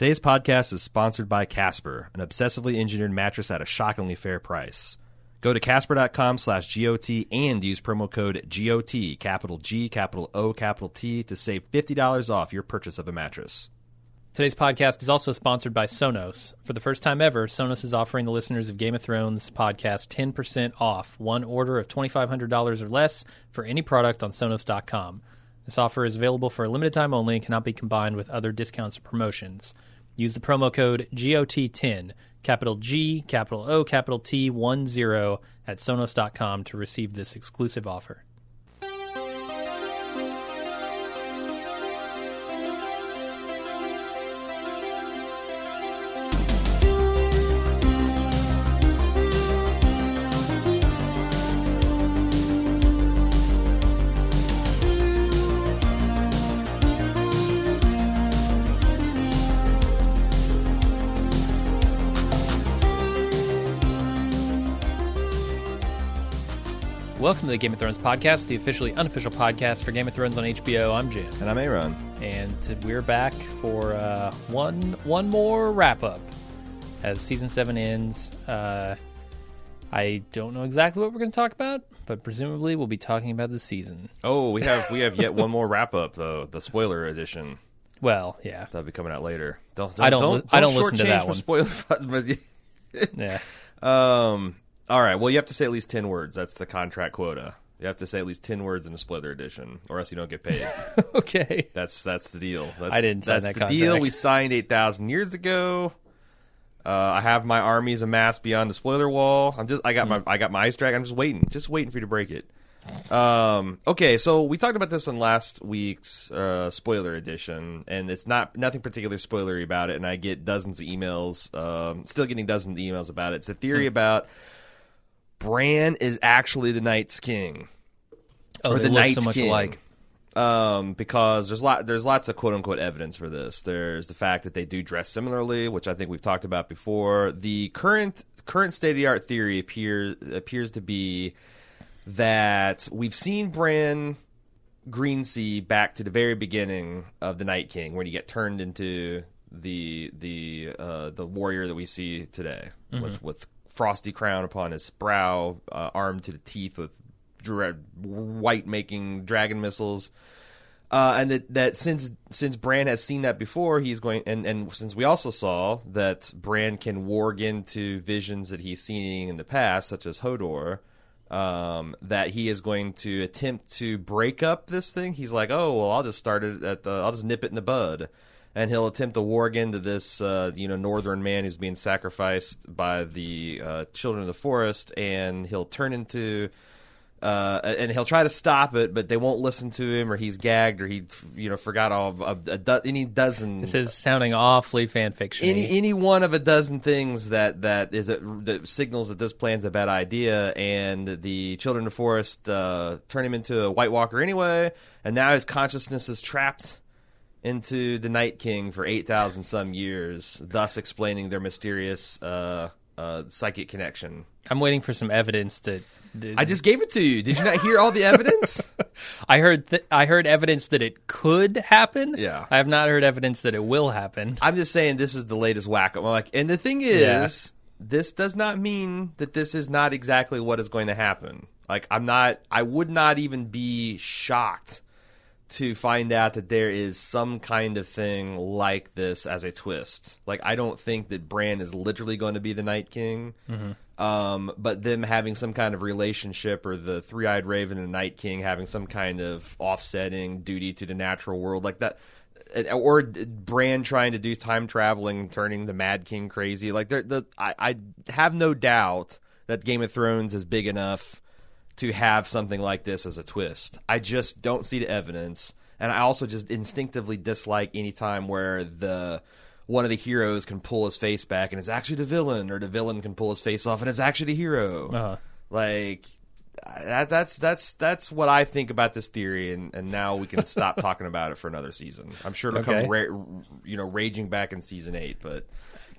Today's podcast is sponsored by Casper, an obsessively engineered mattress at a shockingly fair price. Go to casper.com slash GOT and use promo code GOT, capital G, capital O, capital T, to save $50 off your purchase of a mattress. Today's podcast is also sponsored by Sonos. For the first time ever, Sonos is offering the listeners of Game of Thrones podcast 10% off one order of $2,500 or less for any product on Sonos.com. This offer is available for a limited time only and cannot be combined with other discounts or promotions. Use the promo code GOT10, capital G, capital O, capital T, 10 at Sonos.com to receive this exclusive offer. Welcome to the Game of Thrones podcast, the officially unofficial podcast for Game of Thrones on HBO. I'm Jim, And I'm Aaron. and we're back for uh, one one more wrap up as season seven ends. Uh, I don't know exactly what we're going to talk about, but presumably we'll be talking about the season. Oh, we have we have yet one more wrap up though, the spoiler edition. Well, yeah, That'll be coming out later. Don't, I don't li- I don't listen to that one. Spoiler, yeah. um. All right. Well, you have to say at least ten words. That's the contract quota. You have to say at least ten words in the spoiler edition, or else you don't get paid. okay. That's that's the deal. That's, I didn't sign that's that the deal we signed eight thousand years ago. Uh, I have my armies amassed beyond the spoiler wall. I'm just I got Hmm. my I got my ice dragon. I'm just waiting, just waiting for you to break it. Um, okay, so we talked about this in last week's uh, spoiler edition, and it's not nothing particular spoilery about it. And I get dozens of emails, um, still getting dozens of emails about it. It's a theory Hmm. about Bran is actually the Night's King Oh, or they the look Night so much King. alike. Um, because there's lot there's lots of quote unquote evidence for this. There's the fact that they do dress similarly, which I think we've talked about before. The current current state of the art theory appears appears to be that we've seen Bran greensee back to the very beginning of the Night King, when you get turned into the the uh, the warrior that we see today, with with frosty crown upon his brow, uh, armed to the teeth with dra- white making dragon missiles. Uh, and that, that since since Bran has seen that before, he's going and, and since we also saw that Bran can warg into visions that he's seen in the past, such as Hodor, um, that he is going to attempt to break up this thing. He's like, oh well, I'll just start it at the, I'll just nip it in the bud, and he'll attempt to warg into this, uh, you know, northern man who's being sacrificed by the uh, children of the forest, and he'll turn into uh, and he'll try to stop it, but they won't listen to him, or he's gagged, or he, you know, forgot all of, of a do- any dozen, This is sounding awfully fan fiction. any any one of a dozen things that that is a, that signals that this plan's a bad idea, and the children of the forest uh, turn him into a White Walker anyway, and now his consciousness is trapped into the Night King for eight thousand some years, thus explaining their mysterious uh, uh, psychic connection. I'm waiting for some evidence that. that- I just gave it to you. Did you not hear all the evidence? I heard th- I heard evidence that it could happen. Yeah. I have not heard evidence that it will happen. I'm just saying this is the latest whack. I'm like, and the thing is, Yeah. this does not mean that this is not exactly what is going to happen. Like, I'm not. I would not even be shocked to find out that there is some kind of thing like this as a twist. Like, I don't think that Bran is literally going to be the Night King. Um, but them having some kind of relationship, or the three-eyed Raven and Night King having some kind of offsetting duty to the natural world, like that, or Bran trying to do time traveling, and turning the Mad King crazy. Like, there, the I, I have no doubt that Game of Thrones is big enough to have something like this as a twist. I just don't see the evidence, and I also just instinctively dislike any time where the one of the heroes can pull his face back and it's actually the villain, or the villain can pull his face off and it's actually the hero. Uh-huh. Like that, that's that's that's what I think about this theory, and, and now we can stop talking about it for another season. I'm sure it'll Okay. come, ra- you know, raging back in season eight. But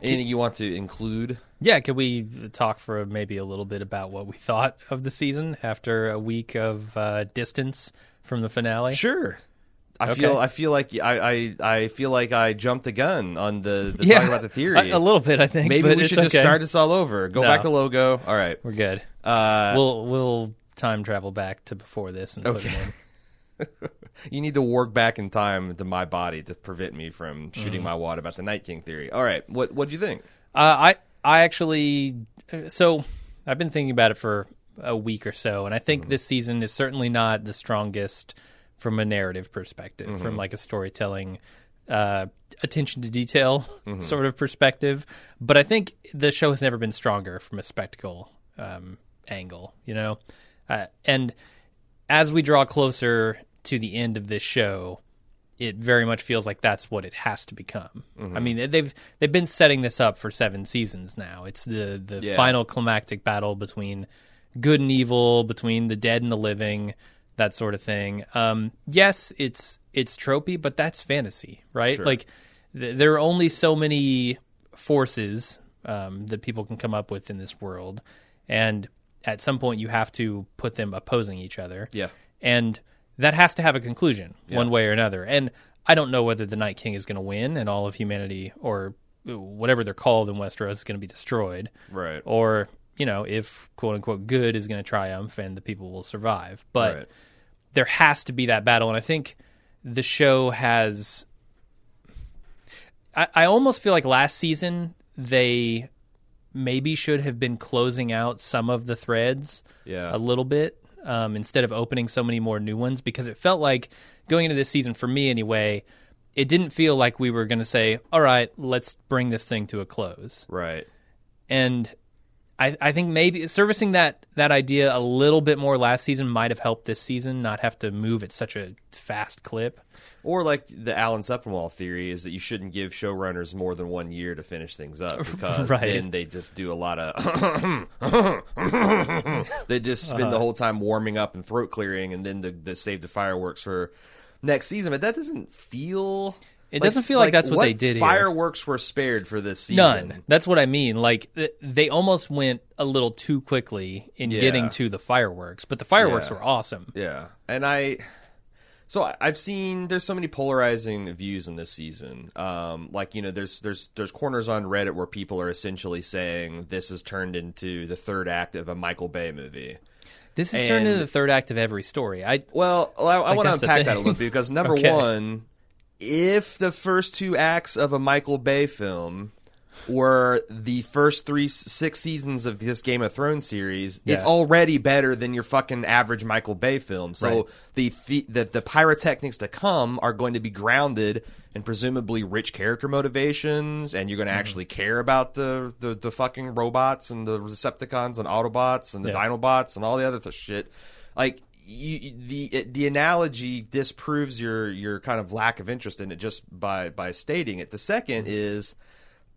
anything you want to include? Yeah, could we talk for maybe a little bit about what we thought of the season after a week of uh, distance from the finale? Sure. I Okay. feel I feel like I, I I feel like I jumped the gun on the, the Yeah, talking about the theory. a, a little bit, I think. Maybe we should just start this all over. Go No. back to logo. All right. We're good. Uh, we'll we'll time travel back to before this and put Okay. it in. you need to work back in time to my body to prevent me from shooting Mm. my wad about the Night King theory. All right. What what do you think? Uh, I I actually so I've been thinking about it for a week or so, and I think this season is certainly not the strongest from a narrative perspective, from like a storytelling, uh, attention to detail sort of perspective. But I think the show has never been stronger from a spectacle um, angle, you know. Uh, and as we draw closer to the end of this show, it very much feels like that's what it has to become. I mean, they've they've been setting this up for seven seasons now. It's the the Yeah. final climactic battle between good and evil, between the dead and the living, that sort of thing. Um, yes, it's it's tropey, but that's fantasy, right? Sure. Like th- there are only so many forces um, that people can come up with in this world, and at some point you have to put them opposing each other Yeah. and that has to have a conclusion one way or another. And I don't know whether the Night King is going to win and all of humanity or uh, whatever they're called in Westeros is going to be destroyed, Right. or you know if quote unquote good is going to triumph and the people will survive. But Right. there has to be that battle, and I think the show has. I, I almost feel like last season they maybe should have been closing out some of the threads Yeah. a little bit um, instead of opening so many more new ones because it felt like going into this season for me anyway it didn't feel like we were going to say all right let's bring this thing to a close Right. and I, I think maybe servicing that that idea a little bit more last season might have helped this season not have to move at such a fast clip Or like the Alan Sepinwall theory is that you shouldn't give showrunners more than one year to finish things up because Right. then they just do a lot of they just spend Uh-huh. the whole time warming up and throat clearing and then the, the save the fireworks for next season. But that doesn't feel. It doesn't feel like that's what they did here. Fireworks were spared for this season. None. That's what I mean. Like they almost went a little too quickly in Yeah. getting to the fireworks, but the fireworks Yeah. were awesome. Yeah, and I, so I've seen there's so many polarizing views in this season. Um, like you know, there's there's there's corners on Reddit where people are essentially saying this has turned into the third act of a Michael Bay movie. This has turned into the third act of every story. I Well, I, I want to unpack that a little bit because number Okay. one, if the first two acts of a Michael Bay film were the first three six seasons of this Game of Thrones series, it's already better than your fucking average Michael Bay film. So Right. the, the the the pyrotechnics to come are going to be grounded in presumably rich character motivations, and you're Mm-hmm. going to actually care about the, the the fucking robots and the Decepticons and Autobots and the Yeah. Dinobots and all the other th- shit. Like you, the the analogy disproves your your kind of lack of interest in it just by by stating it. The 2nd mm-hmm. is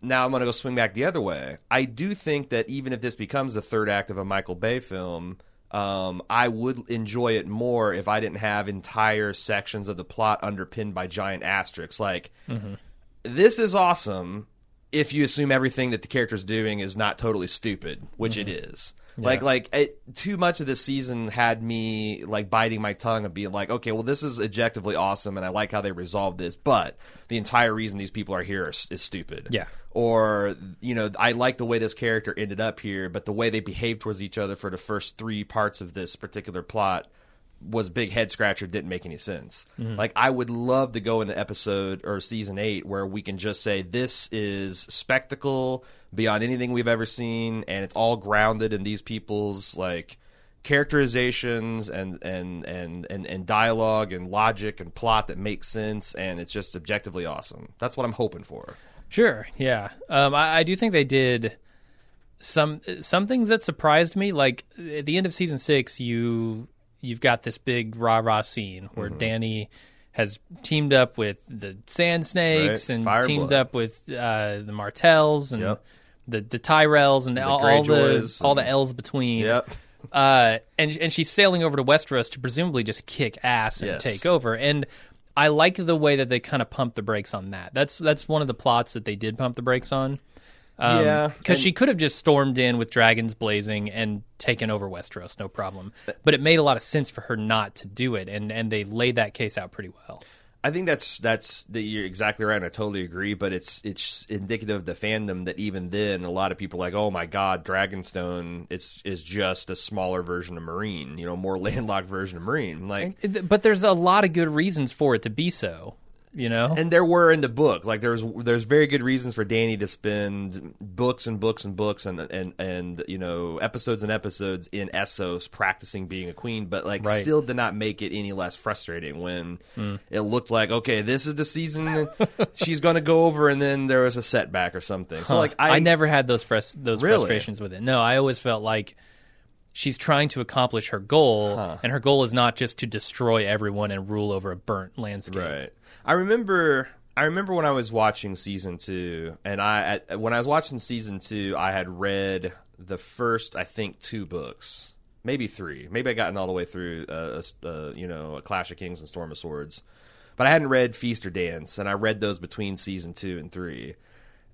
now I'm going to go swing back the other way. I do think that even if this becomes the third act of a Michael Bay film, um, I would enjoy it more if I didn't have entire sections of the plot underpinned by giant asterisks. Like, mm-hmm. this is awesome if you assume everything that the character's doing is not totally stupid, which it mm-hmm. is. Like, like it, too much of this season had me like biting my tongue and being like, okay, well, this is objectively awesome, and I like how they resolved this, but the entire reason these people are here is, is stupid. Yeah. Or you know, I like the way this character ended up here, but the way they behaved towards each other for the first three parts of this particular plot was big head scratcher didn't make any sense. Like I would love to go into episode or season 8 where we can just say this is spectacle beyond anything we've ever seen and it's all grounded in these people's like characterizations and and and and, and dialogue and logic and plot that makes sense and it's just objectively awesome. That's what I'm hoping for. Sure, yeah. Um, I, I do think they did some some things that surprised me. Like at the end of season six, you you've got this big rah rah scene where Mm-hmm. Danny has teamed up with the Sand Snakes Right. and Fireblood. teamed up with uh, the Martells and Yep. the the Tyrells and all, all the Greyjoys all the L's between. Yep. uh, and and she's sailing over to Westeros to presumably just kick ass and Yes. take over. And I like the way that they kind of pump the brakes on that. That's that's one of the plots that they did pump the brakes on. Um, yeah, because she could have just stormed in with dragons blazing and taken over Westeros, no problem. But it made a lot of sense for her not to do it, and and they laid that case out pretty well. I think that's that's that you're exactly right. and I totally agree. But it's it's indicative of the fandom that even then, a lot of people are like, oh my god, Dragonstone, it's is just a smaller version of Meereen, you know, more landlocked version of Meereen. Like, But there's a lot of good reasons for it to be so. You know, and there were in the book like there's there's very good reasons for Danny to spend books and books and books and and and you know episodes and episodes in Essos practicing being a queen, but like Right. still did not make it any less frustrating when hmm. it looked like okay, this is the season she's going to go over, and then there was a setback or something. So like I, I, never had those frus- those Really? frustrations with it. No, I always felt like she's trying to accomplish her goal, and her goal is not just to destroy everyone and rule over a burnt landscape. Right. I remember. I remember when I was watching season two, and I at, when I was watching season two, I had read the first, I think, two books, maybe three. Maybe I gotten all the way through, uh, uh, you know, a Clash of Kings and Storm of Swords, but I hadn't read Feast or Dance, and I read those between season two and three.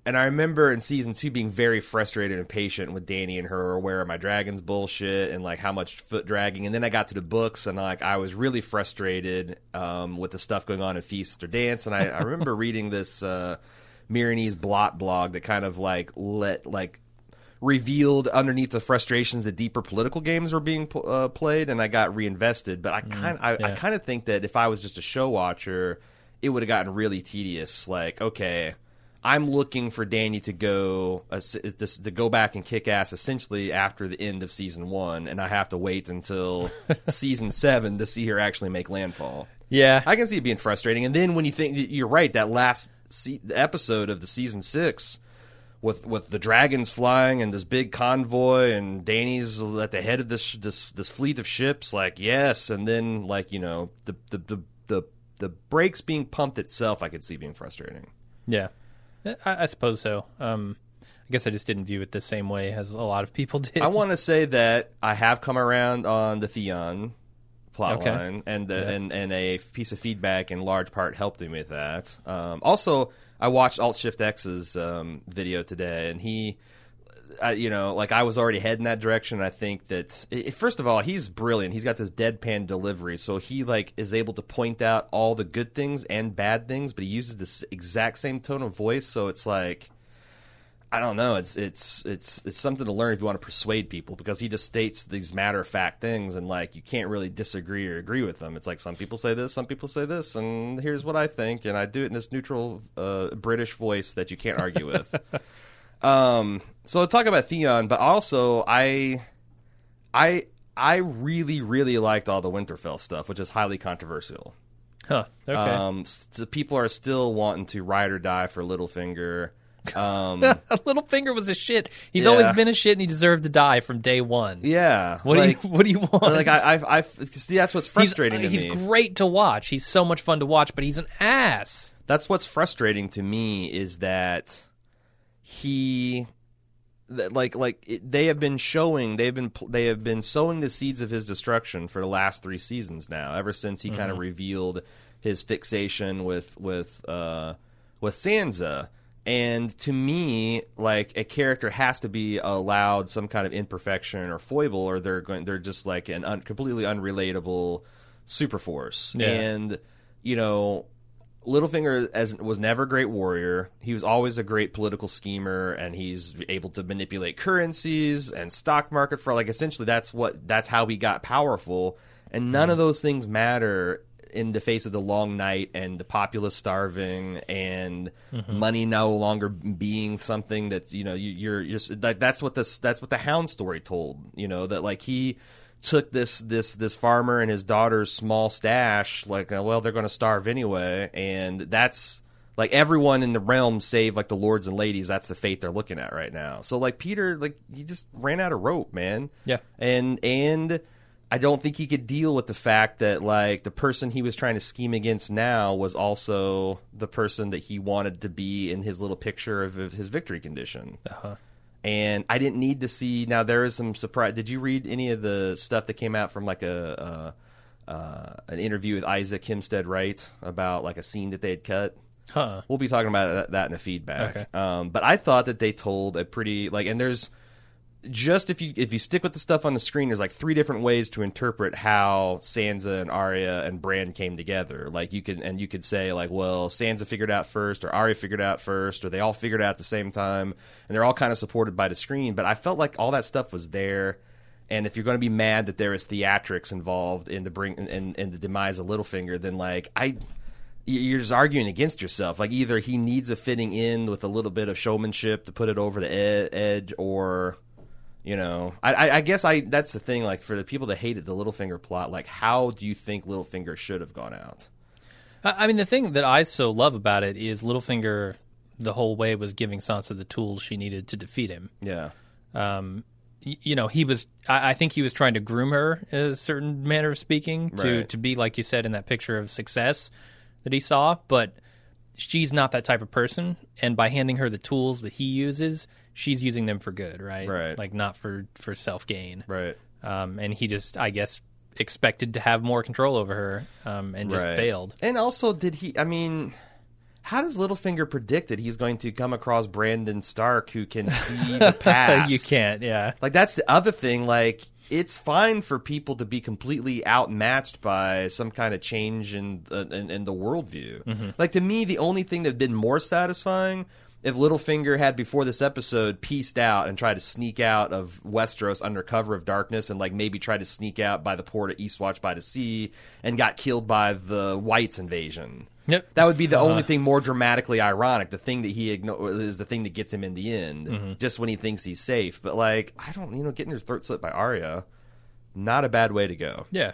And I remember in season two being very frustrated and patient with Danny and her where are my dragons bullshit and like how much foot dragging. And then I got to the books and like I was really frustrated um, with the stuff going on in Feast or Dance. And I, I remember reading this uh, Meereenese blot blog that kind of like let like revealed underneath the frustrations that deeper political games were being uh, played, and I got reinvested. But I kind I, I yeah. kind of think that if I was just a show watcher, it would have gotten really tedious. Like, okay, I'm looking for Danny to go uh, to go back and kick ass essentially after the end of season one, and I have to wait until season seven to see her actually make landfall. Yeah, I can see it being frustrating. And then when you think you're right, that last se- episode of the season six, with with the dragons flying and this big convoy, and Danny's at the head of this this this fleet of ships, like yes, and then like you know the the the the, the brakes being pumped itself, I could see being frustrating. yeah, I, I suppose so. Um, I guess I just didn't view it the same way as a lot of people did. I want to say that I have come around on the Theon Okay. plotline, and the, and and a piece of feedback in large part helped me with that. Um, also, I watched Alt Shift X's um, video today, and he. I, you know, like I was already heading that direction. I think that first of all, he's brilliant. He's got this deadpan delivery, so he like is able to point out all the good things and bad things, but he uses this exact same tone of voice. So it's like, I don't know. It's it's it's it's something to learn if you want to persuade people because he just states these matter of fact things and like you can't really disagree or agree with them. It's like some people say this, some people say this, and here's what I think, and I do it in this neutral uh, British voice that you can't argue with. um, so I'll talk about Theon, but also I I I really really liked all the Winterfell stuff, which is highly controversial. huh? Okay. Um, s- people are still wanting to ride or die for Littlefinger. Um, Littlefinger was a shit. He's Yeah. always been a shit, and he deserved to die from day one. Yeah. What like, do you What do you want? like I, I, I see that's what's frustrating he's, he's great to watch. He's so much fun to watch, but he's an ass. that's what's frustrating to me is that he, like like it, they have been showing they've been they have been sowing the seeds of his destruction for the last three seasons now. Ever since he kind of revealed his fixation with with uh, with Sansa. And to me, like a character has to be allowed some kind of imperfection or foible, or they're going they're just like an un, completely unrelatable super force. Yeah. And you know, Littlefinger as was never a great warrior. He was always a great political schemer, and he's able to manipulate currencies and stock market for like essentially that's what that's how he got powerful. And none of mm-hmm. those things matter in the face of the long night and the populace starving and mm-hmm. money no longer being something that's you know you, you're you're like that's what this that's what the Hound story told. You know that like he took this this this farmer and his daughter's small stash like uh, well they're going to starve anyway and that's like everyone in the realm save like the lords and ladies that's the fate they're looking at right now so like peter like he just ran out of rope man Yeah. and and i don't think he could deal with the fact that like the person he was trying to scheme against now was also the person that he wanted to be in his little picture of, of his victory condition Uh-huh. And I didn't need to see. Now there is some surprise. Did you read any of the stuff that came out from like a, uh uh, an interview with Isaac Hempstead Wright about like a scene that they had cut? Huh. We'll be talking about that, that in the feedback. Okay. Um, but I thought that they told a pretty like, and there's just if you if you stick with the stuff on the screen, there's like three different ways to interpret how Sansa and Arya and Bran came together. Like you can and you could say like, well, Sansa figured out first, or Arya figured out first, or they all figured out at the same time, and they're all kind of supported by the screen. But I felt like all that stuff was there. And if you're going to be mad that there is theatrics involved in the bring in, in the demise of Littlefinger, then like I you're just arguing against yourself. Like either he needs a fitting in with a little bit of showmanship to put it over the ed- edge, or you know, I, I, I guess I that's the thing. Like for the people that hated the Littlefinger plot, like how do you think Littlefinger should have gone out? I I mean, the thing that I so love about it is Littlefinger the whole way was giving Sansa the tools she needed to defeat him. Yeah, Um, y- you know, he was. I, I think he was trying to groom her in a certain manner of speaking to Right. to be like you said in that picture of success that he saw, but she's not that type of person. And by handing her the tools that he uses, she's using them for good, right? Right. Like not for for self gain. right. Um, and he just, I guess, expected to have more control over her, um, and just right. failed. And also, did he? I mean. How does Littlefinger predict that he's going to come across Brandon Stark, who can see the past? you can't, yeah. Like that's the other thing. Like it's fine for people to be completely outmatched by some kind of change in uh, in, in the worldview. Like to me, the only thing that'd been more satisfying if Littlefinger had before this episode pieced out and tried to sneak out of Westeros under cover of darkness and like maybe tried to sneak out by the port of Eastwatch by the Sea and got killed by the Whites invasion. Yep. That would be the only uh-huh. thing more dramatically ironic. The thing that he igno- is the thing that gets him in the end, mm-hmm. just when he thinks he's safe. But like, I don't, you know, getting your throat slit by Arya, not a bad way to go. Yeah.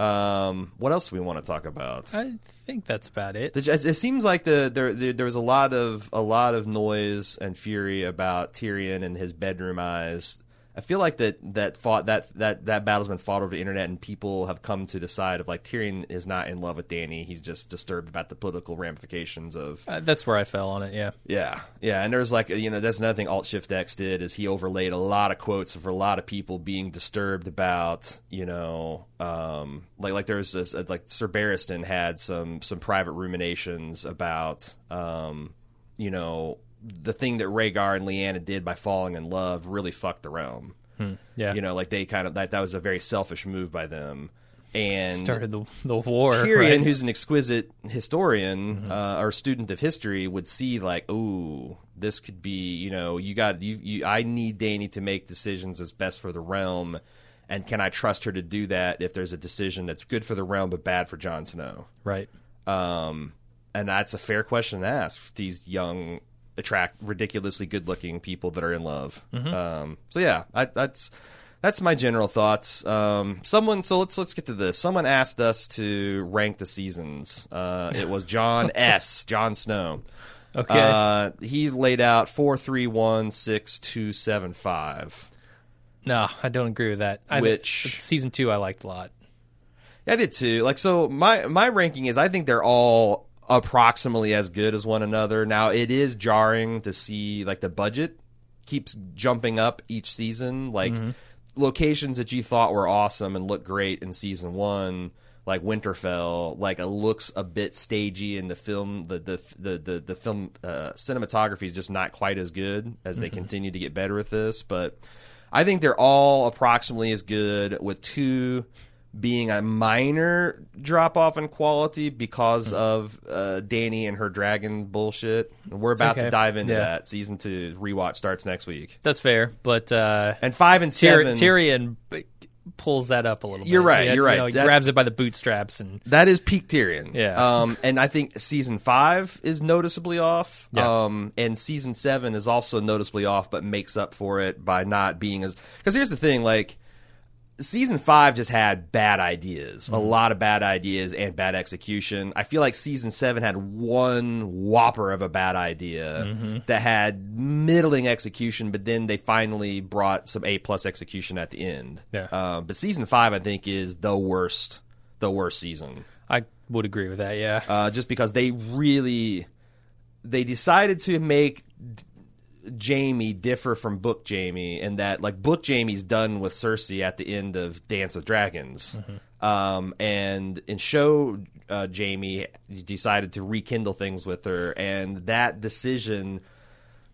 Um, what else do we want to talk about? I think that's about it. It seems like the there, there there was a lot of a lot of noise and fury about Tyrion and his bedroom eyes. I feel like that that fought that that that battle's been fought over the internet, and people have come to the side of like Tyrion is not in love with Danny. He's just disturbed about the political ramifications of Uh, that's where I fell on it, yeah. yeah, yeah, and there's like you know that's another thing Alt Shift X did is he overlaid a lot of quotes for a lot of people being disturbed about you know um, like like there's this uh, like Sir Barristan had some some private ruminations about um, you know the thing that Rhaegar and Lyanna did by falling in love really fucked the realm. Yeah. You know, like they kind of that that was a very selfish move by them. And started the the war. Tyrion, right? Mm-hmm. who's an exquisite historian uh, or student of history, would see like, "Ooh, this could be. You know, you got you, you. I need Danny to make decisions as best for the realm, and can I trust her to do that if there's a decision that's good for the realm but bad for Jon Snow? right. Um, and that's a fair question to ask these young, attract ridiculously good-looking people that are in love. Um, so yeah, I, that's that's my general thoughts. Um, someone, so let's let's get to this. Someone asked us to rank the seasons. Uh, it was John S. John Snow. Okay. Uh, he laid out four, three, one, six, two, seven, five. no, I don't agree with that. I, Which- season two I liked a lot. I did too. Like so my my ranking is I think they're all approximately as good as one another. Now it is jarring to see like the budget keeps jumping up each season. Like Mm-hmm. locations that you thought were awesome and looked great in season one, like Winterfell, like it looks a bit stagey, and the film, the the the the, the film uh, cinematography is just not quite as good as they continue to get better with this. But I think they're all approximately as good, with two being a minor drop off in quality because of uh, Danny and her dragon bullshit. We're about to dive into Yeah. that. Season two rewatch starts next week. That's fair, but uh, And five and Tyr- Tyrion b- pulls that up a little. You're bit. right, He- you're right. You know, he That's- grabs it by the bootstraps and That is peak Tyrion. Yeah. Um, and I think season five is noticeably off. Yeah. Um, and season seven is also noticeably off, but makes up for it by not being as. Because here's the thing, like. Season five just had bad ideas, a lot of bad ideas and bad execution. I feel like season seven had one whopper of a bad idea that had middling execution, but then they finally brought some A plus execution at the end. Yeah. Uh, but season five, I think, is the worst, the worst season I would agree with that. Yeah, uh, just because they really they decided to make Jamie differ from Book Jamie, and that like Book Jamie's done with Cersei at the end of Dance with Dragons, um, and in show uh, Jamie decided to rekindle things with her, and that decision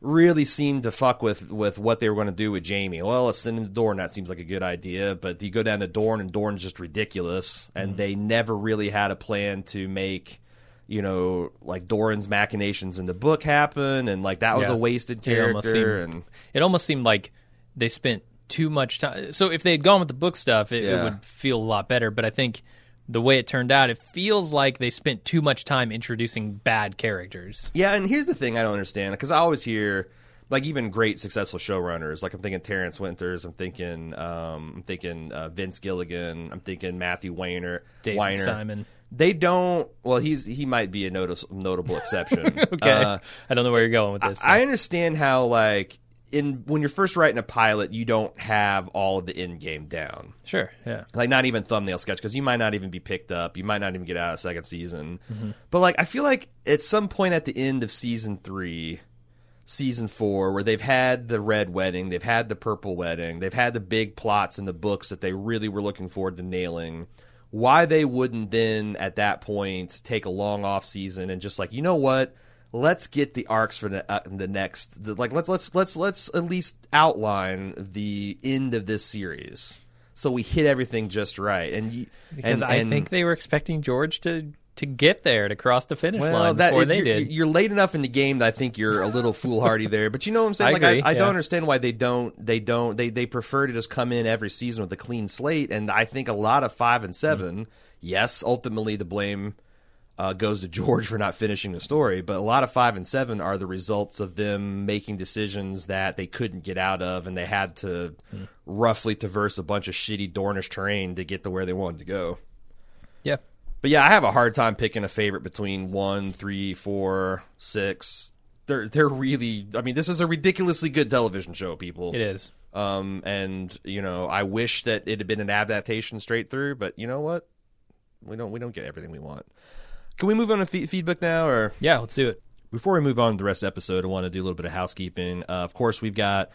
really seemed to fuck with with what they were going to do with Jamie. Well, let's send him to Dorne. That seems like a good idea, but you go down to Dorne, and Dorne's just ridiculous, and they never really had a plan to make. You know, like Doran's machinations in the book happen, and like that was Yeah. a wasted It almost character. seemed- and it almost seemed like they spent too much time. So if they had gone with the book stuff, it, it would feel a lot better. But I think the way it turned out, it feels like they spent too much time introducing bad characters. Yeah, and here's the thing I don't understand because I always hear like even great successful showrunners. Like I'm thinking Terrence Winters, I'm thinking um, I'm thinking uh, Vince Gilligan, I'm thinking Matthew Weiner, David Weiner. Simon. They don't. Well, he's he might be a notice, notable exception. Okay, Uh, I don't know where you're going with this. I understand how like in when you're first writing a pilot, you don't have all of the end game down sure, yeah. like not even thumbnail sketch because you might not even be picked up you might not even get out a second season Mm-hmm. but like i feel like at some point at the end of season three season four where they've had the red wedding they've had the purple wedding they've had the big plots in the books that they really were looking forward to nailing why they wouldn't then at that point take a long off season and just like you know what? Let's get the arcs for the, uh, the next the, like let's let's let's let's at least outline the end of this series so we hit everything just right. And Because and, I and- think they were expecting George to to get there to cross the finish well, line that, before they you're, did. You're late enough in the game that I think you're a little foolhardy there. But you know what I'm saying? I like agree, I, I yeah. don't understand why they don't they don't they they prefer to just come in every season with a clean slate. And I think a lot of five and 7 Mm. yes, ultimately the blame uh, goes to George for not finishing the story. But a lot of five and seven are the results of them making decisions that they couldn't get out of, and they had to Mm. roughly traverse a bunch of shitty Dornish terrain to get to where they wanted to go. Yeah, But yeah, I have a hard time picking a favorite between one, three, four, six. They're they're really. I mean, this is a ridiculously good television show, people. it is. Um, and you know, I wish that it had been an adaptation straight through, but you know what? We don't we don't get everything we want. Can we move on to fe- feedback now, or Yeah, let's do it. before we move on to the rest of the episode, I want to do a little bit of housekeeping. Uh, of course, we've got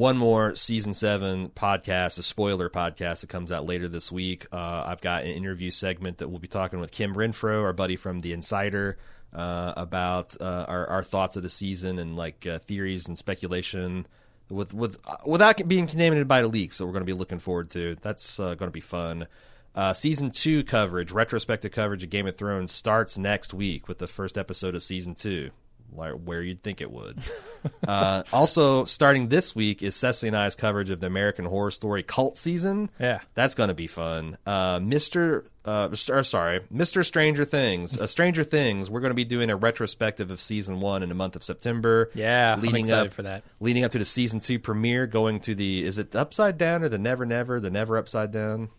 one more season seven podcast, a spoiler podcast that comes out later this week. Uh, I've got an interview segment that we'll be talking with Kim Renfro, our buddy from The Insider, uh, about uh, our, our thoughts of the season and like uh, theories and speculation. With with without being contaminated by the leaks that we're going to be looking forward to, that's uh, going to be fun. Uh, season two coverage, retrospective coverage of Game of Thrones starts next week with the first episode of season two, where, where you'd think it would. uh, also, starting this week is Cecily and I's coverage of the American Horror Story cult season. Yeah. That's going to be fun. Uh, Mr. Uh, st- sorry, Mr. Stranger Things. Uh, Stranger Things, we're going to be doing a retrospective of season one in the month of September. Yeah, I'm leading excited up, for that. Leading up to the season two premiere, going to the, is it Upside Down or the Never Never? The Never Upside Down?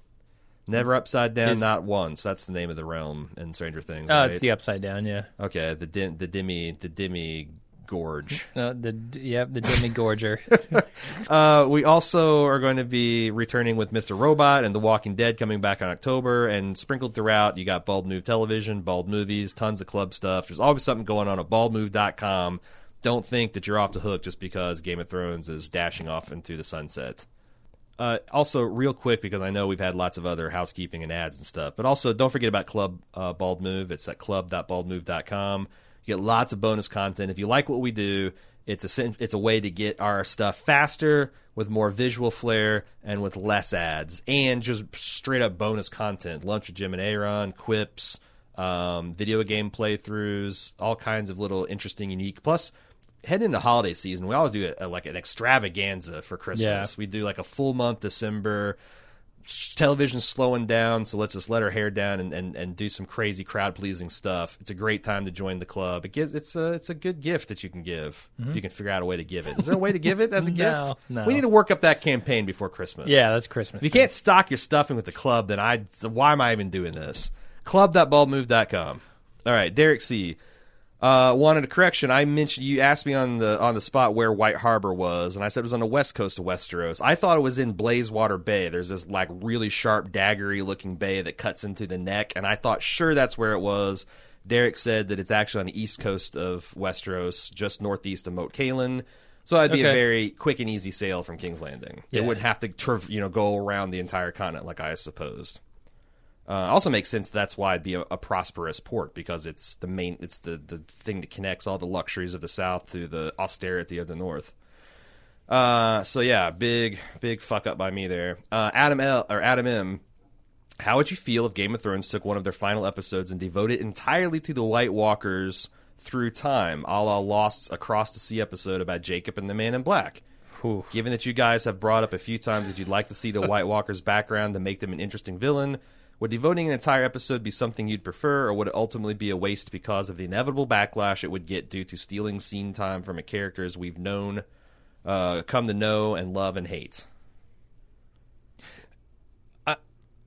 Never Upside Down, Is- not once. That's the name of the realm in Stranger Things. Oh, right? it's the upside down. Yeah. Okay, the dim, the dimmy, the dimmy gorge. Uh, the yeah the demigorger. Uh, we also are going to be returning with Mr. Robot and The Walking Dead coming back in October, and sprinkled throughout, you got Bald Move Television, Bald Movies, tons of club stuff. There's always something going on at baldmove.com. don't think that you're off the hook just because Game of Thrones is dashing off into the sunset. Uh, also, real quick, because I know we've had lots of other housekeeping and ads and stuff, but also don't forget about Club uh, Bald Move. It's at club.baldmove.com. You get lots of bonus content. If you like what we do, it's a it's a way to get our stuff faster with more visual flair and with less ads and just straight up bonus content. Lunch with Jim and Aaron, quips, um, video game playthroughs, all kinds of little interesting, unique. Plus, heading into holiday season, we always do a, a, like an extravaganza for Christmas. Yeah. We do like a full month December. Television's slowing down, so let's just let our hair down and, and, and do some crazy crowd pleasing stuff. It's a great time to join the club. It gives it's a it's a good gift that you can give mm-hmm. if you can figure out a way to give it. Is there a way to give it as a No, gift? no. We need to work up that campaign before Christmas. Yeah, that's Christmas. If you can't stock your stuffing with the club, then I why am I even doing this? Club.baldmove.com. All right, Derek C. Uh, wanted a correction. I mentioned you asked me on the on the spot where White Harbor was, and I said it was on the west coast of Westeros. I thought it was in Blazewater Bay. There's this like really sharp, daggery looking bay that cuts into the neck, and I thought sure that's where it was. Derek said that it's actually on the east coast of Westeros, just northeast of Moat Cailin. So that'd be a very quick and easy sail from King's Landing. It wouldn't have to you know go around the entire continent like I supposed. Uh, also makes sense. That's why it'd be a, a prosperous port because it's the main, it's the the thing that connects all the luxuries of the south to the austerity of the north. Uh, so yeah, big big fuck up by me there. Uh, Adam L or Adam M. How would you feel if Game of Thrones took one of their final episodes and devoted entirely to the White Walkers through time, a la Lost Across the Sea episode about Jacob and the Man in Black? Given that you guys have brought up a few times that you'd like to see the White Walker's background to make them an interesting villain, would devoting an entire episode be something you'd prefer, or would it ultimately be a waste because of the inevitable backlash it would get due to stealing scene time from a characters we've known, uh, come to know, and love and hate?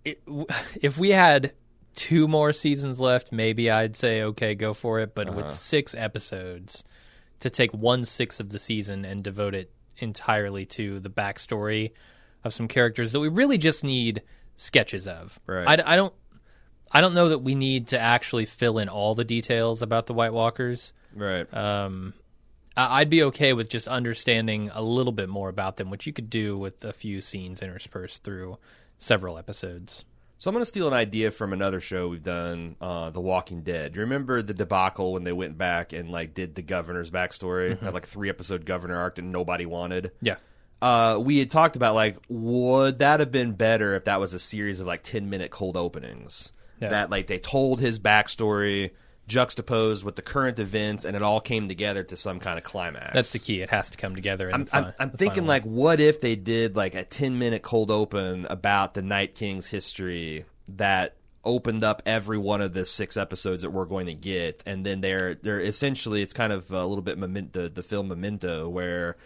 it, if we had two more seasons left, maybe I'd say okay, go for it. But Uh-huh. with six episodes, to take one sixth of the season and devote it entirely to the backstory of some characters that we really just need sketches of. Right. I, I don't. I don't know that we need to actually fill in all the details about the White Walkers. Right. Um, I- I'd be okay with just understanding a little bit more about them, which you could do with a few scenes interspersed through several episodes. So I'm going to steal an idea from another show we've done, uh, The Walking Dead. Do you remember the debacle when they went back and like did the governor's backstory? Had like a three episode governor arc that nobody wanted. Yeah. Uh, we had talked about like would that have been better if that was a series of like 10 minute cold openings Yeah. that like they told his backstory juxtaposed with the current events and it all came together to some kind of climax. That's the key. It has to come together. In I'm, the fi- I'm, I'm thinking like, what if they did like a 10 minute cold open about the Night King's history that opened up every one of the six episodes that we're going to get, and then they're they're essentially it's kind of a little bit memento, the film Memento where.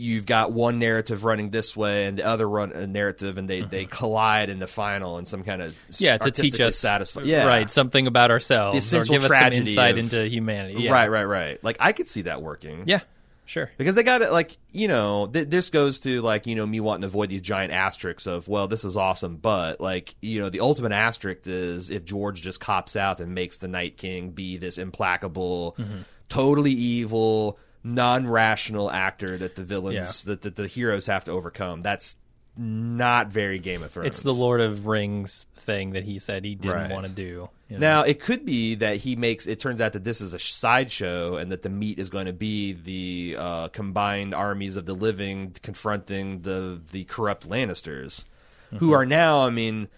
You've got one narrative running this way and the other run a narrative, and they, they collide in the final in some kind of Mm-hmm. yeah to teach us satisfi- yeah right something about ourselves The essential or give us some insight of- into humanity. Yeah. right right right like I could see that working Yeah. Sure. because they got it like you know th- this goes to like you know me wanting to avoid these giant asterisks of well this is awesome but like you know the ultimate asterisk is if george just cops out and makes the night king be this implacable totally evil non-rational actor that the villains that, that the heroes have to overcome that's not very game of thrones It's the Lord of Rings thing that he said he didn't Right. want to do. you know? Now it could be that he makes. It turns out that this is a sideshow, and that the meat is going to be the uh, combined armies of the living confronting the the corrupt Lannisters, who are now. I mean,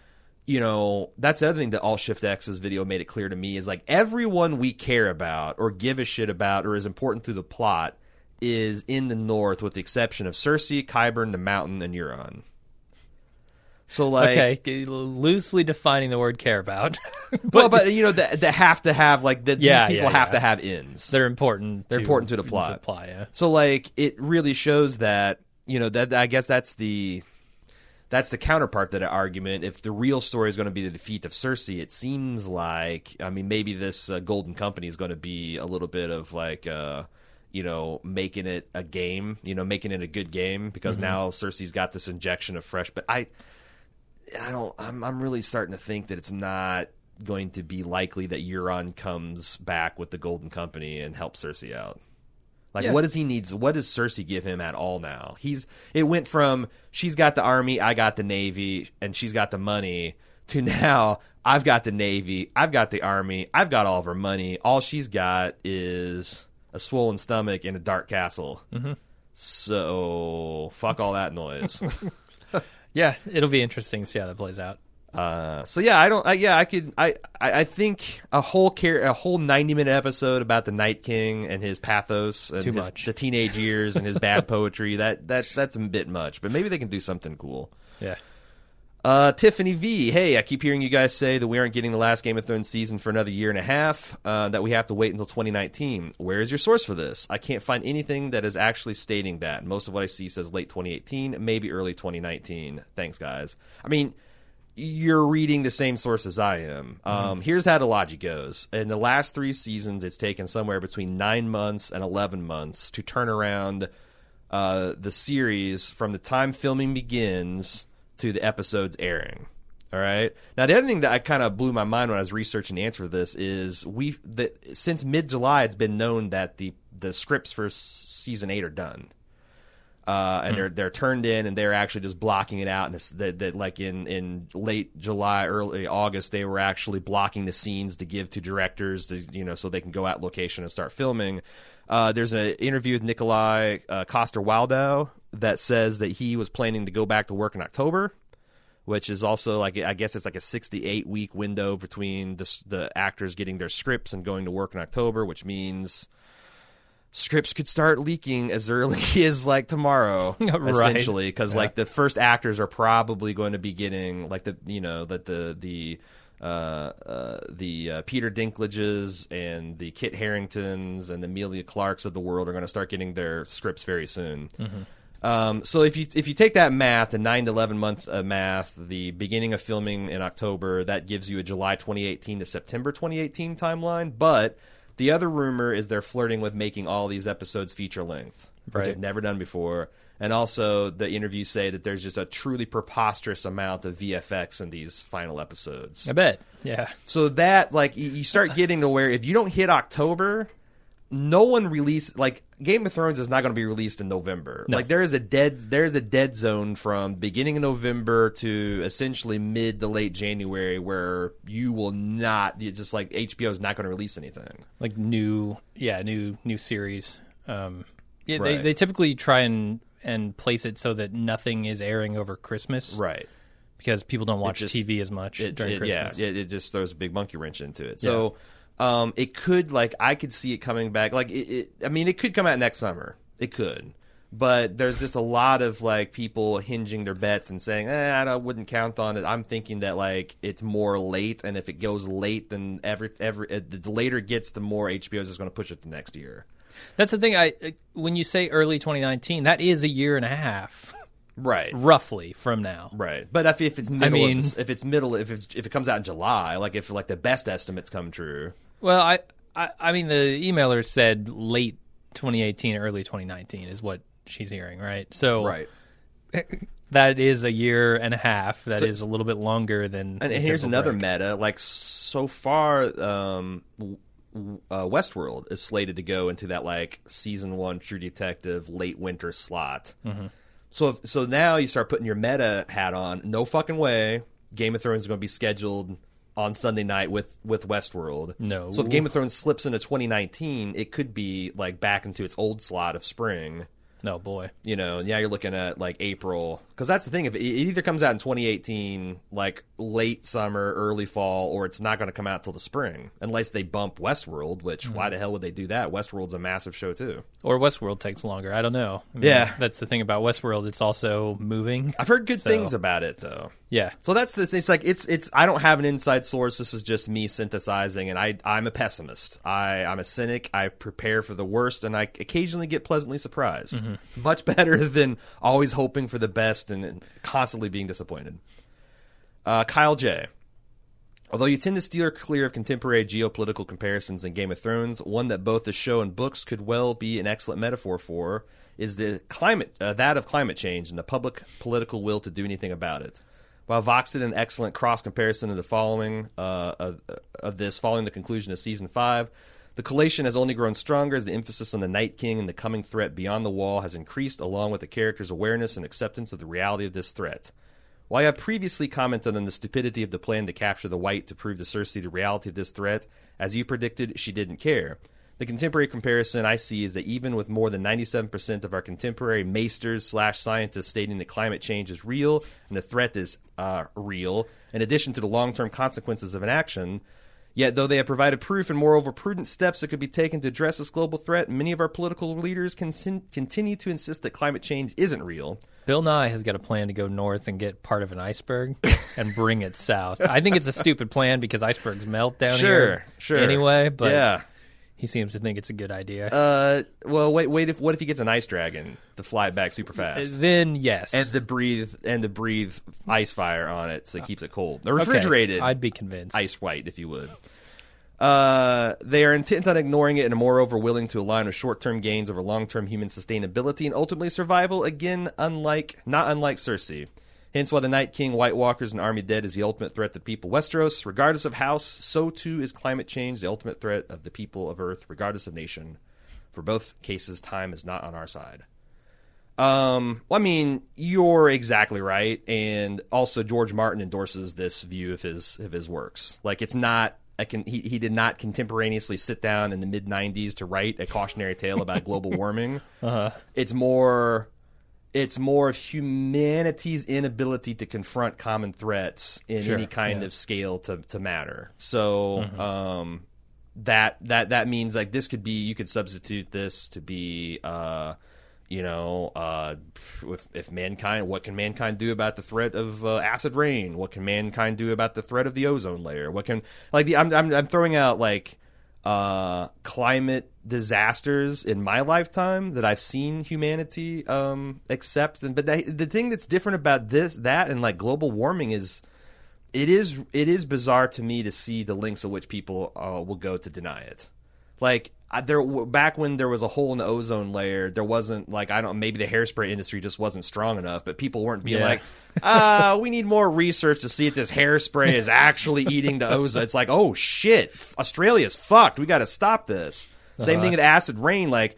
you know, that's the other thing that Alt Shift X's video made it clear to me is like everyone we care about or give a shit about or is important to the plot is in the north, with the exception of Cersei, Qyburn, the Mountain, and Euron. So like, okay, loosely defining the word care about. well, but you know, that that have to have like that. Yeah, these people yeah, have yeah. to have ends. They're important. They're to, important to the plot. plot, yeah. so like, it really shows that you know that I guess that's the that's the counterpart to that argument. If the real story is going to be the defeat of Cersei, it seems like I mean maybe this uh, Golden Company is going to be a little bit of like. Uh, you know, making it a game, you know, making it a good game because Mm-hmm. now Cersei's got this injection of fresh. But I, I don't. I'm I'm really starting to think that it's not going to be likely that Euron comes back with the Golden Company and helps Cersei out. Like, Yeah. what does he needs? What does Cersei give him at all now? He's it went from she's got the army, I got the navy, and she's got the money to now I've got the navy, I've got the army, I've got all of her money. All she's got is a swollen stomach and a dark castle. Mm-hmm. So fuck all that noise. Yeah, it'll be interesting to see how that plays out. Uh, so yeah, I don't. I, yeah, I could. I, I I think a whole care, a whole ninety minute episode about the Night King and his pathos and Too his- much. the teenage years and his bad poetry. That that that's a bit much, but maybe they can do something cool. Yeah. Uh, Tiffany V. Hey, I keep hearing you guys say that we aren't getting the last Game of Thrones season for another year and a half. Uh, that we have to wait until 2019. Where is your source for this? I can't find anything that is actually stating that. Most of what I see says late 2018, maybe early 2019. Thanks, guys. I mean, you're reading the same source as I am. Um, Here's how the logic goes. In the last three seasons, it's taken somewhere between nine months and 11 months to turn around uh, the series from the time filming begins to the episodes airing. All right. Now, the other thing that I kind of blew my mind when I was researching the answer to this is we that since mid July, it's been known that the the scripts for season eight are done uh, and they're they're turned in, and they're actually just blocking it out. And it's- that, that like in in late July, early August, they were actually blocking the scenes to give to directors to you know so they can go out location and start filming. Uh, there's an interview with Nikolaj uh, Coster Waldau that says that he was planning to go back to work in October. Which is also like I guess it's like a 68 week window between the the actors getting their scripts and going to work in October, which means scripts could start leaking as early as like tomorrow Right. essentially because Yeah. like the first actors are probably going to be getting like the you know that the the uh, uh, the uh, Peter Dinklages and the Kit Haringtons and the Emilia Clarkes of the world are going to start getting their scripts very soon. Um, so if you if you take that math, the nine to eleven month uh, math, the beginning of filming in October, that gives you a July 2018 to September 2018 timeline. But the other rumor is they're flirting with making all these episodes feature length, which Right. they've never done before. And also, the interviews say that there's just a truly preposterous amount of VFX in these final episodes. I bet. Yeah. So that like you start getting to where if you don't hit October, no one release like Game of Thrones is not going to be released in November. No. Like there is a dead there is a dead zone from beginning of November to essentially mid to late January where you will not you just like HBO is not going to release anything. Like new, yeah, new new series. Um, yeah, they Right. they typically try and and place it so that nothing is airing over Christmas, Right. Because people don't watch just- TV as much it, during it- yeah, it, it just throws a big monkey wrench into it. So um, it could like I could see it coming back. Like it, it, I mean, it could come out next summer. It could, but there's just a lot of like people hinging their bets and saying, eh, I don't- wouldn't count on it. I'm thinking that like it's more late, and if it goes late, then every every uh, the later it gets, the more HBO is going to push it to next year. That's the thing. I when you say early 2019, that is a year and a half, Right. roughly from now. Right, but if, if it's middle, I mean- of this, if it's middle, if it's, if it comes out in July, like if like the best estimates come true, Well, I, I I mean the emailer said late 2018, early 2019 is what she's hearing, right? So right. that is a year and a half. That is So- a little bit longer than. And, and here's another break. meta. Like so far, um, uh, Westworld is slated to go into that like season one True Detective late winter slot. Mm-hmm. So if, so now you start putting your meta hat on. No fucking way. Game of Thrones is going to be scheduled on Sunday night with with Westworld. No. So if Game of Thrones slips into 2019, it could be like back into its old slot of spring No boy. you know, yeah, you're looking at like April because that's the thing. If it, it either comes out in 2018, like late summer, early fall, or it's not going to come out till the spring, unless they bump Westworld. Which why mm-hmm. the hell would they do that? Westworld's a massive show too. Or Westworld takes longer. I don't know. I mean, Yeah. that's the thing about Westworld. It's also moving. I've heard good So- things about it though. Yeah. So that's the It's like it's it's. I don't have an inside source. This is just me synthesizing, and I I'm a pessimist. I I'm a cynic. I prepare for the worst, and I occasionally get pleasantly surprised. Mm-hmm. Much better than always hoping for the best and, constantly being disappointed. Uh, Kyle J. Although you tend to steer clear of contemporary geopolitical comparisons in Game of Thrones, one that both the show and books could well be an excellent metaphor for is the climate uh, that of climate change and the public political will to do anything about it. While Vox did an excellent cross comparison of the following uh, of, of this following the conclusion of season five, The collation has only grown stronger as the emphasis on the Night King and the coming threat beyond the wall has increased, along with the character's awareness and acceptance of the reality of this threat. While I have previously commented on the stupidity of the plan to capture the wight to prove to Cersei the reality of this threat, as you predicted, she didn't care. The contemporary comparison I see is that even with more than 97% of our contemporary maesters slash scientists stating that climate change is real and the threat is uh, real, in addition to the long term consequences of an action, Yet, though they have provided proof and moreover prudent steps that could be taken to address this global threat, many of our political leaders can continue to insist that climate change isn't real. Bill Nye has got a plan to go north and get part of an iceberg and bring it south. I think it's a stupid plan because icebergs melt down sure, here sure. anyway, but yeah. He seems to think it's a good idea. Uh, well, wait, wait. If what if he gets an ice dragon to fly it back super fast? then yes, and to breathe and to breathe ice fire on it, so it keeps it cold. The refrigerated, okay, I'd be convinced. Ice white, if you would. Uh, they are intent on ignoring it and are moreover willing to align with short-term gains over long-term human sustainability and ultimately survival. Again, unlike not unlike Cersei. Hence why the Night King, White Walkers, and Army Dead is the ultimate threat to people Westeros. Regardless of house, so too is climate change the ultimate threat of the people of Earth, regardless of nation. For both cases, time is not on our side. Um, well, I mean, you're exactly right, and also George Martin endorses this view of his of his works. Like, it's not I can, he, he did not contemporaneously sit down in the mid 90s to write a cautionary tale about global warming. Uh-huh. It's more it's more of humanity's inability to confront common threats in Sure, any kind yeah. of scale to, to matter. So Mm-hmm. um, that that that means like this could be you could substitute this to be uh, you know uh, if, if mankind what can mankind do about the threat of uh, acid rain? What can mankind do about the threat of the ozone layer? What can like the I'm I'm, I'm throwing out like uh, climate disasters in my lifetime that I've seen humanity um, accept. And but the, thing that's different about this, that, and like global warming is, it is it is bizarre to me to see the lengths at which people uh, will go to deny it. Like there back when there was a hole in the ozone layer, there wasn't like I don't maybe the hairspray industry just wasn't strong enough, but people weren't being Yeah. like, uh, we need more research to see if this hairspray is actually eating the ozone. It's like, oh shit, Australia's fucked. We got to stop this. Same thing with acid rain. Like,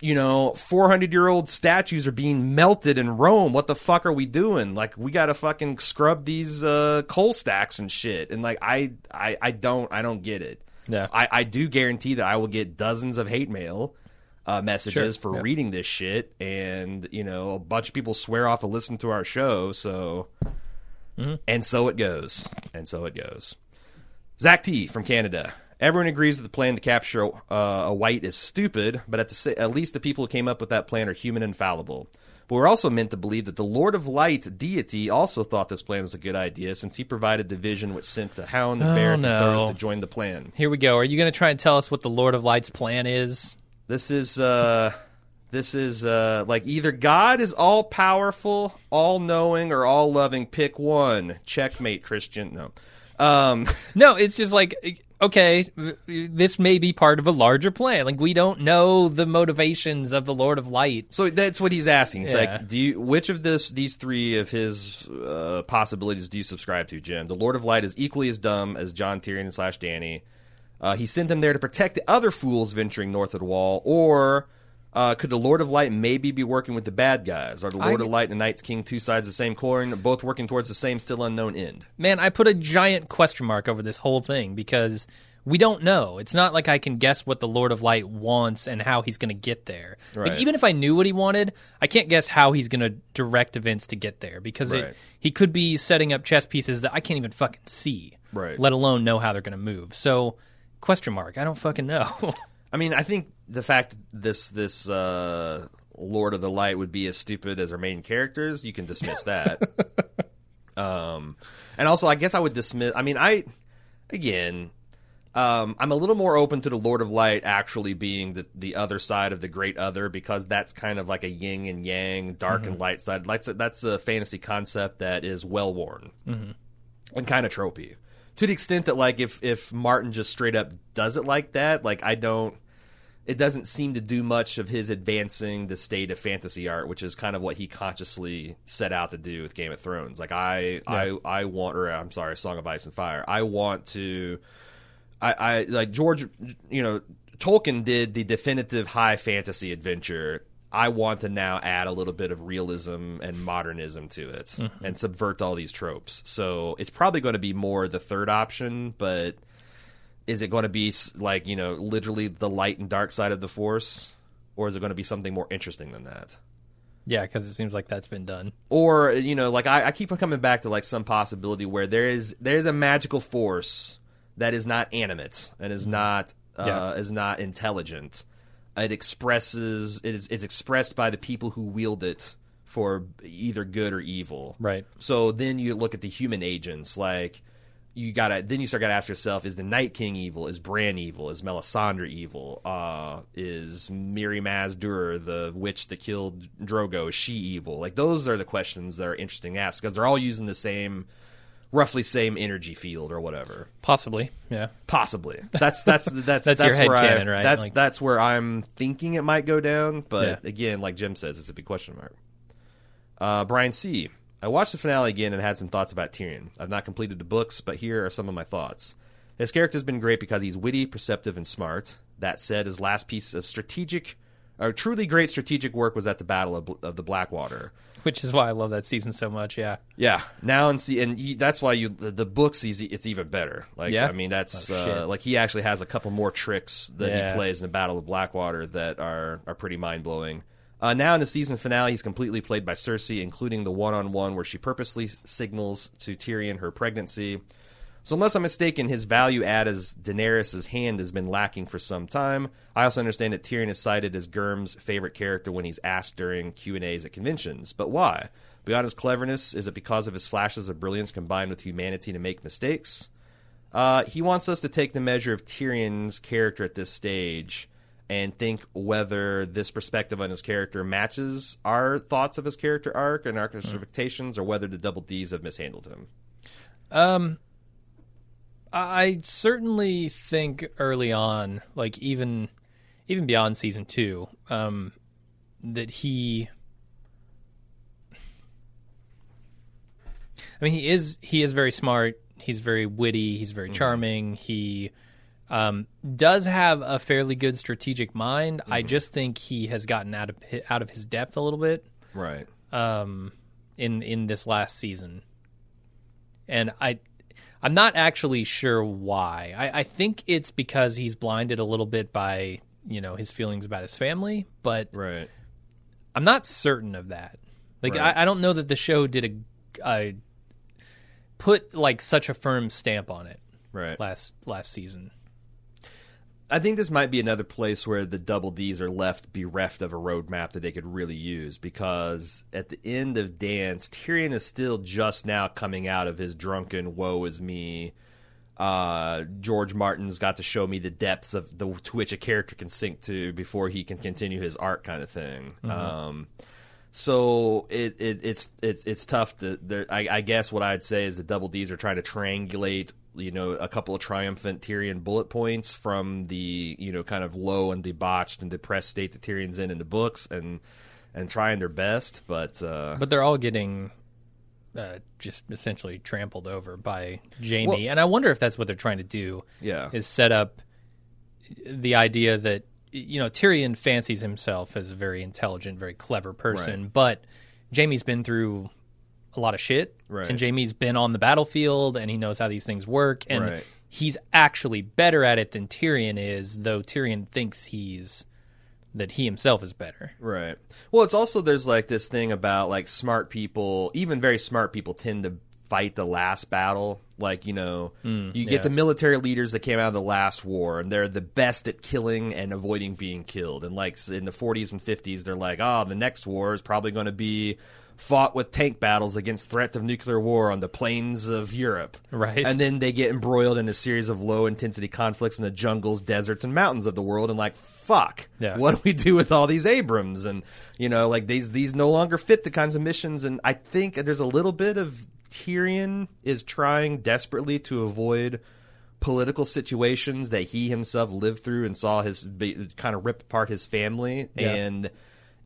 you know, 400 year old statues are being melted in Rome. What the fuck are we doing? Like, we got to fucking scrub these uh, coal stacks and shit. And like, I, I, I don't, I don't get it. Yeah. I, I do guarantee that I will get dozens of hate mail uh, messages Sure, for yeah. reading this shit, and you know, a bunch of people swear off to listen to our show. So, Mm-hmm. and so it goes, and so it goes. Zach T from Canada. Everyone agrees that the plan to capture uh, a wight is stupid, but at, the, at least the people who came up with that plan are human and fallible. But we're also meant to believe that the Lord of Light deity also thought this plan was a good idea, since he provided the vision which sent the Hound, the Oh, Bear, and the no. Thirst to join the plan. Here we go. Are you going to try and tell us what the Lord of Light's plan is? This is uh this is uh like either God is all powerful, all knowing, or all loving. Pick one. Checkmate, Christian. No. Um No, it's just like okay, this may be part of a larger plan. Like we don't know the motivations of the Lord of Light. so that's what he's asking. It's Yeah. like, do you which of this these three of his uh, possibilities do you subscribe to, Jim? The Lord of Light is equally as dumb as Jon Tyrion slash Dany. Uh, he sent them there to protect the other fools venturing north of the wall, or uh, could the Lord of Light maybe be working with the bad guys? Are the Lord I- of Light and the Night's King two sides of the same coin, both working towards the same still unknown end? Man, I put a giant question mark over this whole thing because we don't know. It's not like I can guess what the Lord of Light wants and how he's going to get there. Right. Like even if I knew what he wanted, I can't guess how he's going to direct events to get there because Right. it, he could be setting up chess pieces that I can't even fucking see. Right. Let alone know how they're going to move. So, question mark. I don't fucking know. I mean, I think the fact this this uh, Lord of the Light would be as stupid as our main characters, you can dismiss that. um, and also, I guess I would dismiss. I mean, I again, um, I'm a little more open to the Lord of Light actually being the the other side of the Great Other because that's kind of like a yin and yang, dark and light side. That's a, that's a fantasy concept that is well worn and kind of tropey. To the extent that like if if Martin just straight up does it like that, like I don't it doesn't seem to do much of his advancing the state of fantasy art, which is kind of what he consciously set out to do with Game of Thrones. Like I I I want or I'm sorry, Song of Ice and Fire. I want to I, I like George, you know, Tolkien did the definitive high fantasy adventure. I want to now add a little bit of realism and modernism to it Mm-hmm. and subvert all these tropes. So it's probably going to be more the third option, but is it going to be like, you know, literally the light and dark side of the force? Or is it going to be something more interesting than that? Yeah, because it seems like that's been done. or you know like I, I keep coming back to like some possibility where there is there's a magical force that is not animate and is not uh, Yeah. is not intelligent it expresses it is it's expressed by the people who wield it for either good or evil Right. so then you look at the human agents like you gotta then you start gotta ask yourself is the night king evil is bran evil is melisandre evil uh is Mirri Maz Duur the witch that killed drogo is she evil like those are the questions that are interesting to ask because they're all using the same roughly same energy field or whatever Possibly. Yeah. possibly that's that's that's That's your where I, headcanon, right? that's Like- that's where i'm thinking it might go down but Yeah. again like jim says it's a big question mark uh, Brian C. I watched the finale again and had some thoughts about Tyrion. I've not completed the books, but here are some of my thoughts. His character's been great because he's witty, perceptive, and smart. That said, his last piece of strategic, or truly great strategic work was at the Battle of, of the Blackwater. Which is why I love that season so much. Yeah. Yeah, now and see, and you, that's why you the, the books easy. It's even better. Like Yeah? I mean, that's Oh, uh, like he actually has a couple more tricks that Yeah. he plays in the Battle of Blackwater that are are pretty mind blowing. Uh, now in the season finale, he's completely played by Cersei, including the one on one where she purposely signals to Tyrion her pregnancy. So unless I'm mistaken, his value add as Daenerys' hand has been lacking for some time. I also understand that Tyrion is cited as Gurm's favorite character when he's asked during Q and A's at conventions. But why? Beyond his cleverness, is it because of his flashes of brilliance combined with humanity to make mistakes? Uh, he wants us to take the measure of Tyrion's character at this stage and think whether this perspective on his character matches our thoughts of his character arc and our expectations, or whether the double D's have mishandled him. Um, I certainly think early on, like even even beyond season two, um, that he. I mean, he is he is very smart. He's very witty. He's very charming. He um, does have a fairly good strategic mind. I just think he has gotten out of out of his depth a little bit Right. um, in in this last season, and I I'm not actually sure why. I, I think it's because he's blinded a little bit by you know his feelings about his family, but Right. I'm not certain of that. Like Right. I, I don't know that the show did a, a put like such a firm stamp on it Right. last last season. I think this might be another place where the double D's are left bereft of a roadmap that they could really use because at the end of Dance, Tyrion is still just now coming out of his drunken woe is me. Uh, George Martin's got to show me the depths of the to which a character can sink to before he can continue his art kind of thing. Um, so it, it it's it's it's tough to there I, I guess what I'd say is the double D's are trying to triangulate you know a couple of triumphant Tyrion bullet points from the you know kind of low and debauched and depressed state that Tyrion's in in the books and and trying their best but uh But they're all getting uh, just essentially trampled over by Jaime, Well- and I wonder if that's what they're trying to do. yeah is set up the idea that you know Tyrion fancies himself as a very intelligent, very clever person, but Jaime's been through a lot of shit, Right. and Jaime's been on the battlefield and he knows how these things work, and Right. he's actually better at it than Tyrion is, though Tyrion thinks he's that he himself is better. Right. Well, it's also there's like this thing about like smart people, even very smart people tend to fight the last battle. Like, you know, hmm, you get yeah. the military leaders that came out of the last war and they're the best at killing and avoiding being killed. And like in the 40s and 50s, they're like, "Oh, the next war is probably going to be fought with tank battles against threat of nuclear war on the plains of Europe." Right. And then they get embroiled in a series of low intensity conflicts in the jungles, deserts, and mountains of the world and like, "Fuck. Yeah. What do we do with all these Abrams and you know like these these no longer fit the kinds of missions and I think there's a little bit of Tyrion is trying desperately to avoid political situations that he himself lived through and saw his be, kind of rip apart his family Yeah. and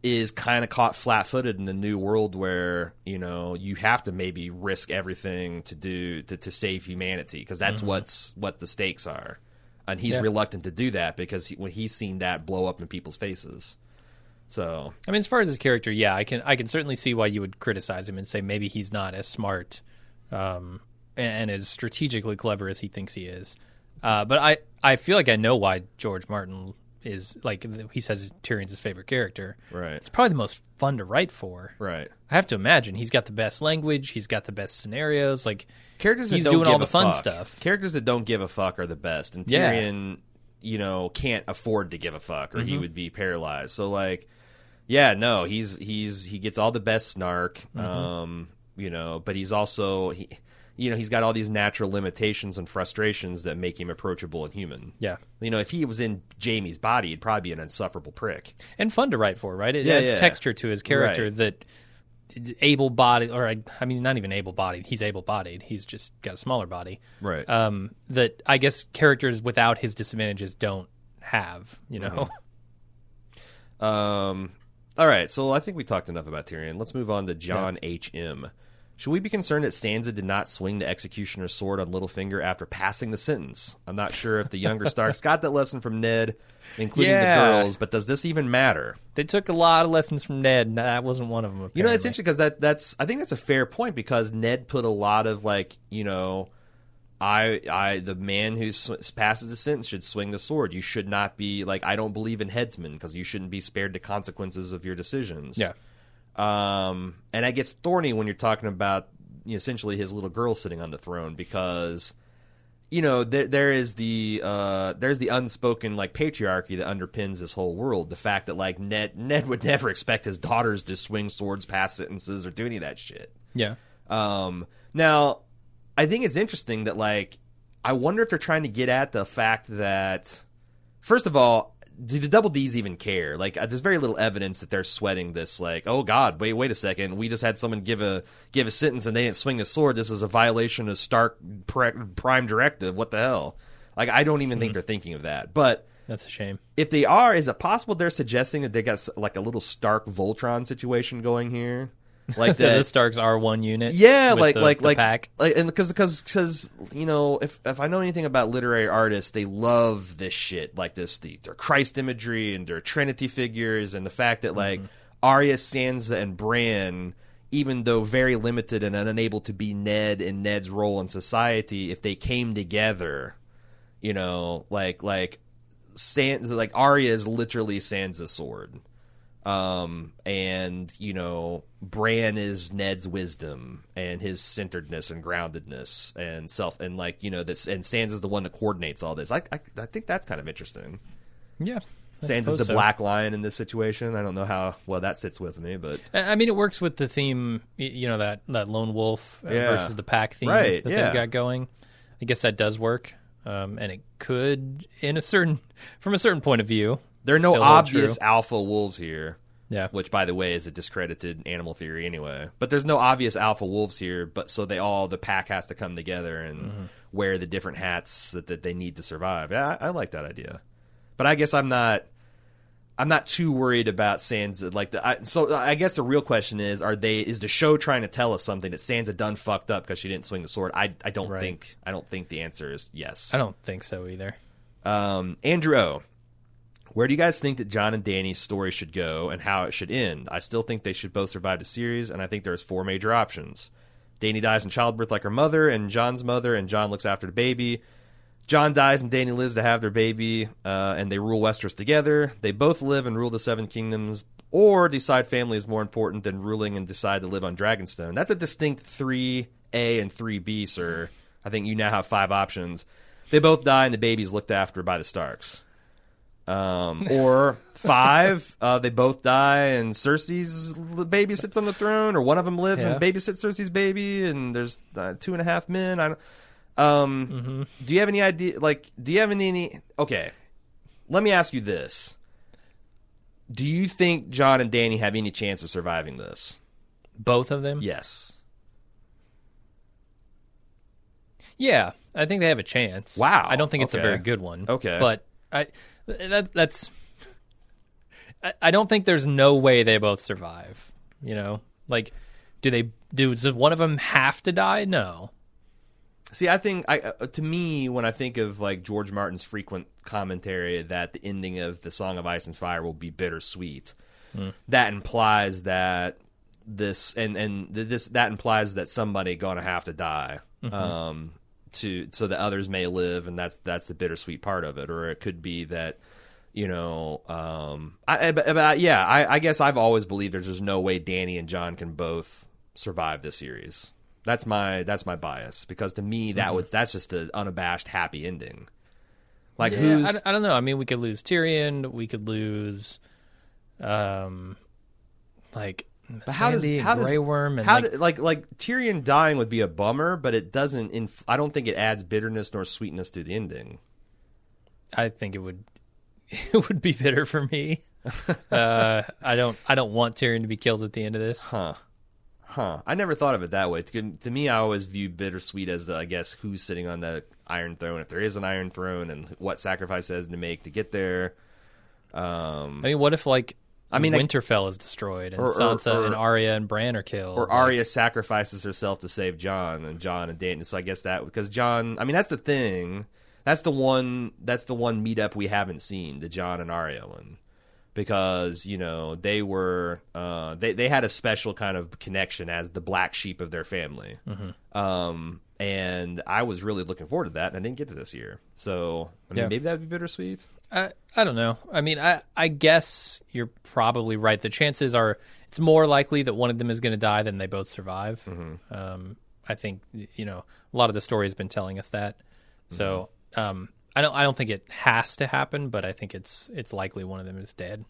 is kind of caught flat-footed in a new world where you know you have to maybe risk everything to do to, to save humanity because that's mm-hmm. what's what the stakes are and he's Yeah. reluctant to do that because he, when he's seen that blow up in people's faces. So I mean, as far as his character, yeah, I can I can certainly see why you would criticize him and say maybe he's not as smart um, and, and as strategically clever as he thinks he is. Uh, but I I feel like I know why George Martin is like he says Tyrion's his favorite character. right, It's probably the most fun to write for. right. I have to imagine he's got the best language, he's got the best scenarios. Like Characters that he's don't doing give all the a fun fuck. stuff. Characters that don't give a fuck are the best, and Yeah. Tyrion, you know, can't afford to give a fuck, or Mm-hmm. he would be paralyzed. So like, yeah, no, he's he's he gets all the best snark, Mm-hmm. um, you know, but he's also he, you know, he's got all these natural limitations and frustrations that make him approachable and human. Yeah. You know, if he was in Jaime's body, he'd probably be an insufferable prick. and fun to write for, right? It Yeah, adds yeah. texture to his character Right. that able bodied, or I, I mean, not even able bodied. He's able bodied. He's just got a smaller body. Right. Um, that I guess characters without his disadvantages don't have. You know. Um, all right, so I think we talked enough about Tyrion. Let's move on to John H. M. Should we be concerned that Sansa did not swing the executioner's sword on Littlefinger after passing the sentence? I'm not sure if the younger Starks got that lesson from Ned, including Yeah. the girls, but does this even matter? They took a lot of lessons from Ned. and That wasn't one of them. You know, it's interesting because that that's I think that's a fair point because Ned put a lot of like you know, I I the man who sw- passes the sentence should swing the sword. You should not be like I don't believe in headsmen because you shouldn't be spared the consequences of your decisions. Yeah. Um, and that gets thorny when you're talking about you know, essentially his little girl sitting on the throne because you know there there is the uh there's the unspoken like patriarchy that underpins this whole world. The fact that like Ned Ned would never expect his daughters to swing swords, pass sentences, or do any of that shit. Yeah. Um, now, I think it's interesting that like I wonder if they're trying to get at the fact that first of all, do the double D's even care? Like, uh, there's very little evidence that they're sweating this. Like, oh God, wait, wait a second, we just had someone give a give a sentence and they didn't swing a sword. This is a violation of Stark pre- Prime Directive. What the hell? Like, I don't even think they're thinking of that, but That's a shame. if they are, is it possible they're suggesting that they got like a little Stark Voltron situation going here? Like the Stark's R one unit. yeah, like the- like the like pack. like and because because because you know if if I know anything about literary artists, they love this shit like this the their Christ imagery and their Trinity figures and the fact that like Mm-hmm. Arya, Sansa, and Bran. Even though very limited and unable to be Ned in Ned's role in society, if they came together, you know, like like Sansa, like Arya is literally Sansa's sword um, and you know Bran is Ned's wisdom and his centeredness and groundedness and self and like you know this and Sans is the one that coordinates all this. I I, I think that's kind of interesting. Yeah. I Sansa's suppose the so. black lion in this situation. I don't know how well that sits with me, but I I mean, it works with the theme, you know, that, that lone wolf uh, Yeah. versus the pack theme Right, that yeah. they've got going. I guess that does work, um, and it could, in a certain, from a certain point of view, there are no still obvious true. alpha wolves here. Yeah, Which, by the way, is a discredited animal theory anyway. But there's no obvious alpha wolves here. But so they all the pack has to come together and Mm-hmm. wear the different hats that, that they need to survive. Yeah, I, I like that idea. But I guess I'm not. I'm not too worried about Sansa. Like the, I, so, I guess the real question is: Are they? Is the show trying to tell us something that Sansa done fucked up because she didn't swing the sword? I, I don't Right. think. I don't think the answer is yes. I don't think so either. Um, Andrew O. Where do you guys think that Jon and Dany's story should go and how it should end? I still think they should both survive the series, and I think there's four major options. Dany dies in childbirth like her mother and Jon's mother, and Jon looks after the baby. Jon dies and Dany lives to have their baby, uh, and they rule Westeros together. They both live and rule the Seven Kingdoms, or decide family is more important than ruling and decide to live on Dragonstone. That's a distinct 3A and 3B, sir. I think you now have five options. They both die, and the baby's looked after by the Starks. Um, or five, uh, they both die, and Cersei's baby sits on the throne, or one of them lives Yeah. and babysits Cersei's baby, and there's uh, two and a half men. I don't. Um, do you have any idea? Like, do you have any? Okay, let me ask you this: Do you think Jon and Dany have any chance of surviving this? Both of them. Yes. Yeah, I think they have a chance. Wow, I don't think it's a very good one. Okay. but I that that's I, I don't think there's no way they both survive. You know, like do they do does one of them have to die? No. See, I think I uh, to me when I think of like George Martin's frequent commentary that the ending of the Song of Ice and Fire will be bittersweet, that implies that this and and this that implies that somebody gonna have to die. Um, to so that others may live, and that's that's the bittersweet part of it. Or it could be that you know, um, I, but, but yeah, I, I guess I've always believed there's just no way Dany and Jon can both survive this series. That's my that's my bias because to me that was that's just an unabashed happy ending. Like Yeah, who's I, don't- I don't know. I mean, we could lose Tyrion. We could lose, um, like But how does Sandy how does Grey Worm and how like, do- like like Tyrion dying would be a bummer, but it doesn't. Inf- I don't think it adds bitterness nor sweetness to the ending. I think it would it would be bitter for me. uh, I don't I don't want Tyrion to be killed at the end of this. Huh. Huh. I never thought of it that way. To, to me, I always view bittersweet as the, I guess, who's sitting on the Iron Throne, if there is an Iron Throne, and what sacrifice has to make to get there. Um, I mean, what if like I mean, I- Winterfell is destroyed and Or- or- Sansa or- and Arya and Bran are killed, or like- Arya sacrifices herself to save Jon, and Jon and Dayton. So I guess that because Jon, I mean, that's the thing. That's the one. That's the one meetup we haven't seen, the Jon and Arya one, because you know they were uh, they they had a special kind of connection as the black sheep of their family. Um, and I was really looking forward to that, and I didn't get to this year. So I mean, Yeah. maybe that would be bittersweet. I, I don't know. I mean, I I guess you're probably right. The chances are it's more likely that one of them is going to die than they both survive. Mm-hmm. Um, I think you know a lot of the story has been telling us that. So Mm-hmm. um, I don't I don't think it has to happen, but I think it's it's likely one of them is dead.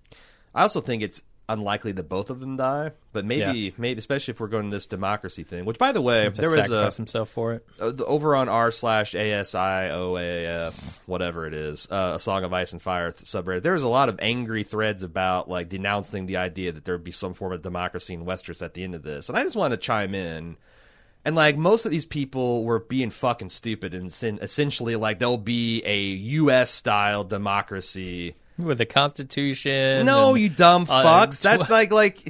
I also think it's unlikely that both of them die, but maybe, Yeah. maybe especially if we're going to this democracy thing. Which, by the way, there was a himself for it. uh, the- over on r slash ASIOAF, whatever it is, uh, a Song of Ice and Fire th- subreddit. There was a lot of angry threads about like denouncing the idea that there would be some form of democracy in Westeros at the end of this, and I just wanted to chime in. And like most of these people were being fucking stupid, and sin- essentially like there'll be a U.S. style democracy. With the Constitution. No, and- you dumb uh, fucks. tw- That's like like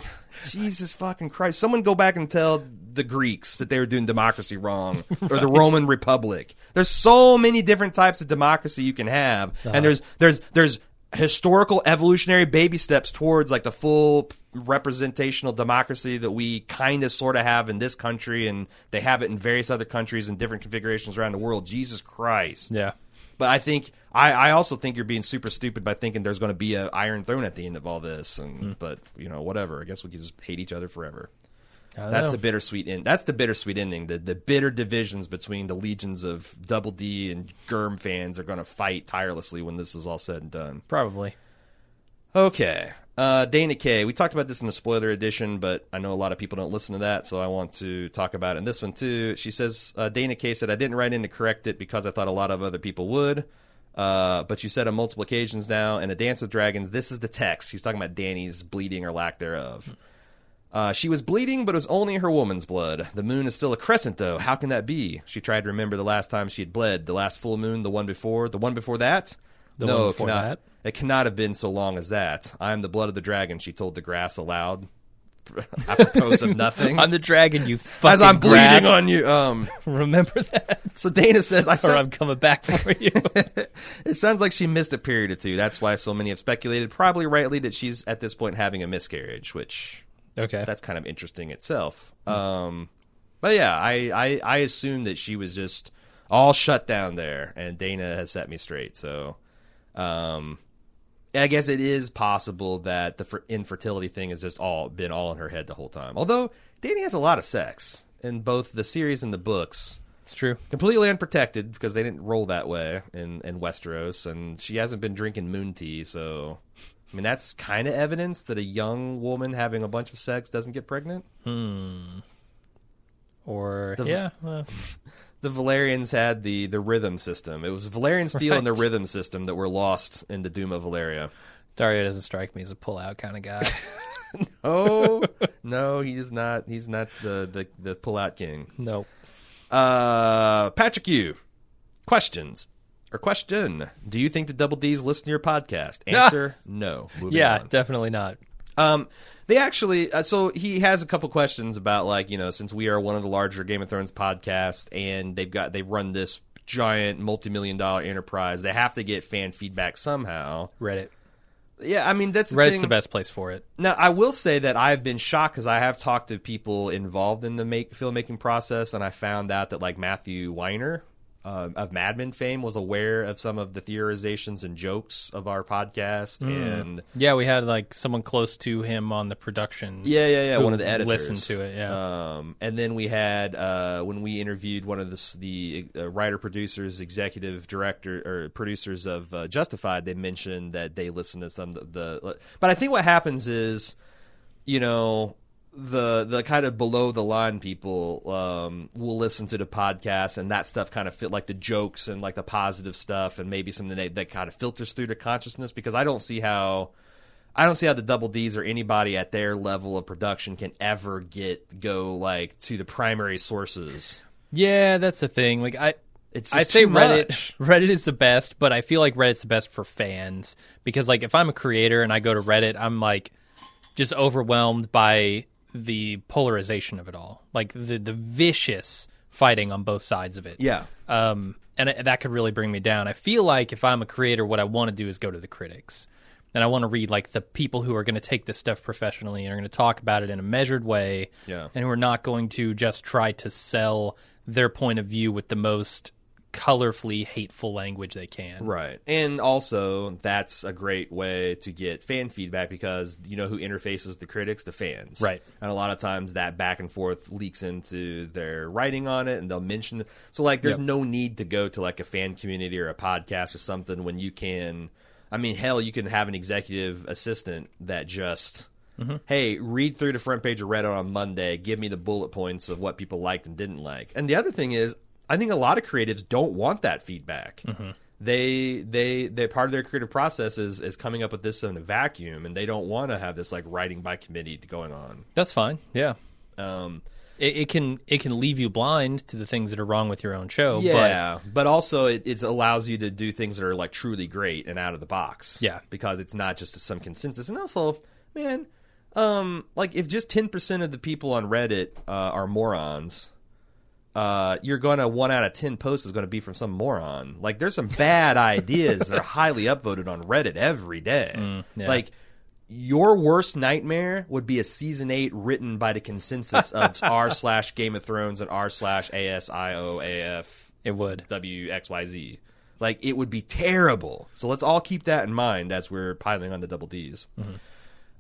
Jesus fucking Christ. Someone go back and tell the Greeks that they were doing democracy wrong or the Roman Republic. There's so many different types of democracy you can have. And there's there's there's historical evolutionary baby steps towards like the full representational democracy that we kind of sort of have in this country and they have it in various other countries and different configurations around the world. Jesus Christ. Yeah. But I think I, I also think you're being super stupid by thinking there's going to be an Iron Throne at the end of all this. And Hmm. but you know whatever. I guess we could just hate each other forever. That's know. the bittersweet end. That's the bittersweet ending. The the bitter divisions between the legions of Double D and Germ fans are going to fight tirelessly when this is all said and done. probably. Okay. Uh, Dana K. We talked about this in the spoiler edition, but I know a lot of people don't listen to that, so I want to talk about it in this one too. She says uh, Dana K. said I didn't write in to correct it because I thought a lot of other people would. Uh, but you said on multiple occasions now in a Dance with Dragons, this is the text. She's talking about Dany's bleeding or lack thereof. Uh, she was bleeding, but it was only her woman's blood. The moon is still a crescent, though. How can that be? She tried to remember the last time she had bled. The last full moon, the one before, the one before that. The no, one before cannot, that? It cannot have been so long as that. I am the blood of the dragon. She told the grass aloud, apropos of nothing. I'm the dragon, you fucking As I'm grass. bleeding on you. Um. Remember that? So Dana says, "I or said I'm coming back for you. it sounds like she missed a period or two. That's why so many have speculated, probably rightly, that she's at this point having a miscarriage, which okay. that's kind of interesting itself. Um, but yeah, I, I I assume that she was just all shut down there, and Dana has set me straight. So, um, I guess it is possible that the fer- infertility thing has just all been all in her head the whole time. Although Dana has a lot of sex in both the series and the books it's true. completely unprotected because they didn't roll that way in, in Westeros, and she hasn't been drinking moon tea. So, I mean, that's kind of evidence that a young woman having a bunch of sex doesn't get pregnant. Hmm. Or The- yeah, well, The Valyrians had the the rhythm system. It was Valyrian steel and the rhythm system that were lost in the Doom of Valyria. Daario doesn't strike me as a pull-out kind of guy. no, no, he's not. He's not the the, the pull out king. nope. Uh, Patrick, you questions or question? Do you think the Double D's listen to your podcast? Answer: No. Moving Yeah, on. definitely not. Um, they actually, uh, so he has a couple questions about like you know since we are one of the larger Game of Thrones podcasts and they've got they run this giant multi-million dollar enterprise, they have to get fan feedback somehow. Reddit. Yeah, I mean that's the Reddit's thing. the best place for it. Now, I will say that I've been shocked because I have talked to people involved in the make, filmmaking process, and I found out that like Matthew Weiner uh, of Mad Men fame was aware of some of the theorizations and jokes of our podcast, and Yeah, we had like someone close to him on the production. yeah, yeah, yeah, one of the editors listened to it, yeah. Um, and then we had uh, when we interviewed one of the, the uh, writer, producers, executive director, or producers of uh, Justified. They mentioned that they listen to some of the. But I think what happens is, you know, the the kind of below the line people um, will listen to the podcast, and that stuff kind of fit like the jokes and like the positive stuff, and maybe something that, that kind of filters through to consciousness. Because I don't see how. I don't see how the Double D's or anybody at their level of production can ever get go like to the primary sources. Yeah, that's the thing. Like I, It's I'd say Reddit. much. Reddit is the best, but I feel like Reddit's the best for fans because, like, if I'm a creator and I go to Reddit, I'm like just overwhelmed by the polarization of it all, like the the vicious fighting on both sides of it. Yeah, um, and it, that could really bring me down. I feel like if I'm a creator, what I want to do is go to the critics, and I want to read like the people who are going to take this stuff professionally and are going to talk about it in a measured way, Yeah. and who are not going to just try to sell their point of view with the most colorfully hateful language they can. right. And also, that's a great way to get fan feedback because you know who interfaces with the critics, the fans, Right. And a lot of times that back and forth leaks into their writing on it, and they'll mention. So like, there's Yep. no need to go to like a fan community or a podcast or something when you can. I mean, hell, you can have an executive assistant that just. Mm-hmm. Hey, read through the front page of Reddit on Monday. Give me the bullet points of what people liked and didn't like. And the other thing is, I think a lot of creatives don't want that feedback. Mm-hmm. They they they part of their creative process is is coming up with this in a vacuum, and they don't want to have this like writing by committee going on. That's fine. Yeah. Um, It, it can it can leave you blind to the things that are wrong with your own show. yeah, but, also it, it allows you to do things that are like truly great and out of the box. Yeah. because it's not just some consensus, and also, man, um, like if just ten percent of the people on Reddit uh, are morons. Uh, you're gonna one out of ten posts is gonna be from some moron. Like, there's some bad ideas that are highly upvoted on Reddit every day. Mm, yeah. Like, your worst nightmare would be a season eight written by the consensus of r slash Game of Thrones and r slash ASIOAF it would. WXYZ. Like it would be terrible. So let's all keep that in mind as we're piling on the double D's.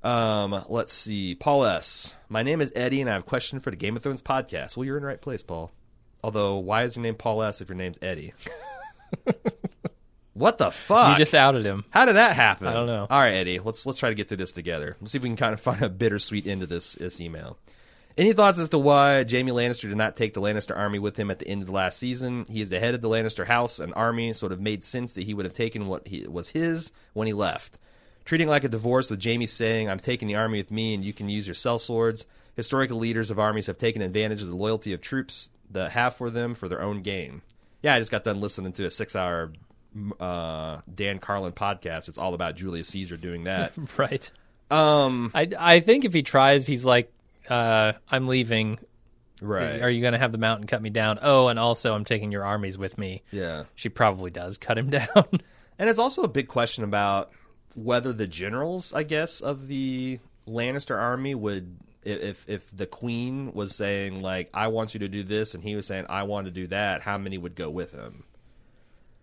Um, let's see. Paul S. My name is Eddie, and I have a question for the Game of Thrones podcast. Well, you're in the right place, Paul. Although, why is your name Paul S. if your name's Eddie? what the fuck? You just outed him. How did that happen? I don't know. All right, Eddie, let's let's try to get through this together. Let's see if we can kind of find a bittersweet end to this this email. Any thoughts as to why Jaime Lannister did not take the Lannister army with him at the end of the last season? He is the head of the Lannister house and army, so it would have made sense that he would have taken what he, was his when he left. Treating like a divorce with Jaime saying, I'm taking the army with me and you can use your sellswords. Historical leaders of armies have taken advantage of the loyalty of troops that have for them for their own gain. Yeah, I just got done listening to a six hour uh, Dan Carlin podcast. It's all about Julius Caesar doing that. Right. um, I, I think if he tries, he's like, uh, I'm leaving. right. Are you going to have the mountain cut me down? Oh, and also I'm taking your armies with me. yeah. She probably does cut him down. And it's also a big question about whether the generals, I guess, of the Lannister army would if if the queen was saying like I want you to do this and he was saying I want to do that, how many would go with him?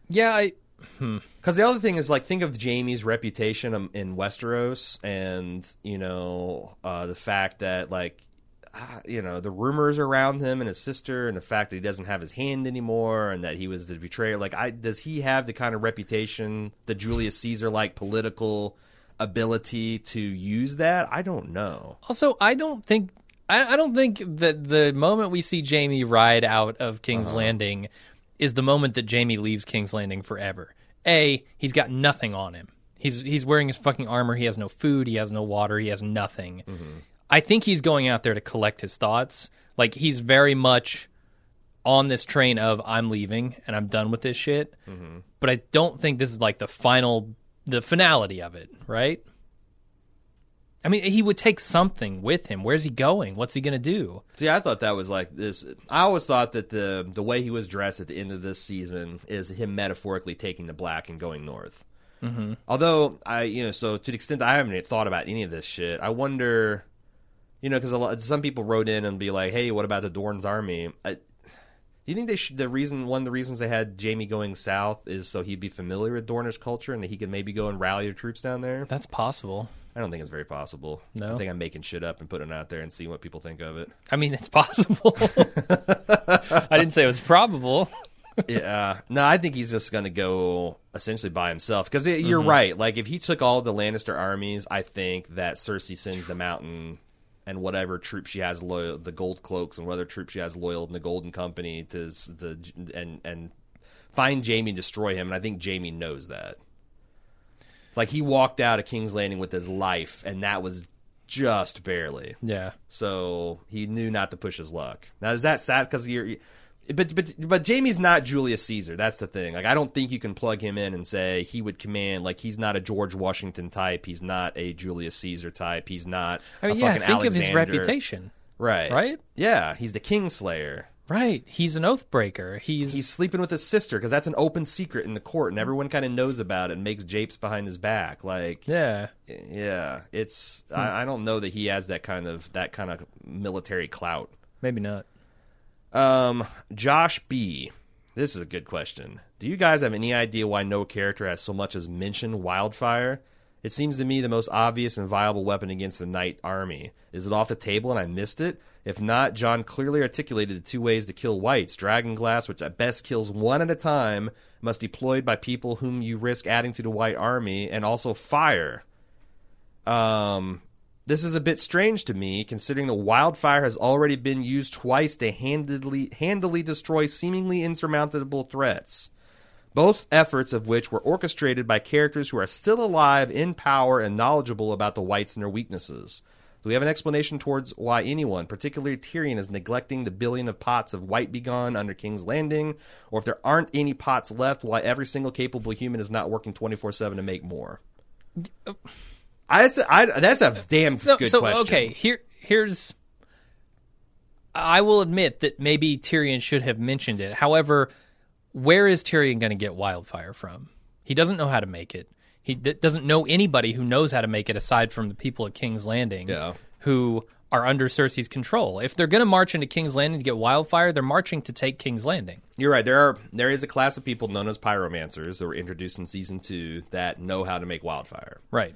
yeah, I, Because the other thing is like think of Jaime's reputation um, in Westeros, and you know uh, the fact that like ah, you know the rumors around him and his sister, and the fact that he doesn't have his hand anymore, and that he was the betrayer. Like, I does he have the kind of reputation, the Julius Caesar like political ability to use that? I don't know. Also, I don't think I, I don't think that the moment we see Jaime ride out of King's Uh-huh. Landing is the moment that Jaime leaves King's Landing forever. A, he's got nothing on him. He's he's wearing his fucking armor. He has no food. He has no water. He has nothing. Mm-hmm. I think he's going out there to collect his thoughts. Like he's very much on this train of I'm leaving and I'm done with this shit. Mm-hmm. But I don't think this is like the final, the finality of it, right? I mean, he would take something with him. Where's he going? What's he going to do? See, I thought that was like this. I always thought that the the way he was dressed at the end of this season is him metaphorically taking the black and going north. Mm-hmm. Although I, you know, so to the extent I haven't thought about any of this shit, I wonder, you know, because some people wrote in and be like, "Hey, what about the Dorne's army?" I, do you think they should, the reason one of the reasons they had Jaime going south is so he'd be familiar with Dorner's culture and that he could maybe go and rally the troops down there? That's possible. I don't think it's very possible. No? I think I'm making shit up and putting it out there and seeing what people think of it. I mean, it's possible. I didn't say it was probable. yeah. No, I think he's just going to go essentially by himself because you're mm-hmm. right. Like if he took all the Lannister armies, I think that Cersei sends them out and and whatever troops she has loyal, the gold cloaks and whatever troops she has loyal in the Golden Company to the and and find Jaime and destroy him. And I think Jaime knows that. Like he walked out of King's Landing with his life, and that was just barely. Yeah. So he knew not to push his luck. Now is that sad? Because you're, but but but Jaime's not Julius Caesar. That's the thing. Like I don't think you can plug him in and say he would command. Like he's not a George Washington type. He's not a Julius Caesar type. He's not. I mean, a yeah, think of his reputation. Right. Right? Yeah. He's the Kingslayer. Right. He's an oath breaker. He's, He's sleeping with his sister because that's an open secret in the court, and everyone kind of knows about it and makes japes behind his back. Like, yeah. yeah, it's. Hmm. I, I don't know that he has that kind of that kind of military clout. Maybe not. Um, Josh B. This is a good question. Do you guys have any idea why no character has so much as mentioned wildfire? It seems to me the most obvious and viable weapon against the Night Army. Is it off the table and I missed it? If not, Jon clearly articulated the two ways to kill wights. Dragon glass, which at best kills one at a time, must be deployed by people whom you risk adding to the Wight Army, and also fire. Um, this is a bit strange to me, considering the wildfire has already been used twice to handily, handily destroy seemingly insurmountable threats. Both efforts of which were orchestrated by characters who are still alive, in power, and knowledgeable about the wights and their weaknesses. Do we have an explanation towards why anyone, particularly Tyrion, is neglecting the billion of pots of wight begone under King's Landing? Or if there aren't any pots left, why every single capable human is not working 24 7 to make more? Uh, I, that's, a, I, that's a damn No, good so question. okay, here here's I will admit that maybe Tyrion should have mentioned it. However, where is Tyrion going to get wildfire from? He doesn't know how to make it. He d- doesn't know anybody who knows how to make it aside from the people at King's Landing Yeah. who are under Cersei's control. If they're going to march into King's Landing to get wildfire, they're marching to take King's Landing. You're right. There are there is a class of people known as pyromancers that were introduced in season two that know how to make wildfire. Right.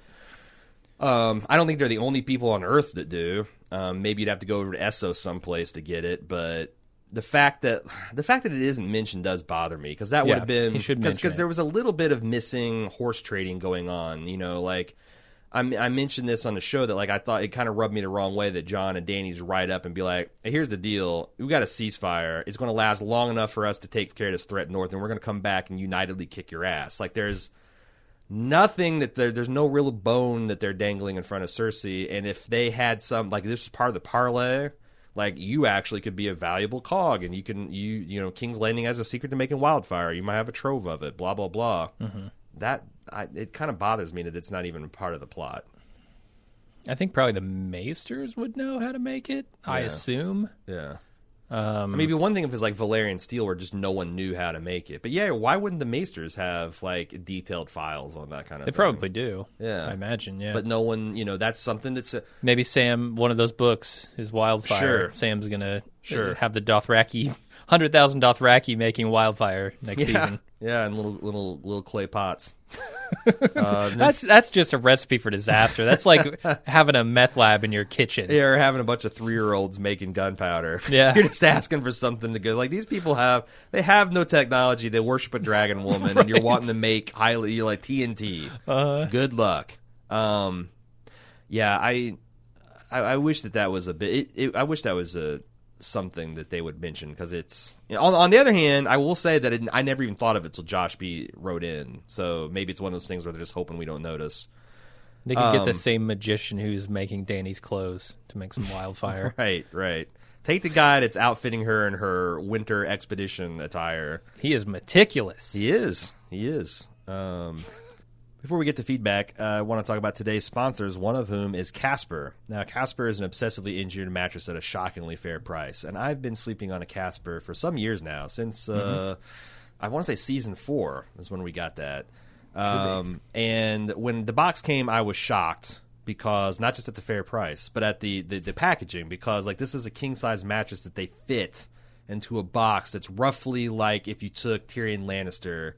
Um, I don't think they're the only people on Earth that do. Um, maybe you'd have to go over to Essos someplace to get it, but the fact that the fact that it isn't mentioned does bother me because that would have been because there was a little bit of missing horse trading going on. You know, like I, I mentioned this on the show that like I thought it kind of rubbed me the wrong way that Jon and Dany's write up and be like, hey, "Here's the deal: we got a ceasefire. It's going to last long enough for us to take care of this threat north, and we're going to come back and unitedly kick your ass." Like there's nothing that there's no real bone that they're dangling in front of Cersei. And if they had some like this was part of the parlay, like you actually could be a valuable cog, and you can you you know King's Landing has a secret to making wildfire. You might have a trove of it. Blah blah blah. Mm-hmm. That I, it kind of bothers me that it's not even part of the plot. I think probably the Maesters would know how to make it. I assume. Yeah. Um, I mean, it'd be one thing if it's like Valyrian steel, where just no one knew how to make it. But yeah, why wouldn't the Maesters have like detailed files on that kind of? they thing? probably do. Yeah. I imagine. Yeah. But no one, you know, that's something that's. uh, Maybe Sam, one of those books is Wildfire. Sure. Sam's gonna Sure. have the Dothraki, hundred thousand Dothraki making Wildfire next Yeah, season. yeah, and little little little clay pots. Uh, That's that's just a recipe for disaster. That's like having a meth lab in your kitchen. yeah, or having a bunch of three year olds making gunpowder. Yeah. you're just asking for something to go. Like these people have, they have no technology. They worship a dragon woman, and you're wanting to make highly like TNT. Uh, Good luck. Um, yeah, I, I, I wish that that was a bit. It, it, I wish that was a something that they would mention because it's. You know, on, on the other hand, I will say that it, I never even thought of it till Josh B wrote in. So maybe it's one of those things where they're just hoping we don't notice. they could get the Um, same magician who's making Dany's clothes to make some wildfire. Right, right. Take the guy that's outfitting her in her winter expedition attire. he is meticulous. He is. He is. Um, Before we get to feedback, uh, I want to talk about today's sponsors, one of whom is Casper. Now, Casper is an obsessively engineered mattress at a shockingly fair price. And I've been sleeping on a Casper for some years now, since uh, I want to say season four is when we got that. Um, and when the box came, I was shocked because not just at the fair price, but at the, the, the packaging, because like this is a king size mattress that they fit into a box that's roughly like if you took Tyrion Lannister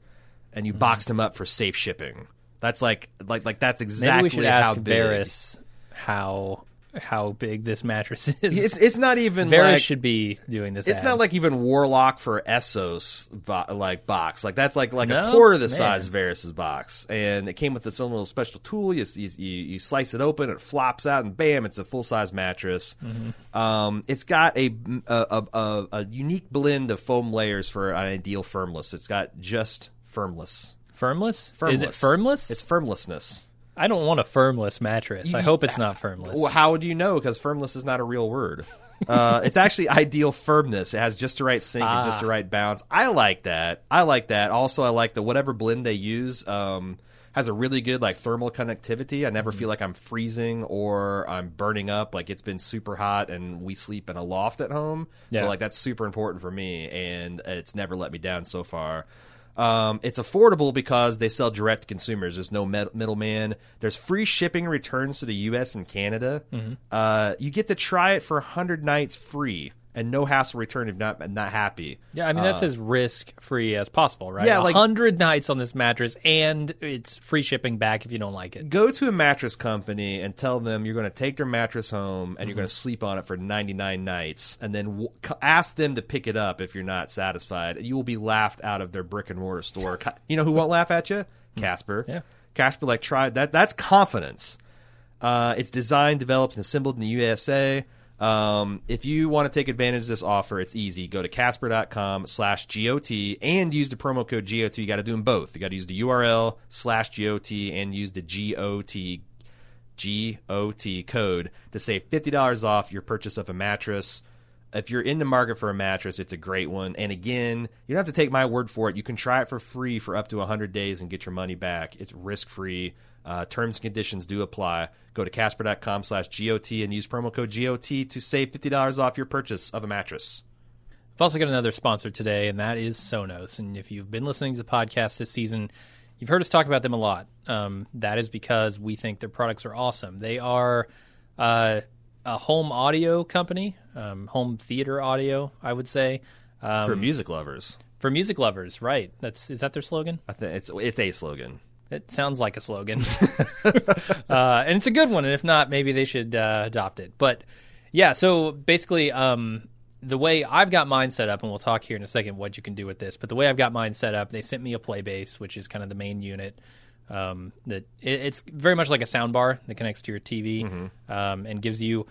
and you boxed him up for safe shipping. That's like like like that's exactly Maybe we should how ask big. Varys how how big this mattress is. It's it's not even Varys like should be doing this. it's ad. not like even Warlock for Essos bo- like box. Like that's like like a quarter the Man. size of Varys's box, and it came with its own little special tool. You you, you, slice it open, it flops out, and bam, it's a full size mattress. Mm-hmm. Um, it's got a a, a a a unique blend of foam layers for an ideal firmless. It's got just firmless. Firmless. Firmless. Is it firmless? It's firmlessness. I don't want a firmless mattress. I hope it's not firmless. Well, how do you know? Because firmless is not a real word. Uh, it's actually ideal firmness. It has just the right sink and just the right bounce. I like that. I like that. Also, I like the whatever blend they use um, has a really good like thermal connectivity. I never feel like I'm freezing or I'm burning up. Like it's been super hot and we sleep in a loft at home, Yeah. so like that's super important for me, and it's never let me down so far. Um, it's affordable because they sell direct to consumers. There's no med- middleman. There's free shipping returns to the U.S. and Canada. Mm-hmm. Uh, you get to try it for 100 nights free and no hassle return if not not happy. yeah, I mean that's as risk free as possible, right? Uh, yeah, like- hundred nights on this mattress, and it's free shipping back if you don't like it. Go to a mattress company and tell them you're going to take their mattress home and you're going to Mm-hmm. sleep on it for 99 nights, and then w- ask them to pick it up if you're not satisfied. You will be laughed out of their brick and mortar store. You know who won't laugh at you? Casper. Yeah. Casper, like try that. That's confidence. Uh, it's designed, developed, and assembled in the USA. Um, if you want to take advantage of this offer, it's easy. Go to casper.com slash GOT and use the promo code GOT. You got to do them both. You got to use the URL slash GOT and use the GOT GOT code to save $50 off your purchase of a mattress. If you're in the market for a mattress, it's a great one. And again, you don't have to take my word for it. You can try it for free for up to 100 days and get your money back. It's risk free. Uh, terms and conditions do apply. Go to casper.com slash GOT and use promo code GOT to save $50 off your purchase of a mattress. I've also got another sponsor today, and that is Sonos. And if you've been listening to the podcast this season, you've heard us talk about them a lot. Um, that is because we think their products are awesome. They are uh, a home audio company, um, home theater audio, I would say. Um, For music lovers, for music lovers, right? That's is that their slogan? I think it's, it's a slogan. It sounds like a slogan, uh, and it's a good one. And if not, maybe they should uh, adopt it. But yeah, so basically, um, the way I've got mine set up, and we'll talk here in a second what you can do with this. But the way I've got mine set up, they sent me a Playbase, which is kind of the main unit. Um, that it, it's very much like a sound bar that connects to your TV um, and gives you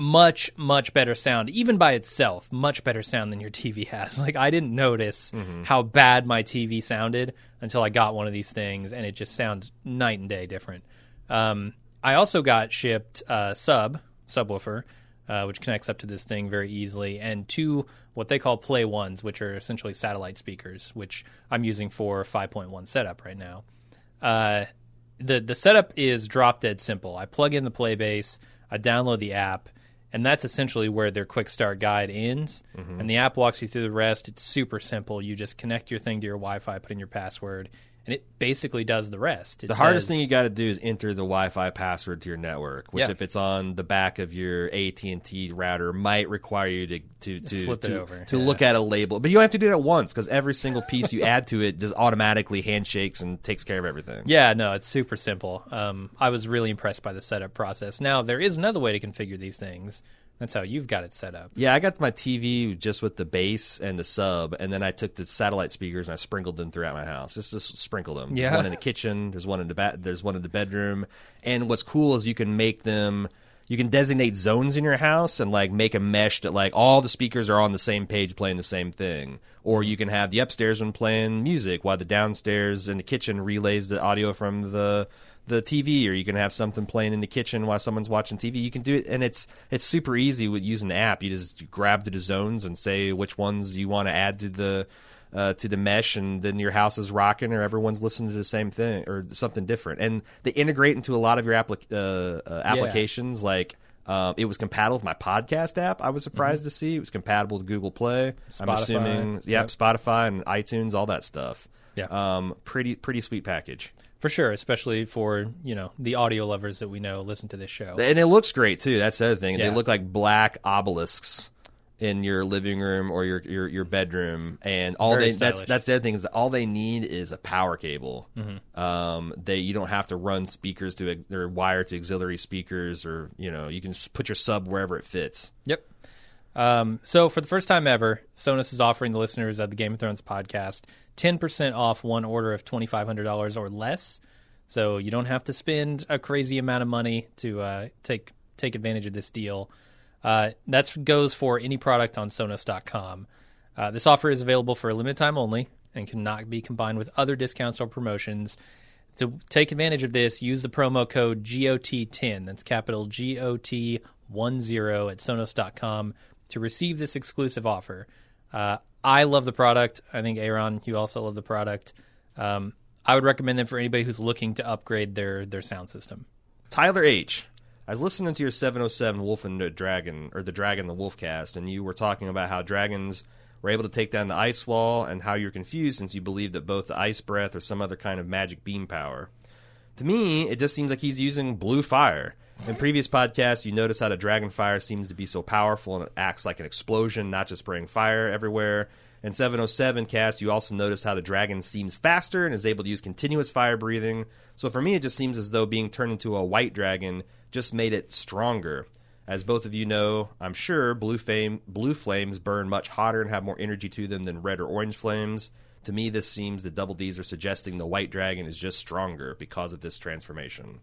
much much better sound even by itself much better sound than your tv has. Like i didn't notice how bad my tv sounded until i got one of these things and it just sounds night and day different. Um, i also got shipped uh, sub subwoofer uh, which connects up to this thing very easily and two what they call play ones which are essentially satellite speakers which i'm using for 5.1 setup right now. Uh, the the setup is drop dead simple. I plug in the Playbase, I download the app, and that's essentially where their quick start guide ends. Mm-hmm. And the app walks you through the rest. It's super simple. You just connect your thing to your Wi-Fi, put in your password, and it basically does the rest. It The hardest says- thing you got to do is enter the Wi-Fi password to your network, which Yeah. if it's on the back of your AT and T router, might require you to to to Flip to, to yeah. look at a label. But you don't have to do that once because every single piece you add to it just automatically handshakes and takes care of everything. Yeah, no, it's super simple. Um, I was really impressed by the setup process. Now there is another way to configure these things. That's how you've got it set up. Yeah, I got my TV just with the base and the sub, and then I took the satellite speakers and I sprinkled them throughout my house. Just just sprinkled them. Yeah. There's one in the kitchen. There's one in the ba- There's one in the bedroom. And what's cool is you can make them. You can designate zones in your house and like make a mesh that like all the speakers are on the same page playing the same thing. Or you can have the upstairs one playing music while the downstairs in the kitchen relays the audio from the the TV, or you can have something playing in the kitchen while someone's watching TV. You can do it, and it's it's super easy with using the app. You just grab the zones and say which ones you want to add to the uh, to the mesh, and then your house is rocking, or everyone's listening to the same thing or something different. And they integrate into a lot of your applic- uh, uh, applications. Like um, it was compatible with my podcast app. I was surprised to see it was compatible to Google Play. I'm Mm-hmm. Assuming, yep, yep. Spotify and iTunes, all that stuff. Yeah. um, pretty pretty sweet package. For sure, especially for you know the audio lovers that we know listen to this show. And it looks great too. That's the other thing. They look like black obelisks in your living room or your your, your bedroom. And all Very they that's stylish. that's the other thing is that all they need is a power cable. Mm-hmm. Um, they you don't have to run speakers to or wire to auxiliary speakers or you know you can just put your sub wherever it fits. Yep. Um, so for the first time ever, Sonos is offering the listeners of the Game of Thrones podcast 10% off one order of $2,500 or less. So you don't have to spend a crazy amount of money to uh, take take advantage of this deal. Uh, that goes for any product on Sonos.com. Uh, this offer is available for a limited time only and cannot be combined with other discounts or promotions. To take advantage of this, use the promo code GOT10. That's capital G O T 10 at Sonos.com to receive this exclusive offer. Uh, I love the product. I think, Aaron, you also love the product. Um, I would recommend them for anybody who's looking to upgrade their, their sound system. Tyler H. I was listening to your 707 Wolf and the Dragon, or the Dragon the Wolf cast, and you were talking about how dragons were able to take down the ice wall and how you're confused since you believe that both the ice breath or some other kind of magic beam power. To me, it just seems like he's using blue fire. In previous podcasts, you notice how the dragon fire seems to be so powerful and it acts like an explosion, not just spraying fire everywhere. In 707 cast, you also notice how the dragon seems faster and is able to use continuous fire breathing. So for me, it just seems as though being turned into a white dragon just made it stronger. As both of you know, I'm sure blue flame blue flames burn much hotter and have more energy to them than red or orange flames. To me, this seems the Double D's are suggesting the white dragon is just stronger because of this transformation.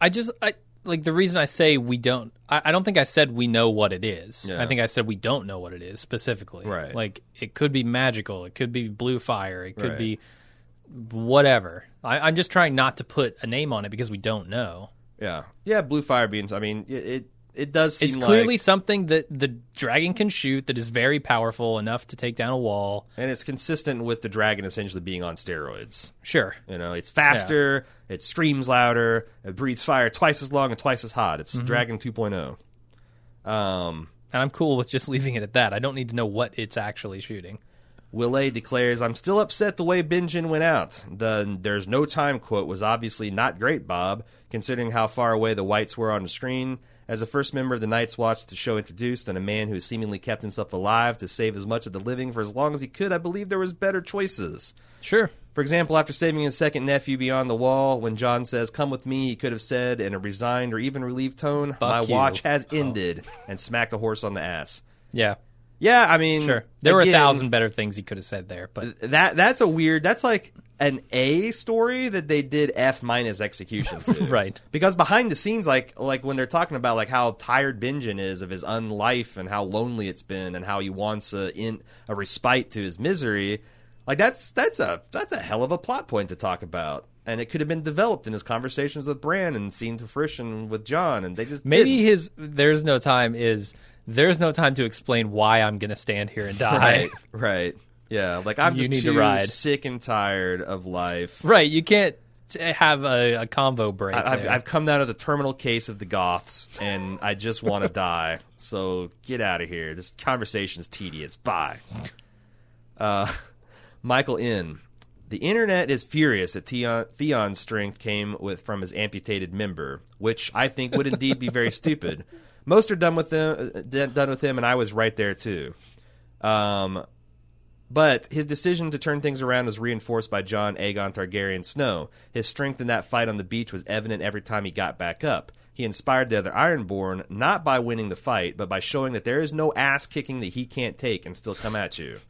I just I like the reason I say we don't. I, I don't think I said we know what it is. Yeah. I think I said we don't know what it is specifically. Right. Like it could be magical. It could be blue fire. It could Right. be whatever. I, I'm just trying not to put a name on it because we don't know. Yeah, yeah, blue fire beans. I mean, it it, it does seem It's clearly like, something that the dragon can shoot that is very powerful enough to take down a wall. and it's consistent with the dragon essentially being on steroids. Sure. You know, it's faster, it screams louder, it breathes fire twice as long and twice as hot. It's Dragon 2.0. Um, And I'm cool with just leaving it at that. I don't need to know what it's actually shooting. Willet declares, I'm still upset the way Benjen went out. The there's no time quote was obviously not great, Bob, considering how far away the wights were on the screen. As the first member of the Night's Watch the show introduced, and a man who has seemingly kept himself alive to save as much of the living for as long as he could, I believe there was better choices. Sure. For example, after saving his second nephew beyond the wall, when Jon says, Come with me, he could have said in a resigned or even relieved tone, My you. watch has oh. ended, and smacked the horse on the ass. Yeah. Yeah, I mean, Sure. There were a thousand better things he could have said there, but That that's a weird. That's like an A story that they did F minus execution to. Right. Because behind the scenes, like like when they're talking about like how tired Benjen is of his unlife and how lonely it's been and how he wants a in a respite to his misery, like that's that's a that's a hell of a plot point to talk about. And it could have been developed in his conversations with Bran and seen to fruition with Jon, and they just maybe didn't. his there's no time is there's no time to explain why I'm going to stand here and die. right, right, yeah. Like I'm You just need to too ride. sick and tired of life. Right, you can't t- have a, a combo break. I- I've. I've come down to the terminal case of the Goths, and I just want to die. So get out of here. This conversation's tedious. Bye. Uh, Michael N. The internet is furious that Theon, Theon's strength came with from his amputated member, which I think would indeed be very stupid. Most are done with them, uh, done with him, and I was right there too. Um, but his decision to turn things around was reinforced by Jon Aegon Targaryen Snow. His strength in that fight on the beach was evident every time he got back up. He inspired the other Ironborn not by winning the fight, but by showing that there is no ass kicking that he can't take and still come at you.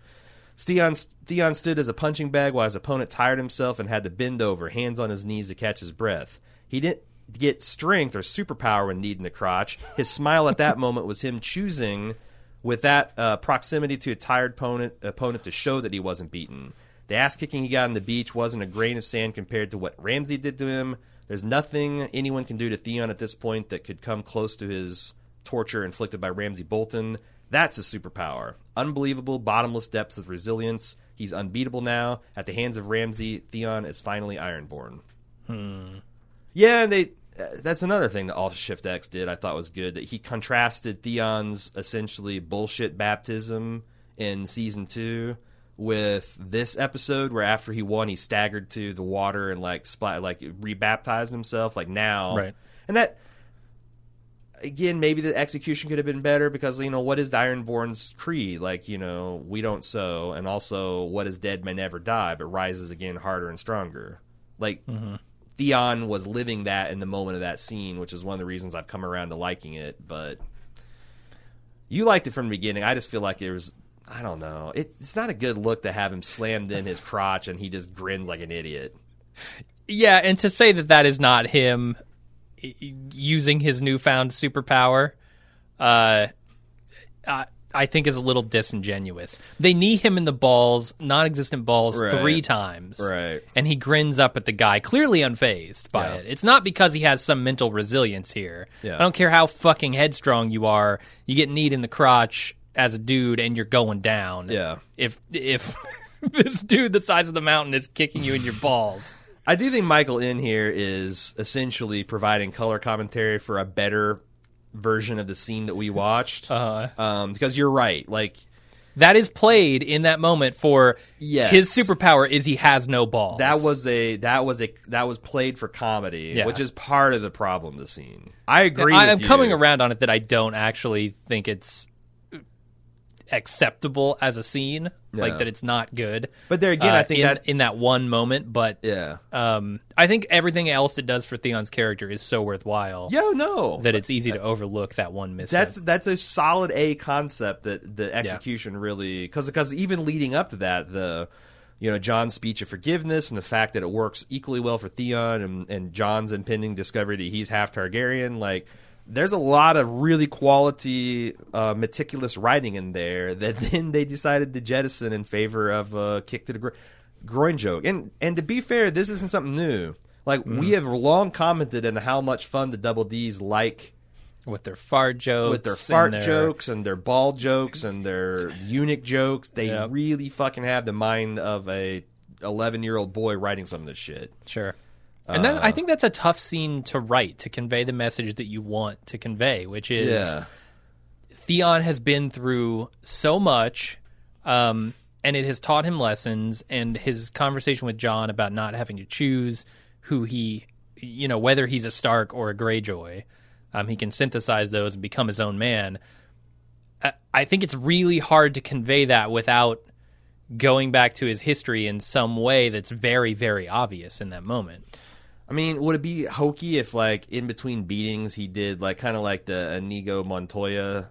Theon, Theon stood as a punching bag while his opponent tired himself and had to bend over, hands on his knees to catch his breath. He didn't get strength or superpower when needing the crotch. His smile at that moment was him choosing, with that uh, proximity to a tired opponent, opponent, to show that he wasn't beaten. The ass kicking he got on the beach wasn't a grain of sand compared to what Ramsay did to him. There's nothing anyone can do to Theon at this point that could come close to his torture inflicted by Ramsay Bolton. That's his superpower. Unbelievable, bottomless depths of resilience. He's unbeatable now. At the hands of Ramsay, Theon is finally Ironborn. Hmm. Yeah, and they. Uh, that's another thing that Alt Shift X did. I thought was good that he contrasted Theon's essentially bullshit baptism in season two with this episode, where after he won, he staggered to the water and like splat, like rebaptized himself. Like now, Right. And that again, maybe the execution could have been better because you know what is the Ironborn's creed? Like you know, we don't sow, and also what is dead may never die, but rises again harder and stronger. Like Theon was living that in the moment of that scene, which is one of the reasons I've come around to liking it. But you liked it from the beginning. I just feel like it was. I don't know. It, it's not a good look to have him slammed in his crotch and he just grins like an idiot. Yeah, and to say that that is not him using his newfound superpower, uh, I, I think is a little disingenuous. They knee him in the balls, non-existent balls, Right. three times, Right. And he grins up at the guy, clearly unfazed by Yeah. it. It's not because he has some mental resilience here. Yeah. I don't care how fucking headstrong you are. You get kneed in the crotch as a dude, and you're going down. Yeah. If if this dude the size of the mountain is kicking you in your balls. I do think Michael in here is essentially providing color commentary for a better version of the scene that we watched. Uh, um, because you're right. Like, that is played in that moment for Yes. his superpower is he has no balls. that was a that was a that was played for comedy, Yeah. which is part of the problem. The scene. I agree. I, you. coming around on it that I don't actually think it's acceptable as a scene, like that it's not good. But there again, uh, I think in, that in that one moment, but yeah, um, I think everything else it does for Theon's character is so worthwhile yo, no, that it's easy to overlook that one miss. that's that's a solid A concept that the execution really because because even leading up to that the you know Jon's speech of forgiveness and the fact that it works equally well for Theon and, and Jon's impending discovery that he's half Targaryen like there's a lot of really quality uh, meticulous writing in there that then they decided to jettison in favor of a kick to the gro- groin joke and and to be fair this isn't something new like we have long commented on how much fun the double D's like with their fart jokes, with their and fart their- jokes and their ball jokes and their eunuch jokes. They Yep. really fucking have the mind of a 11 year old boy writing some of this shit. Sure. And that, I think that's a tough scene to write to convey the message that you want to convey, which is Yeah. Theon has been through so much, um, and it has taught him lessons. And his conversation with Jon about not having to choose who he, you know, whether he's a Stark or a Greyjoy, um, he can synthesize those and become his own man. I, I think it's really hard to convey that without going back to his history in some way that's very, very obvious in that moment. I mean, would it be hokey if, like, in between beatings, he did, like, kind of like the Inigo Montoya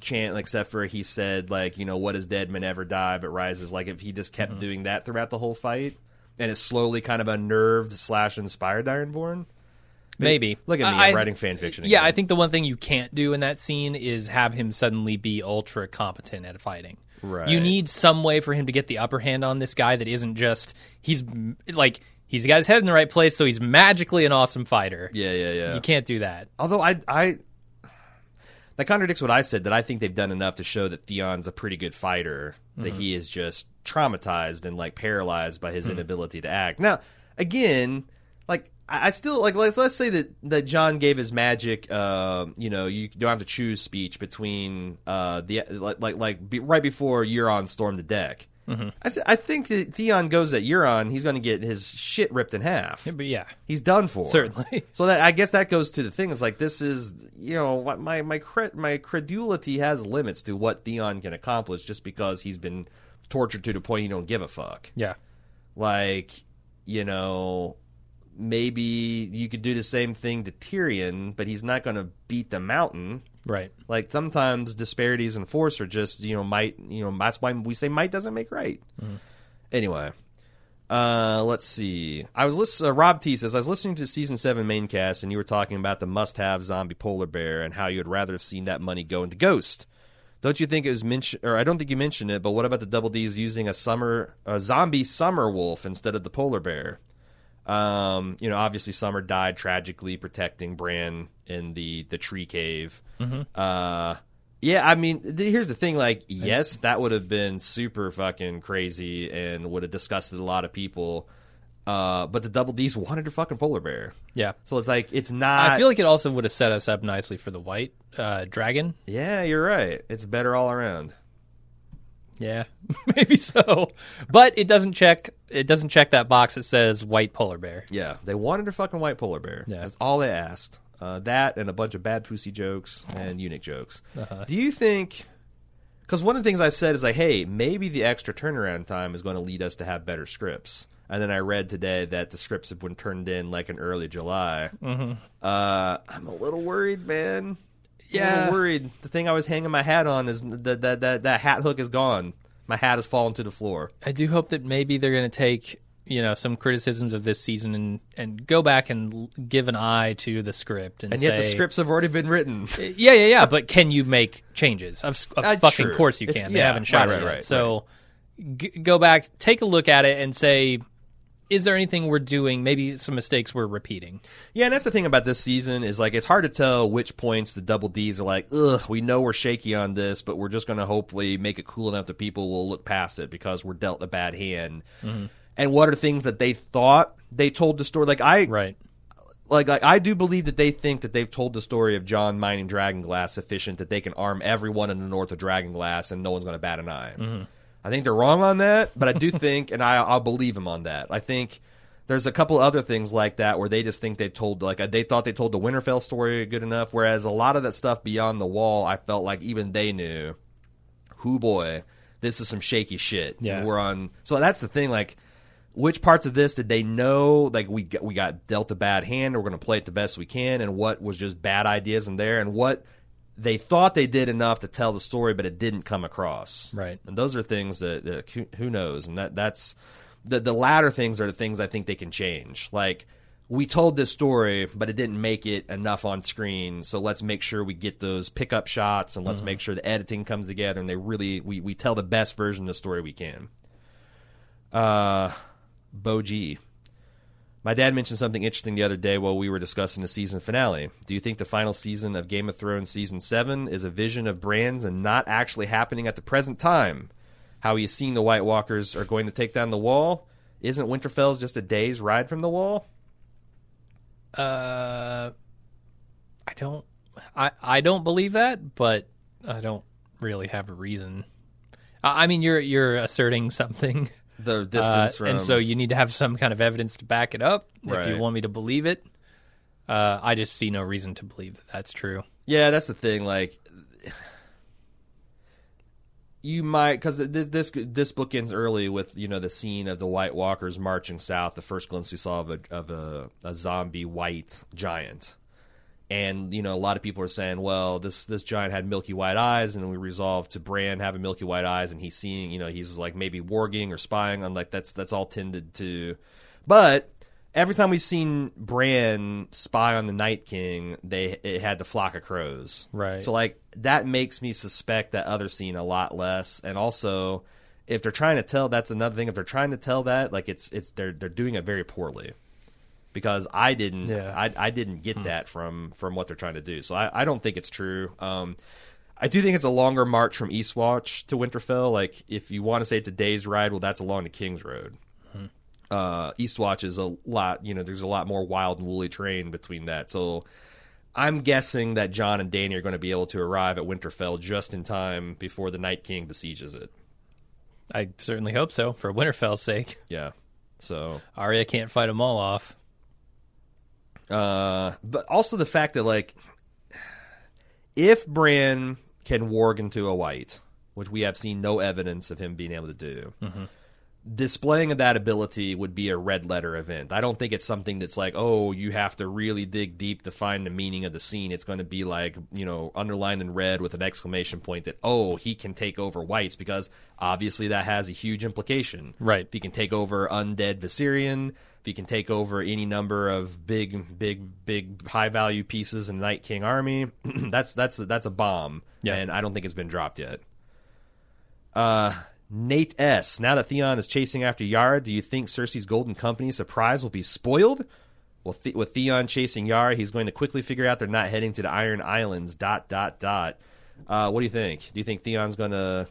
chant, except for he said, like, you know, what is dead may ever die but rises. Like, if he just kept Mm-hmm. doing that throughout the whole fight and it slowly kind of unnerved slash inspired Ironborn? Maybe. Look at me, I- I'm writing fan fiction. Yeah. I think the one thing you can't do in that scene is have him suddenly be ultra competent at fighting. Right. You need some way for him to get the upper hand on this guy that isn't just he's like he's got his head in the right place, so he's magically an awesome fighter. Yeah, yeah, yeah. You can't do that. Although I, I, that contradicts what I said. That I think they've done enough to show that Theon's a pretty good fighter. That he is just traumatized and like paralyzed by his inability to act. Now, again, like I, I still like let's let's say that that Jon gave his magic. Uh, you know, you don't have to choose speech between uh the like like like be, right before Euron stormed the deck. Mm-hmm. I, s- I think that Theon goes at Euron, he's going to get his shit ripped in half. But yeah, He's done for. Certainly. So that I guess that goes to the thing. Is like this is you know what my my cre- my credulity has limits to what Theon can accomplish just because he's been tortured to the point he don't give a fuck. yeah, Like you know maybe you could do the same thing to Tyrion, but he's not going to beat the mountain. right. Like sometimes disparities in force are just you know might you know that's why we say might doesn't make right. Anyway, uh, let's see. I was listening. Uh, Rob T says I was listening to season seven main cast, and you were talking about the must-have zombie polar bear and how you would rather have seen that money go into Ghost. Don't you think it was mentioned? Or I don't think you mentioned it. But what about the Double D's using a summer a zombie summer wolf instead of the polar bear? Um, you know, obviously Summer died tragically protecting Bran in the the tree cave. Uh, Yeah, I mean, th- here's the thing. Like, yes, that would have been super fucking crazy and would have disgusted a lot of people. Uh, but the double D's wanted a fucking polar bear, Yeah. so it's like it's not. I feel like it also would have set us up nicely for the white uh, dragon. yeah, you're right. It's better all around. Yeah, maybe so. But it doesn't check. It doesn't check that box that says white polar bear. Yeah, they wanted a fucking white polar bear. Yeah. That's all they asked. Uh, that and a bunch of bad pussy jokes and eunuch jokes. Uh-huh. Do you think? Because one of the things I said is like, hey, maybe the extra turnaround time is going to lead us to have better scripts. And then I read today that the scripts have been turned in like in early July. Mm-hmm. Uh, I'm a little worried, man. Yeah. worried. The thing I was hanging my hat on is that that that that hat hook is gone. My hat has fallen to the floor. I do hope that maybe they're going to take you know some criticisms of this season and and go back and l- give an eye to the script and, And yet the scripts have already been written. Yeah, yeah, yeah. But can you make changes? Of, of Uh, fucking course you It's- can. They yeah, haven't shot right, it right, yet. right, so g- go back, take a look at it, and say, is there anything we're doing? Maybe some mistakes we're repeating. Yeah, and that's the thing about this season is like it's hard to tell which points the double D's are like, ugh, we know we're shaky on this, but we're just going to hopefully make it cool enough that people will look past it because we're dealt a bad hand. Mm-hmm. And what are things that they thought they told the story? Like I, Right. like, like I do believe that they think that they've told the story of Jon mining Dragonglass sufficient that they can arm everyone in the north of Dragonglass and no one's going to bat an eye. I think they're wrong on that, but I do think, and I, I'll believe them on that. I think there's a couple other things like that where they just think they told like they thought they told the Winterfell story good enough, whereas a lot of that stuff beyond the wall, I felt like even they knew, who boy, this is some shaky shit. Yeah. We're on. So that's the thing, like. Which parts of this did they know? Like we got, we got dealt a bad hand, and we're going to play it the best we can, and what was just bad ideas in there, and what they thought they did enough to tell the story, but it didn't come across. Right. And those are things that, that who, knows, and that that's the the latter things are the things I think they can change. Like we told this story, but it didn't make it enough on screen, so let's make sure we get those pickup shots, and let's make sure the editing comes together, and they really we we tell the best version of the story we can. Uh, Bo G. My dad mentioned something interesting the other day while we were discussing the season finale. Do you think the final season of Game of Thrones season 7 is a vision of Bran's and not actually happening at the present time? How he's seeing the White Walkers are going to take down the wall? Isn't Winterfell's just a day's ride from the wall? Uh, I don't. I I don't believe that, but I don't really have a reason. I I mean, you're you're asserting something, The uh, distance from and so you need to have some kind of evidence to back it up. If you want me to believe it, uh, I just see no reason to believe that that's true. Yeah, that's the thing. Like, you might because this this this book ends early with you know the scene of the White Walkers marching south. The first glimpse we saw of a of a, a zombie white giant, and you know a lot of people are saying, well, this this giant had milky white eyes, and we resolved to Bran having milky white eyes, and he's seeing you know he's like maybe warging or spying on like that's that's all tended to, but every time we've seen Bran spy on the Night King, they it had the flock of crows. Right. So like that makes me suspect that other scene a lot less. And also, if they're trying to tell, that's another thing. If they're trying to tell that, like it's it's they're they're doing it very poorly. Because I didn't, Yeah. I, I didn't get that from from what they're trying to do. So I, I don't think it's true. Um, I do think it's a longer march from Eastwatch to Winterfell. Like if you want to say it's a day's ride, well, that's along the King's Road uh, Eastwatch is a lot, you know, there's a lot more wild and woolly terrain between that. So I'm guessing that Jon and Dany are going to be able to arrive at Winterfell just in time before the Night King besieges it. I certainly hope so, for Winterfell's sake. Yeah. So, Arya can't fight them all off. Uh, but also the fact that, like, if Bran can warg into a white, which we have seen no evidence of him being able to do, displaying of that ability would be a red letter event. I don't think it's something that's like, oh, you have to really dig deep to find the meaning of the scene. It's going to be like, you know, underlined in red with an exclamation point that, oh, he can take over whites because obviously that has a huge implication. Right. If he can take over undead Viserion, he can take over any number of big, big, big high value pieces in the Night King army, that's that's that's a bomb. Yeah. And I don't think it's been dropped yet. Uh, Nate S. Now that Theon is chasing after Yara, do you think Cersei's Golden Company surprise will be spoiled? Well, the- with Theon chasing Yara, he's going to quickly figure out they're not heading to the Iron Islands. Dot dot dot. Uh, what do you think? Do you think Theon's going to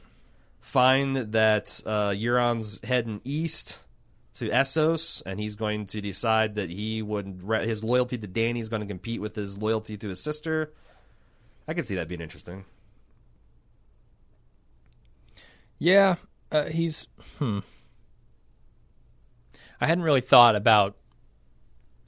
find that uh, Euron's heading east to Essos, and he's going to decide that he would his loyalty to Dany is going to compete with his loyalty to his sister? I could see that being interesting. Yeah, uh, he's. Hmm. I hadn't really thought about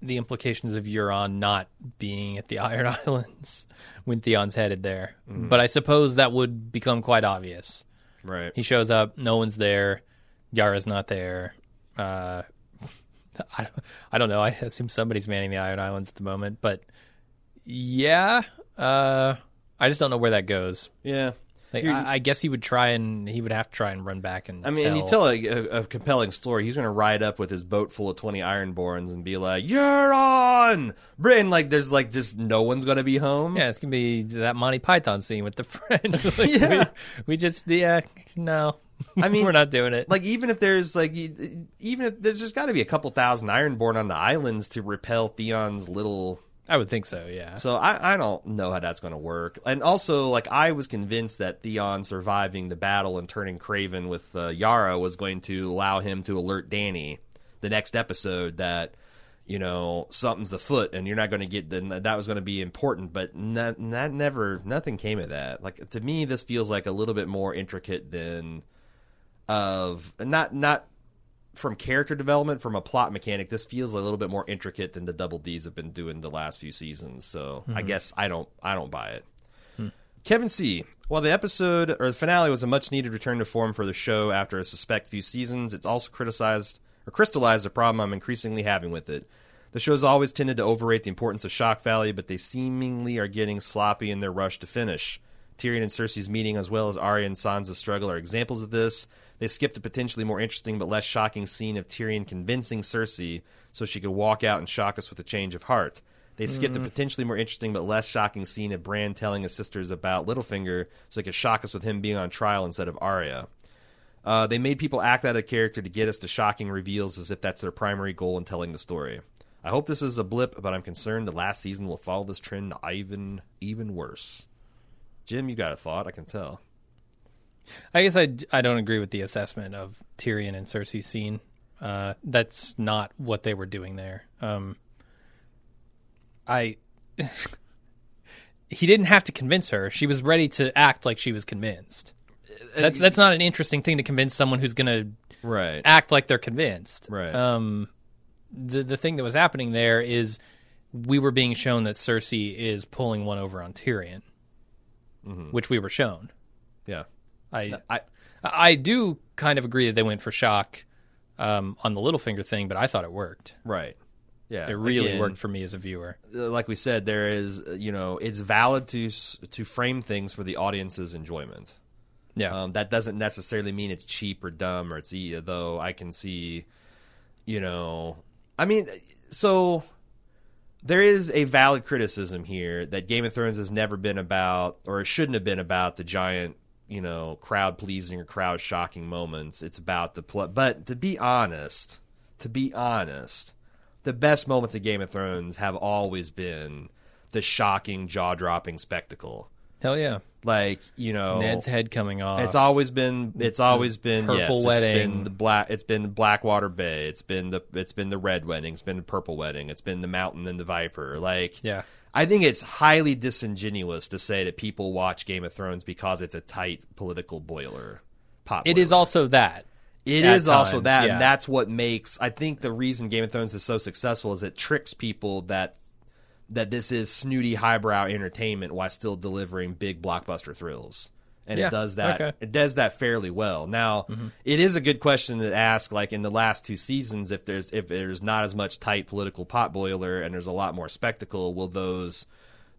the implications of Euron not being at the Iron Islands when Theon's headed there, Mm-hmm. but I suppose that would become quite obvious. Right. He shows up, no one's there, Yara's not there. Uh, I, I don't know. I assume somebody's manning the Iron Islands at the moment, but yeah, uh, I just don't know where that goes. Yeah. Like, I, I guess he would try and he would have to try and run back and. I mean, and you tell a, a, a compelling story. He's going to ride up with his boat full of twenty Ironborns and be like, "You're on, Britain." Like, there's like just no one's going to be home. Yeah, it's gonna be that Monty Python scene with the friend. Like, Yeah. we, we just yeah, no. I mean, we're not doing it. Like, even if there's like, even if there's just got to be a couple thousand Ironborn on the islands to repel Theon's little I would think so. Yeah. So I, I don't know how that's going to work. And also, like I was convinced that Theon surviving the battle and turning Craven with uh, Yara was going to allow him to alert Dany the next episode that you know something's afoot and you're not going to get the, that was going to be important. But not, that never nothing came of that. Like to me, this feels like a little bit more intricate than of not not from character development, from a plot mechanic, this feels a little bit more intricate than the Double D's have been doing the last few seasons. So I hmm. guess I don't I don't buy it. Hmm. Kevin C. While the episode or the finale was a much needed return to form for the show after a suspect few seasons, it's also criticized or crystallized a problem I'm increasingly having with it. The show's always tended to overrate the importance of shock value, but they seemingly are getting sloppy in their rush to finish. Tyrion and Cersei's meeting, as well as Arya and Sansa's struggle, are examples of this. They skipped a potentially more interesting but less shocking scene of Tyrion convincing Cersei so she could walk out and shock us with a change of heart. They skipped a potentially more interesting but less shocking scene of Bran telling his sisters about Littlefinger so they could shock us with him being on trial instead of Arya. Uh, they made people act out of character to get us to shocking reveals as if that's their primary goal in telling the story. I hope this is a blip, but I'm concerned the last season will follow this trend even even worse. Jim, you got a thought? I can tell. I guess I, I don't agree with the assessment of Tyrion and Cersei's scene. Uh, that's not what they were doing there. Um, I he didn't have to convince her. She was ready to act like she was convinced. That's that's not an interesting thing to convince someone who's going to Right. act like they're convinced. Right. Um, the the thing that was happening there is we were being shown that Cersei is pulling one over on Tyrion, which we were shown. Yeah. I I I do kind of agree that they went for shock um, on the Littlefinger thing, but I thought it worked. Right. Yeah. It really Again, worked for me as a viewer. uh, Like we said, there is, uh, you know, it's valid to to frame things for the audience's enjoyment. Yeah, Um, that doesn't necessarily mean it's cheap or dumb or it's e though I can see, you know, I mean, so there is a valid criticism here that Game of Thrones has never been about, or it shouldn't have been about the giant, you know, crowd pleasing or crowd shocking moments. It's about the pl- but to be honest, to be honest, the best moments of Game of Thrones have always been the shocking, jaw dropping spectacle. hell yeah. Like you know, Ned's head coming off. it's always been. It's always been. purple yes, wedding. It's been the black. It's been Blackwater Bay. It's been the. It's been the red wedding. It's been the purple wedding. It's been the mountain and the viper. Like Yeah. I think it's highly disingenuous to say that people watch Game of Thrones because it's a tight political boiler. Pop. It is boiler. also that. It is is also that, yeah. and that's what makes. I think the reason Game of Thrones is so successful is it tricks people that that this is snooty highbrow entertainment while still delivering big blockbuster thrills. And Yeah, it does that. okay. It does that fairly well. Now, mm-hmm. it is a good question to ask. Like in the last two seasons, if there's if there's not as much tight political potboiler and there's a lot more spectacle, will those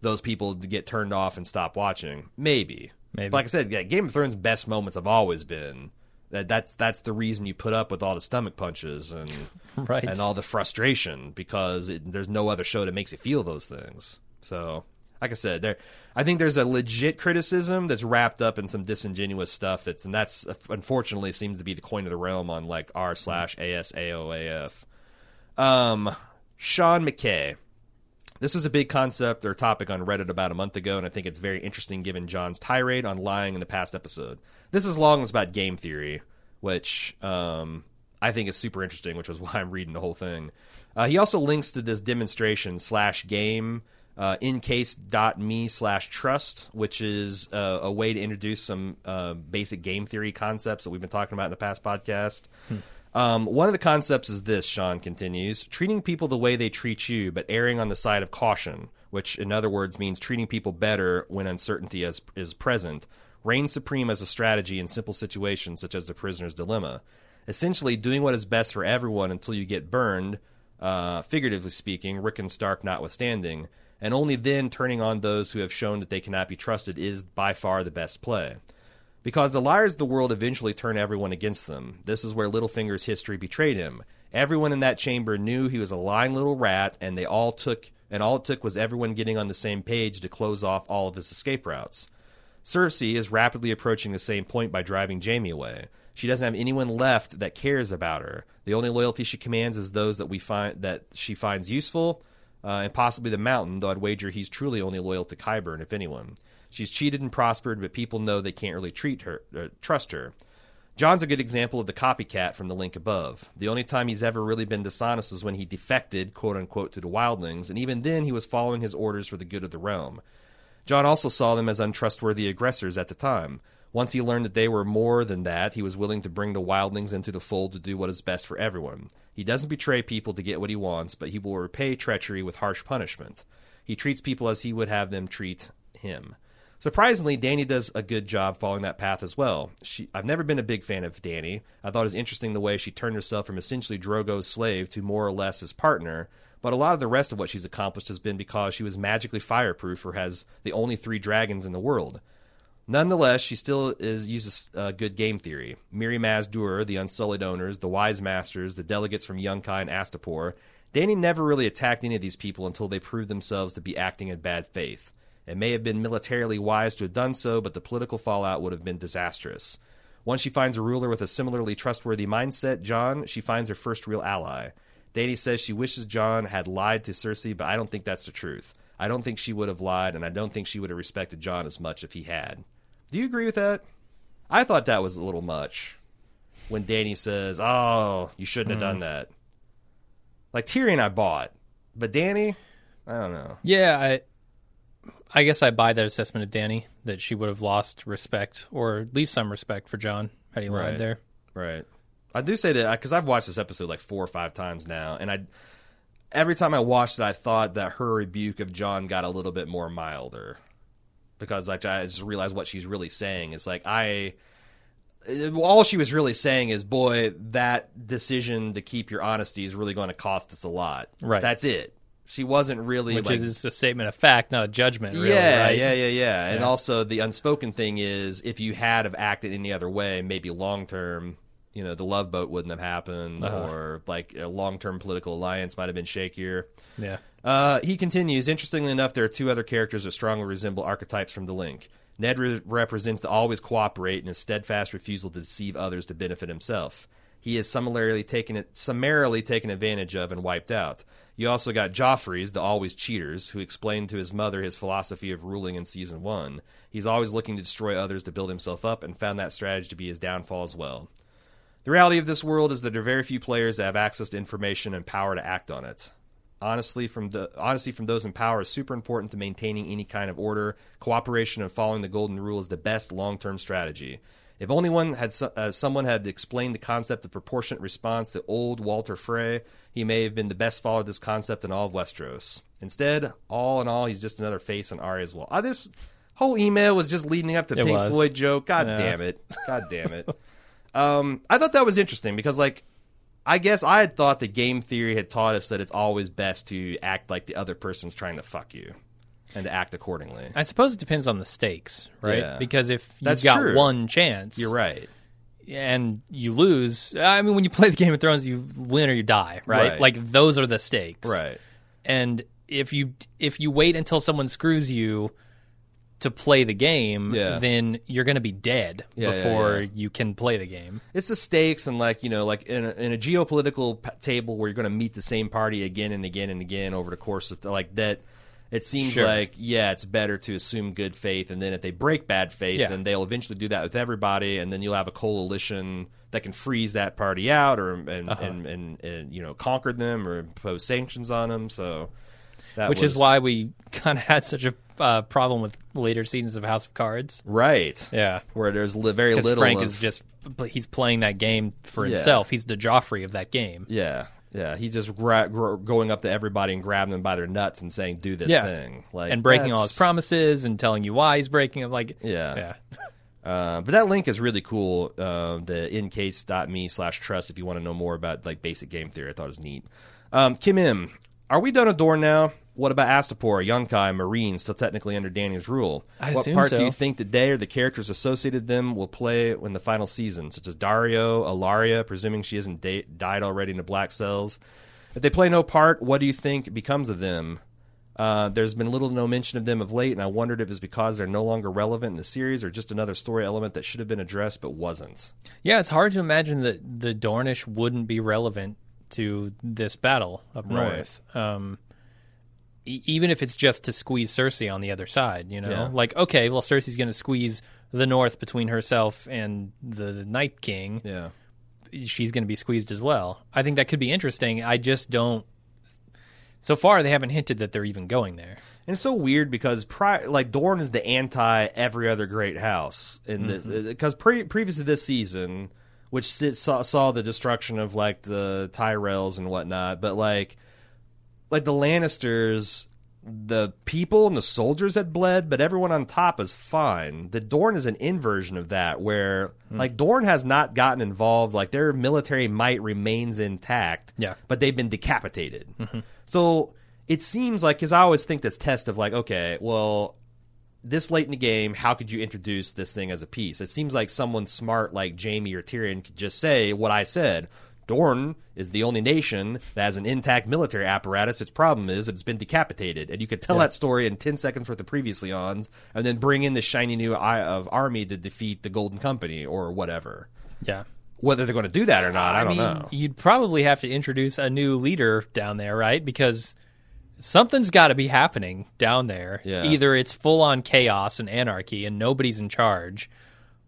those people get turned off and stop watching? Maybe. Maybe. But like I said, yeah, Game of Thrones' best moments have always been that. That's that's the reason you put up with all the stomach punches and Right. and all the frustration because it, there's no other show that makes you feel those things. So, like I said, there, I think there's a legit criticism that's wrapped up in some disingenuous stuff. That's and that's unfortunately seems to be the coin of the realm on like r slash asoiaf. Um, Sean McKay. This was a big concept or topic on Reddit about a month ago, and I think it's very interesting given Jon's tirade on lying in the past episode. This is long as about game theory, which um, I think is super interesting, which was why I'm reading the whole thing. Uh, he also links to this demonstration slash game uh, ncase.me slash trust, which is uh, a way to introduce some uh, basic game theory concepts that we've been talking about in the past podcast. Um, one of the concepts is this, Sean continues treating people the way they treat you, but erring on the side of caution, which in other words means treating people better when uncertainty is, is present, reigns supreme as a strategy in simple situations such as the prisoner's dilemma. Essentially, doing what is best for everyone until you get burned, uh, figuratively speaking, Rickard Stark notwithstanding, and only then turning on those who have shown that they cannot be trusted is by far the best play. Because the liars of the world eventually turn everyone against them. This is where Littlefinger's history betrayed him. Everyone in that chamber knew he was a lying little rat, and they all took and all it took was everyone getting on the same page to close off all of his escape routes. Cersei is rapidly approaching the same point by driving Jaime away. She doesn't have anyone left that cares about her. The only loyalty she commands is those that we find that she finds useful, uh, and possibly the Mountain. Though I'd wager he's truly only loyal to Qyburn, if anyone. She's cheated and prospered, but people know they can't really treat her, uh, trust her. Jon's a good example of the copycat from the link above. The only time he's ever really been dishonest was when he defected, quote unquote, to the wildlings, and even then he was following his orders for the good of the realm. John also saw them as untrustworthy aggressors at the time. Once he learned that they were more than that, he was willing to bring the wildlings into the fold to do what is best for everyone. He doesn't betray people to get what he wants, but he will repay treachery with harsh punishment. He treats people as he would have them treat him. Surprisingly, Dany does a good job following that path as well. She, I've never been a big fan of Dany. I thought it was interesting the way she turned herself from essentially Drogo's slave to more or less his partner, but a lot of the rest of what she's accomplished has been because she was magically fireproof or has the only three dragons in the world. Nonetheless, she still is uses uh, good game theory. Mirri Maz Duur, the Unsullied owners, the Wise Masters, the delegates from Yunkai and Astapor. Dany never really attacked any of these people until they proved themselves to be acting in bad faith. It may have been militarily wise to have done so, but the political fallout would have been disastrous. Once she finds a ruler with a similarly trustworthy mindset, Jon, she finds her first real ally. Dany says she wishes Jon had lied to Cersei, but I don't think that's the truth. I don't think she would have lied, and I don't think she would have respected Jon as much if he had. Do you agree with that? I thought that was a little much. When Dany says, "Oh, you shouldn't have done hmm. that," like Tyrion, I bought, but Dany, I don't know. Yeah, I I guess I buy that assessment of Dany that she would have lost respect or at least some respect for Jon had he Right. lied there. Right. I do say that because I've watched this episode like four or five times now, and I every time I watched it, I thought that her rebuke of Jon got a little bit more milder because like I just realized what she's really saying is like I. All she was really saying is, "Boy, that decision to keep your honesty is really going to cost us a lot." Right. That's it. She wasn't really Which like, is a statement of fact, not a judgment, really, yeah, right? yeah, yeah, yeah. And Yeah. also the unspoken thing is, if you had have acted any other way, maybe long term, you know, the love boat wouldn't have happened, Uh-huh. or like a long term political alliance might have been shakier. Yeah. Uh, he continues. Interestingly enough, there are two other characters that strongly resemble archetypes from the link. Ned re- represents the always cooperate and his steadfast refusal to deceive others to benefit himself. He is summarily taken it summarily taken advantage of and wiped out. You also got Joffrey's, the always cheaters, who explained to his mother his philosophy of ruling in season one. He's always looking to destroy others to build himself up, and found that strategy to be his downfall as well. The reality of this world is that there are very few players that have access to information and power to act on it. Honestly, from the honesty from those in power is super important to maintaining any kind of order. Cooperation and following the golden rule is the best long-term strategy. If only one had uh, someone had explained the concept of proportionate response to old Walder Frey, he may have been the best follower of this concept in all of Westeros. Instead, all in all, he's just another face on Arya's wall. Uh, this whole email was just leading up to It Pink was. Floyd joke. God Yeah. damn it! God damn it! um, I thought that was interesting because, like, I guess I had thought that game theory had taught us that it's always best to act like the other person's trying to fuck you, and to act accordingly. I suppose it depends on the stakes, right? Yeah. Because if you've That's got true. one chance You're right. and you lose, I mean, when you play the Game of Thrones, you win or you die, right? Right. Like those are the stakes, Right. And if you if you wait until someone screws you, to play the game, Yeah. then you're going to be dead Yeah, before yeah. you can play the game. it's the stakes and like you know like in a, in a geopolitical p- table where you're going to meet the same party again and again and again over the course of like that it seems Sure. like yeah it's better to assume good faith and then if they break bad faith then they'll eventually do that with everybody and then you'll have a coalition that can freeze that party out or and Uh-huh. and, and, and you know conquer them or impose sanctions on them so that Which was, is why we kind of had such a uh, problem with later seasons of House of Cards. right Yeah. where there's li- very little Frank of- is just he's playing that game for Yeah. himself. He's the Joffrey of that game. Yeah, yeah. He's just gra- gr- going up to everybody and grabbing them by their nuts and saying, "Do this Yeah. thing," like and breaking all his promises and telling you why he's breaking them. Like, Yeah. yeah, Uh, but that link is really cool. Uh, the ncase.me slash trust if you want to know more about like basic game theory. I thought it was neat. Um, Kim M, are we done with Dorne now? What about Astapor, Yunkai, Meereen, still technically under Dany's rule? I what part so. do you think that they or the characters associated them will play in the final season, such as Daario, Ellaria, presuming she hasn't da- died already in the Black Cells? If they play no part, what do you think becomes of them? Uh, there's been little to no mention of them of late, and I wondered if it's because they're no longer relevant in the series or just another story element that should have been addressed but wasn't. yeah. It's hard to imagine that the Dornish wouldn't be relevant to this battle up Right. north. Um, e- even if it's just to squeeze Cersei on the other side, you know, Yeah. like okay, well, Cersei's going to squeeze the north between herself and the, the Night King. Yeah. she's going to be squeezed as well. I think that could be interesting. I just don't. So far, they haven't hinted that they're even going there. And it's so weird because pri- like Dorne is the anti every other great house in the mm-hmm. uh, because pre- previous to this season, which saw, saw the destruction of like the Tyrells and whatnot, but like like the Lannisters, the people and the soldiers had bled, but everyone on top is fine. The Dorne is an inversion of that, where hmm. like Dorne has not gotten involved. Like their military might remains intact, Yeah. but they've been decapitated. Mm-hmm. So it seems like because I always think this test of like, okay, well, this late in the game, how could you introduce this thing as a piece? It seems like someone smart like Jaime or Tyrion could just say what I said. Dorne is the only nation that has an intact military apparatus. Its problem is it's been decapitated, and you could tell that story in ten seconds worth of previously ons, and then bring in the shiny new eye of army to defeat the Golden Company or whatever. Yeah. Whether they're going to do that or not, I, don't mean, know. you'd probably have to introduce a new leader down there, right? Because something's got to be happening down there. Yeah. Either it's full on chaos and anarchy and nobody's in charge,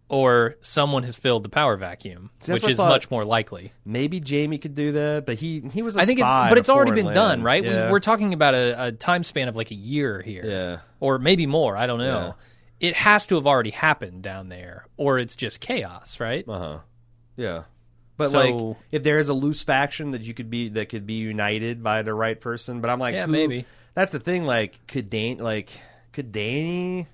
or someone has filled the power vacuum, See, which is much more likely. Maybe Jaime could do that, but he he was. I I think it's, but it's already been done, right? Yeah. We, we're talking about a, a time span of like a year here, Yeah. or maybe more. I don't know. It has to have already happened down there, or it's just chaos, right? Uh huh. Yeah. But So- like, if there is a loose faction that you could be that could be united by the right person, but I'm like, Yeah, who- maybe. That's the thing. Like, could Dan like could Dany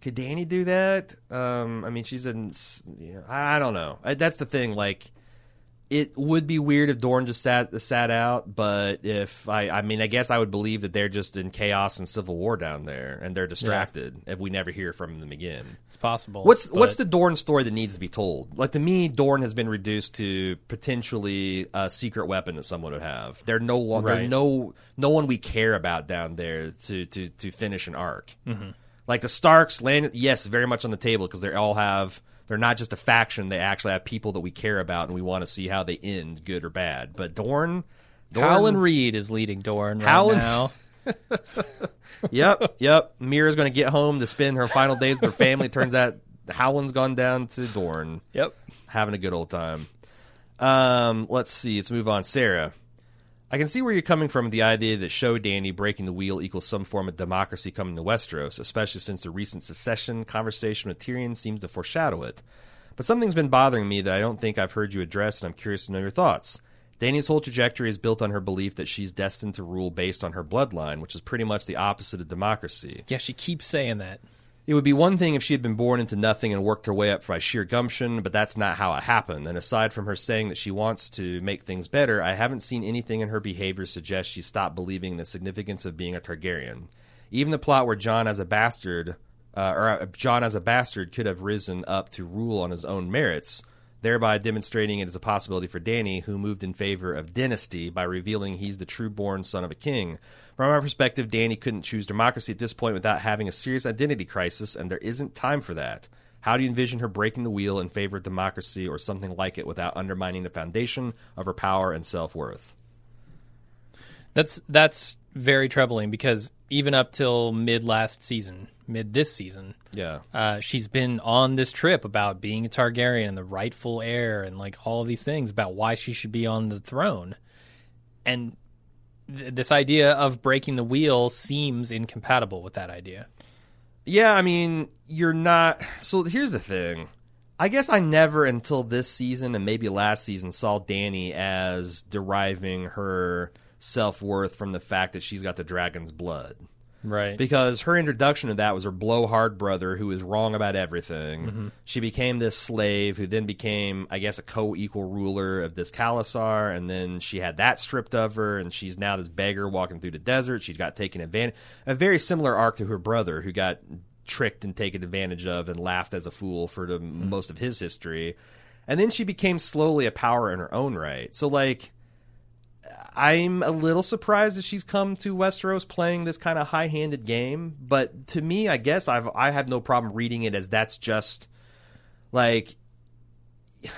could Dany do that? Um, I mean, she's in. Yeah, I I don't know. I, that's the thing. Like, it would be weird if Dorne just sat sat out, but if I, I mean, I guess I would believe that they're just in chaos and civil war down there, and they're distracted if we never hear from them again. It's possible. What's but- what's the Dorne story that needs to be told? Like to me, Dorne has been reduced to potentially a secret weapon that someone would have. They're no longer Right. no no one we care about down there to to to finish an arc. Mm-hmm. Like the Starks, land yes, very much on the table because they all have. They're not just a faction; they actually have people that we care about, and we want to see how they end, good or bad. But Dorne, Dorne Howland Reed is leading Dorne right Howland- now. yep, yep. Meera's going to get home to spend her final days with her family. Turns out Howland's gone down to Dorne. Yep. having a good old time. Um, let's see. Let's move on. Sarah, I can see where you're coming from with the idea that show Dany breaking the wheel equals some form of democracy coming to Westeros, especially since the recent secession conversation with Tyrion seems to foreshadow it. But something's been bothering me that I don't think I've heard you address, and I'm curious to know your thoughts. Dany's whole trajectory is built on her belief that she's destined to rule based on her bloodline, which is pretty much the opposite of democracy. Yeah, she keeps saying that. It would be one thing if she had been born into nothing and worked her way up by sheer gumption, but that's not how it happened. And aside from her saying that she wants to make things better, I haven't seen anything in her behavior suggest she stopped believing in the significance of being a Targaryen. Even the plot where Jon as a bastard, uh, or uh, Jon as a bastard, could have risen up to rule on his own merits. Thereby demonstrating it as a possibility for Dany, who moved in favor of dynasty by revealing he's the true born son of a king. From our perspective, Dany couldn't choose democracy at this point without having a serious identity crisis, and there isn't time for that. How do you envision her breaking the wheel in favor of democracy or something like it without undermining the foundation of her power and self worth? That's that's very troubling because even up till mid last season, mid this season, Yeah. uh, she's been on this trip about being a Targaryen and the rightful heir and like all of these things about why she should be on the throne. And th- this idea of breaking the wheel seems incompatible with that idea. Yeah, I mean, you're not. So here's the thing. I guess I never until this season and maybe last season saw Dany as deriving her self worth from the fact that she's got the dragon's blood. Right. Because her introduction to that was her blowhard brother who was wrong about everything. Mm-hmm. She became this slave who then became, I guess, a co equal ruler of this Khalasar, and then she had that stripped of her, and she's now this beggar walking through the desert. She got taken advantage a very similar arc to her brother who got tricked and taken advantage of and laughed as a fool for the most of his history. And then she became slowly a power in her own right. So like I'm a little surprised that she's come to Westeros playing this kind of high-handed game, but to me, I guess I've I have no problem reading it as that's just like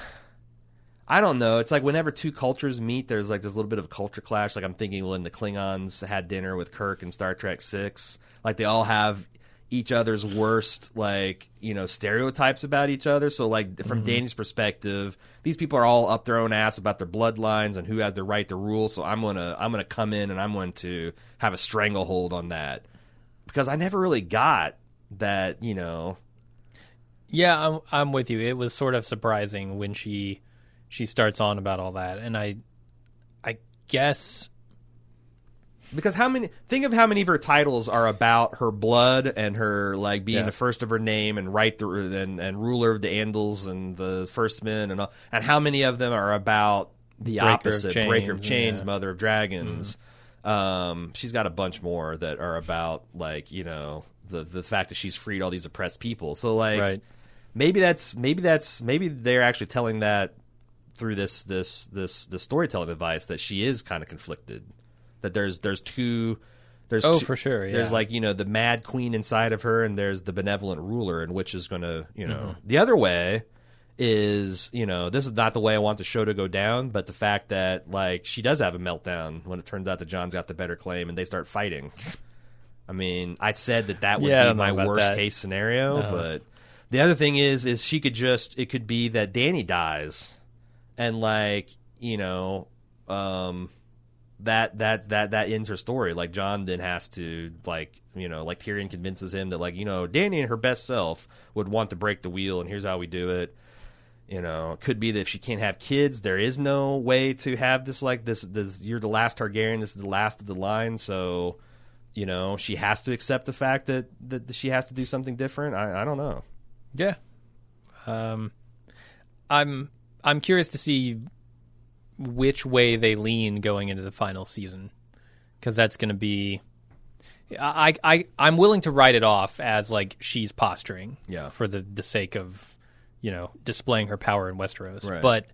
I don't know. It's like whenever two cultures meet, there's like this little bit of a culture clash. Like I'm thinking when the Klingons had dinner with Kirk in Star Trek Six, like they all have each other's worst like you know stereotypes about each other. So like from mm-hmm. Dany's perspective, these people are all up their own ass about their bloodlines and who has the right to rule. So I'm gonna I'm gonna come in and I'm going to have a stranglehold on that because I never really got that you know Yeah, I'm I'm with you. It was sort of surprising when she she starts on about all that, and I I guess because how many think of how many of her titles are about her blood and her like being Yeah. the first of her name and right the, and and ruler of the Andals and the first men and all, and how many of them are about the Breaker of opposite breaker of Chains, yeah. Mm-hmm. mother of dragons um she's got a bunch more that are about like you know the the fact that she's freed all these oppressed people so like Right. maybe that's maybe that's maybe they're actually telling that through this this this this storytelling device that she is kind of conflicted that there's there's two there's Oh, two- for sure, there's like you know the mad queen inside of her and there's the benevolent ruler and which is going to you know Mm-hmm. the other way is you know this is not the way I want the show to go down but the fact that like she does have a meltdown when it turns out that Jon's got the better claim and they start fighting I mean I said that that would Yeah, be my worst that. case scenario but the other thing is is she could just it could be that Dany dies and like you know um that that that that ends her story. Like jon then has to like you know like tyrion convinces him that like you know dany and her best self would want to break the wheel and here's how we do it. You know it could be that if she can't have kids there is no way to have this like this this you're the last targaryen this is the last of the line so you know she has to accept the fact that that she has to do something different. I, I don't know. Yeah. Um, I'm I'm curious to see which way they lean going into the final season because that's going to be. I, I I'm willing to write it off as like she's posturing, Yeah. for the the sake of, you know, displaying her power in Westeros. Right. But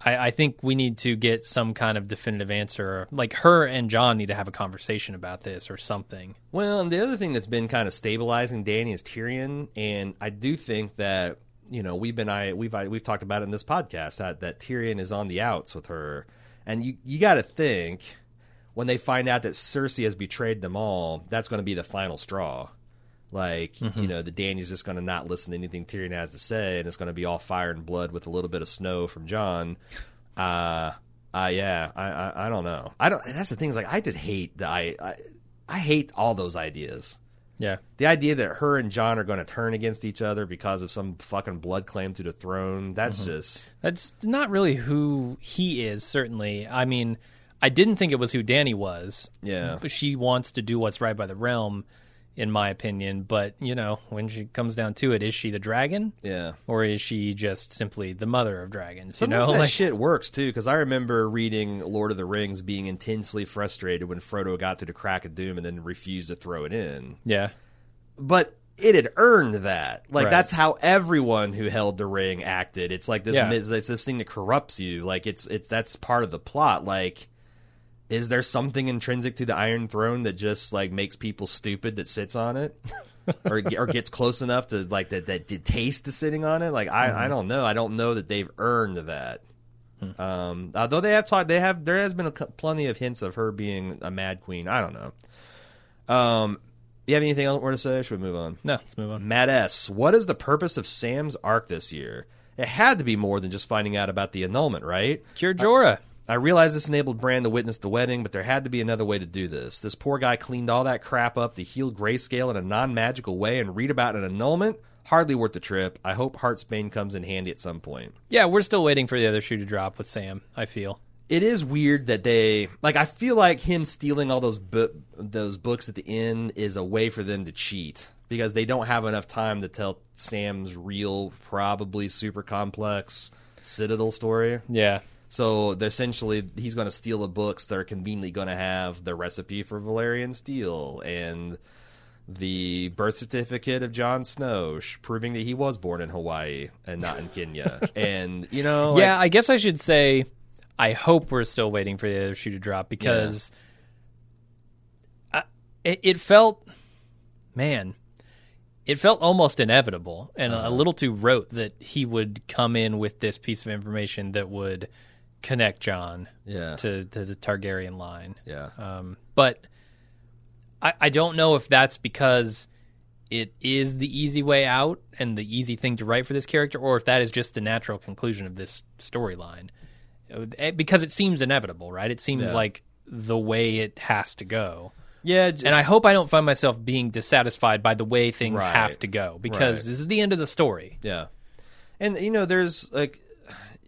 I, I think we need to get some kind of definitive answer. Like her and Jon need to have a conversation about this or something. Well, and the other thing that's been kind of stabilizing Dany is Tyrion, and I do think that you know we've been I we've I, we've talked about it in this podcast that that Tyrion is on the outs with her, and you you got to think when they find out that Cersei has betrayed them all, that's going to be the final straw. Like you know, the Dany's just going to not listen to anything Tyrion has to say, and it's going to be all fire and blood with a little bit of snow from Jon. Uh, uh yeah, I, I I don't know. I don't. That's the thing. Is like I just hate the I, I I hate all those ideas. Yeah. The idea that her and Jon are going to turn against each other because of some fucking blood claim to the throne. That's mm-hmm. just That's not really who he is, certainly. I mean, I didn't think it was who Dany was. Yeah. But She wants to do what's right by the realm, in my opinion. But, you know, when she comes down to it, is she the dragon? yeah. Or is she just simply the mother of dragons? You Sometimes know, that like shit works too, because I remember reading Lord of the Rings being intensely frustrated when Frodo got to the crack of doom and then refused to throw it in. yeah, But it had earned that. Like Right. that's how everyone who held the ring acted. It's like this Yeah. it's this thing that corrupts you. Like it's it's that's part of the plot. Like is there something intrinsic to the Iron Throne that just like makes people stupid that sits on it? or or gets close enough to like that that taste to sitting on it. Like I, Mm-hmm. I don't know. I don't know that they've earned that. Hmm. Um, although they have talked, they have there has been a, plenty of hints of her being a mad queen. I don't know. Um, you have anything else more to say? Should we move on? No, let's move on. Matt S. What is the purpose of Sam's arc this year? It had to be more than just finding out about the annulment, right? Cure Jorah. I realize this enabled Bran to witness the wedding, but there had to be another way to do this. This poor guy cleaned all that crap up to heal Grayscale in a non magical way and read about an annulment? Hardly worth the trip. I hope Heartsbane comes in handy at some point. Yeah, we're still waiting for the other shoe to drop with Sam. I feel. It is weird that they like. I feel like him stealing all those bu- those books at the end is a way for them to cheat because they don't have enough time to tell Sam's real, probably super complex Citadel story. Yeah, So essentially, he's going to steal the books that are conveniently going to have the recipe for Valyrian steel and the birth certificate of Jon Snow, proving that he was born in Hawaii and not in Kenya. and you know, like- yeah. I guess I should say, I hope we're still waiting for the other shoe to drop because I, it, it felt, man, it felt almost inevitable and Uh-huh. a little too rote that he would come in with this piece of information that would connect Jon yeah, to, to the Targaryen line. yeah, Um, but I, I don't know if that's because it is the easy way out and the easy thing to write for this character, or if that is just the natural conclusion of this storyline. Uh, Because it seems inevitable, right? It seems Yeah. like the way it has to go. yeah. Just, And I hope I don't find myself being dissatisfied by the way things Right. have to go because Right. this is the end of the story. Yeah, and you know, there's like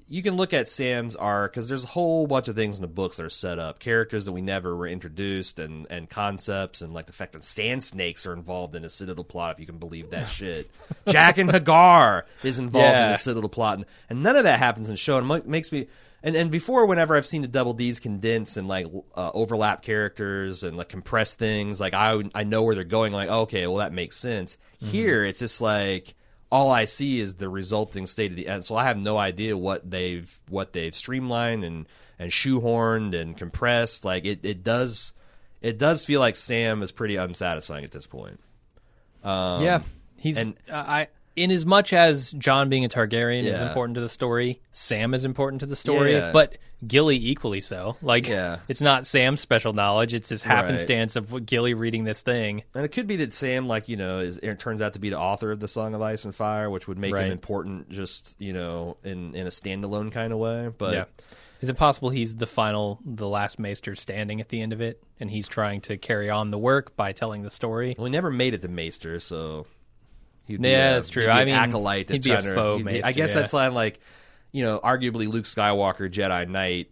you can look at Sam's arc because there's a whole bunch of things in the books that are set up, characters that we never were introduced, and and concepts, and like the fact that sand snakes are involved in a Citadel plot, if you can believe that shit. Jaqen H'ghar is involved in Yeah. the Citadel plot, and, and none of that happens in the show, and it makes me. And, and before, whenever I've seen the double D's condense and like uh, overlap characters and like compress things, like I I know where they're going. Like okay, well that makes sense. Here, it's just like all I see is the resulting state of the end. So I have no idea what they've what they've streamlined and and shoehorned and compressed. Like it, it does it does feel like Sam is pretty unsatisfying at this point. Um, yeah, he's and- I. In as much as Jon being a Targaryen is important to the story, Sam is important to the story, Yeah. but Gilly equally so. Like, Yeah. it's not Sam's special knowledge; it's Right. happenstance of Gilly reading this thing. And it could be that Sam, like you know, is it turns out to be the author of the Song of Ice and Fire, which would make Right. him important, just you know, in in a standalone kind of way. But yeah, is it possible he's the final, the last Maester standing at the end of it, and he's trying to carry on the work by telling the story? well, he never made it to Maester, so he'd Yeah, a- that's true. be I an mean, acolyte. he'd be a faux be- I guess yeah. that's like, you know, arguably Luke Skywalker, Jedi Knight,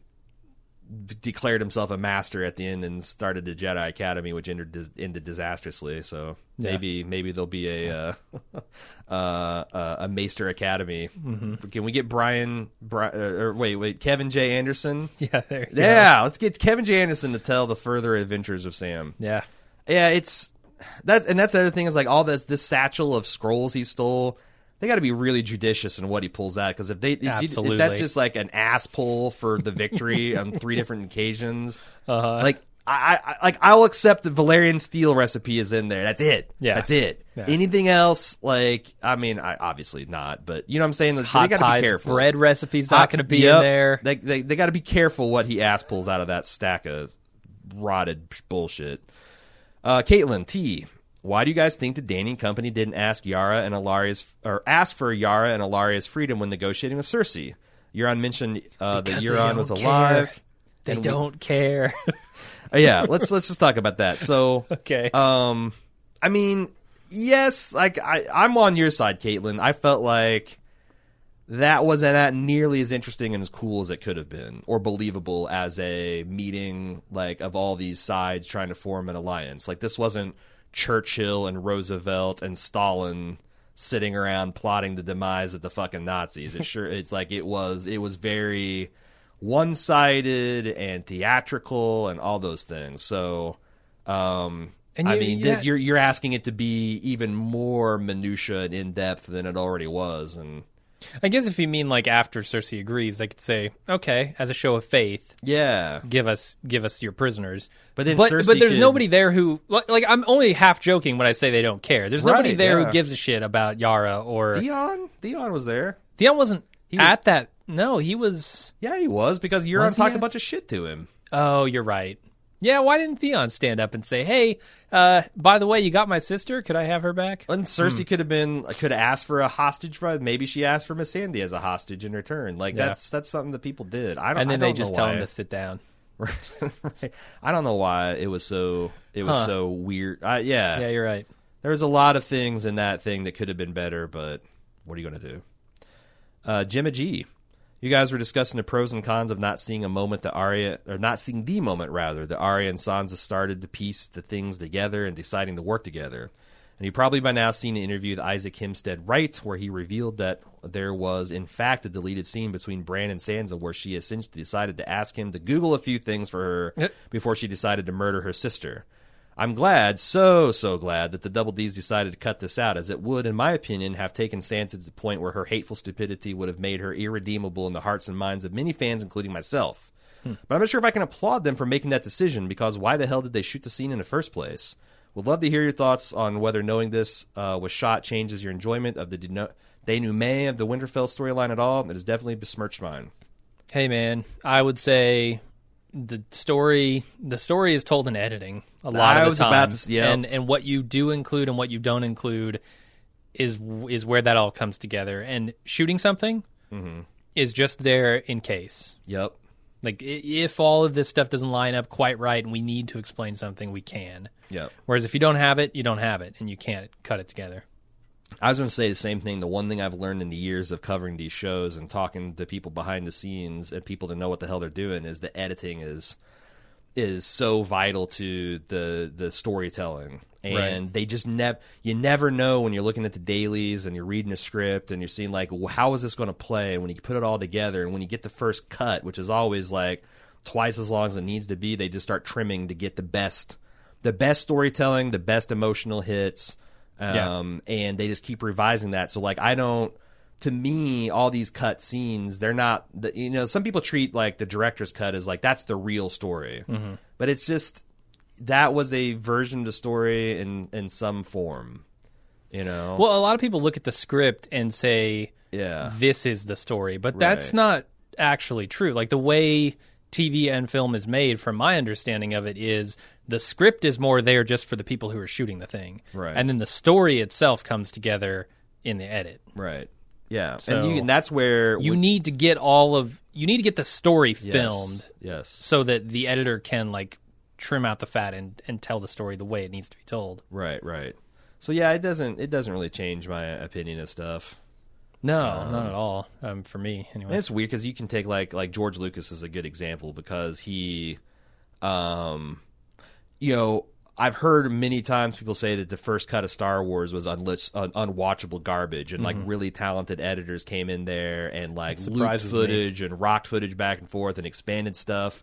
declared himself a master at the end and started the Jedi Academy, which ended, ended disastrously. So Yeah. maybe maybe there'll be a uh, uh, uh, a Maester Academy. Mm-hmm. Can we get Brian? Bri- uh, or wait, wait, Kevin J. Anderson? Yeah, there. go. Yeah, let's get Kevin J. Anderson to tell the further adventures of Sam. yeah. Yeah, it's that's and that's the other thing is like all this this satchel of scrolls he stole. They got to be really judicious in what he pulls out because if they if, if that's just like an ass pull for the victory on three different occasions, Uh-huh. like I, I like I'll accept the Valyrian steel recipe is in there. That's it. Yeah. that's it. Yeah. Anything else, like I mean, I obviously not, but you know what I'm saying. They Hot got to be careful. bread recipes not going to be Yep. in there. They they, they got to be careful what he ass pulls out of that stack of rotted bullshit. Uh, Caitlin T. Why do you guys think the Dany company didn't ask Yara and Ellaria's or ask for Yara and Ellaria's freedom when negotiating with Cersei? Euron mentioned uh, that Euron was alive. care. They don't care. Uh, yeah, let's let's just talk about that. So, okay. um, I mean, yes, like I, I'm on your side, Caitlin. I felt like that wasn't that nearly as interesting and as cool as it could have been, or believable as a meeting like of all these sides trying to form an alliance. Like this wasn't Churchill and Roosevelt and Stalin sitting around plotting the demise of the fucking Nazis. It sure it's like it was it was very one sided and theatrical and all those things. So um And I mean, yeah. this, you're you're asking it to be even more minutia and in depth than it already was, and I guess if you mean like after Cersei agrees, they could say, okay, as a show of faith, yeah, give us give us your prisoners. But then but, Cersei but there's could- nobody there who like, like I'm only half joking when I say they don't care. There's nobody there yeah. who gives a shit about Yara or Theon Theon was there. Theon wasn't was- at that. No, he was. Yeah, he was because Euron he talked a bunch of shit to him. Oh, you're right. Yeah, why didn't Theon stand up and say, "Hey, uh, by the way, you got my sister. Could I have her back?" And Cersei could have been could have asked for a hostage for maybe she asked for Missandei as a hostage in return. Like Yeah. that's that's something that people did. I don't. And then I they don't just tell why. him to sit down. right. I don't know why it was so it was Huh. so weird. I, yeah, Yeah, you're right. there was a lot of things in that thing that could have been better, but what are you going to do? Uh, Jimma G, you guys were discussing the pros and cons of not seeing a moment that Arya, or not seeing the moment rather, that Arya and Sansa started to piece the things together and deciding to work together. And you probably by now seen the interview with Isaac Hempstead Wright, where he revealed that there was in fact a deleted scene between Bran and Sansa where she essentially decided to ask him to Google a few things for her before she decided to murder her sister. I'm glad, so so glad that the Double D's decided to cut this out, as it would, in my opinion, have taken Sansa to the point where her hateful stupidity would have made her irredeemable in the hearts and minds of many fans, including myself. But I'm not sure if I can applaud them for making that decision because why the hell did they shoot the scene in the first place? Would love to hear your thoughts on whether knowing this uh, was shot changes your enjoyment of the deno- denouement of the Winterfell storyline at all. It has definitely besmirched mine. Hey, man, I would say the story the story is told in editing a lot I of the time, to yeah. and and what you do include and what you don't include is is where that all comes together. And shooting something Mm-hmm. is just there in case. Yep. Like if all of this stuff doesn't line up quite right and we need to explain something, we can. Yep. Whereas if you don't have it, you don't have it, and you can't cut it together. I was going to say the same thing. The one thing I've learned in the years of covering these shows and talking to people behind the scenes and people to know what the hell they're doing is the editing is is so vital to the the storytelling. And Right. they just never you never know when you're looking at the dailies and you're reading a script and you're seeing like well, how is this going to play and when you put it all together and when you get the first cut which is always like twice as long as it needs to be they just start trimming to get the best the best storytelling the best emotional hits Yeah. um, and they just keep revising that. So like I don't. To me, all these cut scenes, they're not. The, you know, some people treat like the director's cut as like that's the real story, Mm-hmm. but it's just that was a version of the story in in some form. You know. Well, a lot of people look at the script and say, yeah. this is the story, but that's not actually true. Like the way TV and film is made, from my understanding of it, is the script is more there just for the people who are shooting the thing, Right. And then the story itself comes together in the edit. Right. Yeah. So- and, you, and that's where You when- need to get all of you need to get the story filmed Yes. so that the editor can like trim out the fat and, and tell the story the way it needs to be told. Right. Right. So yeah, it doesn't it doesn't really change my opinion of stuff. No, not at all. Um, for me, anyway. It's weird because you can take like like George Lucas is a good example because he, um, you know, I've heard many times people say that the first cut of Star Wars was un- unwatchable garbage, and like really talented editors came in there and like looped surprises me. footage and rocked footage back and forth and expanded stuff,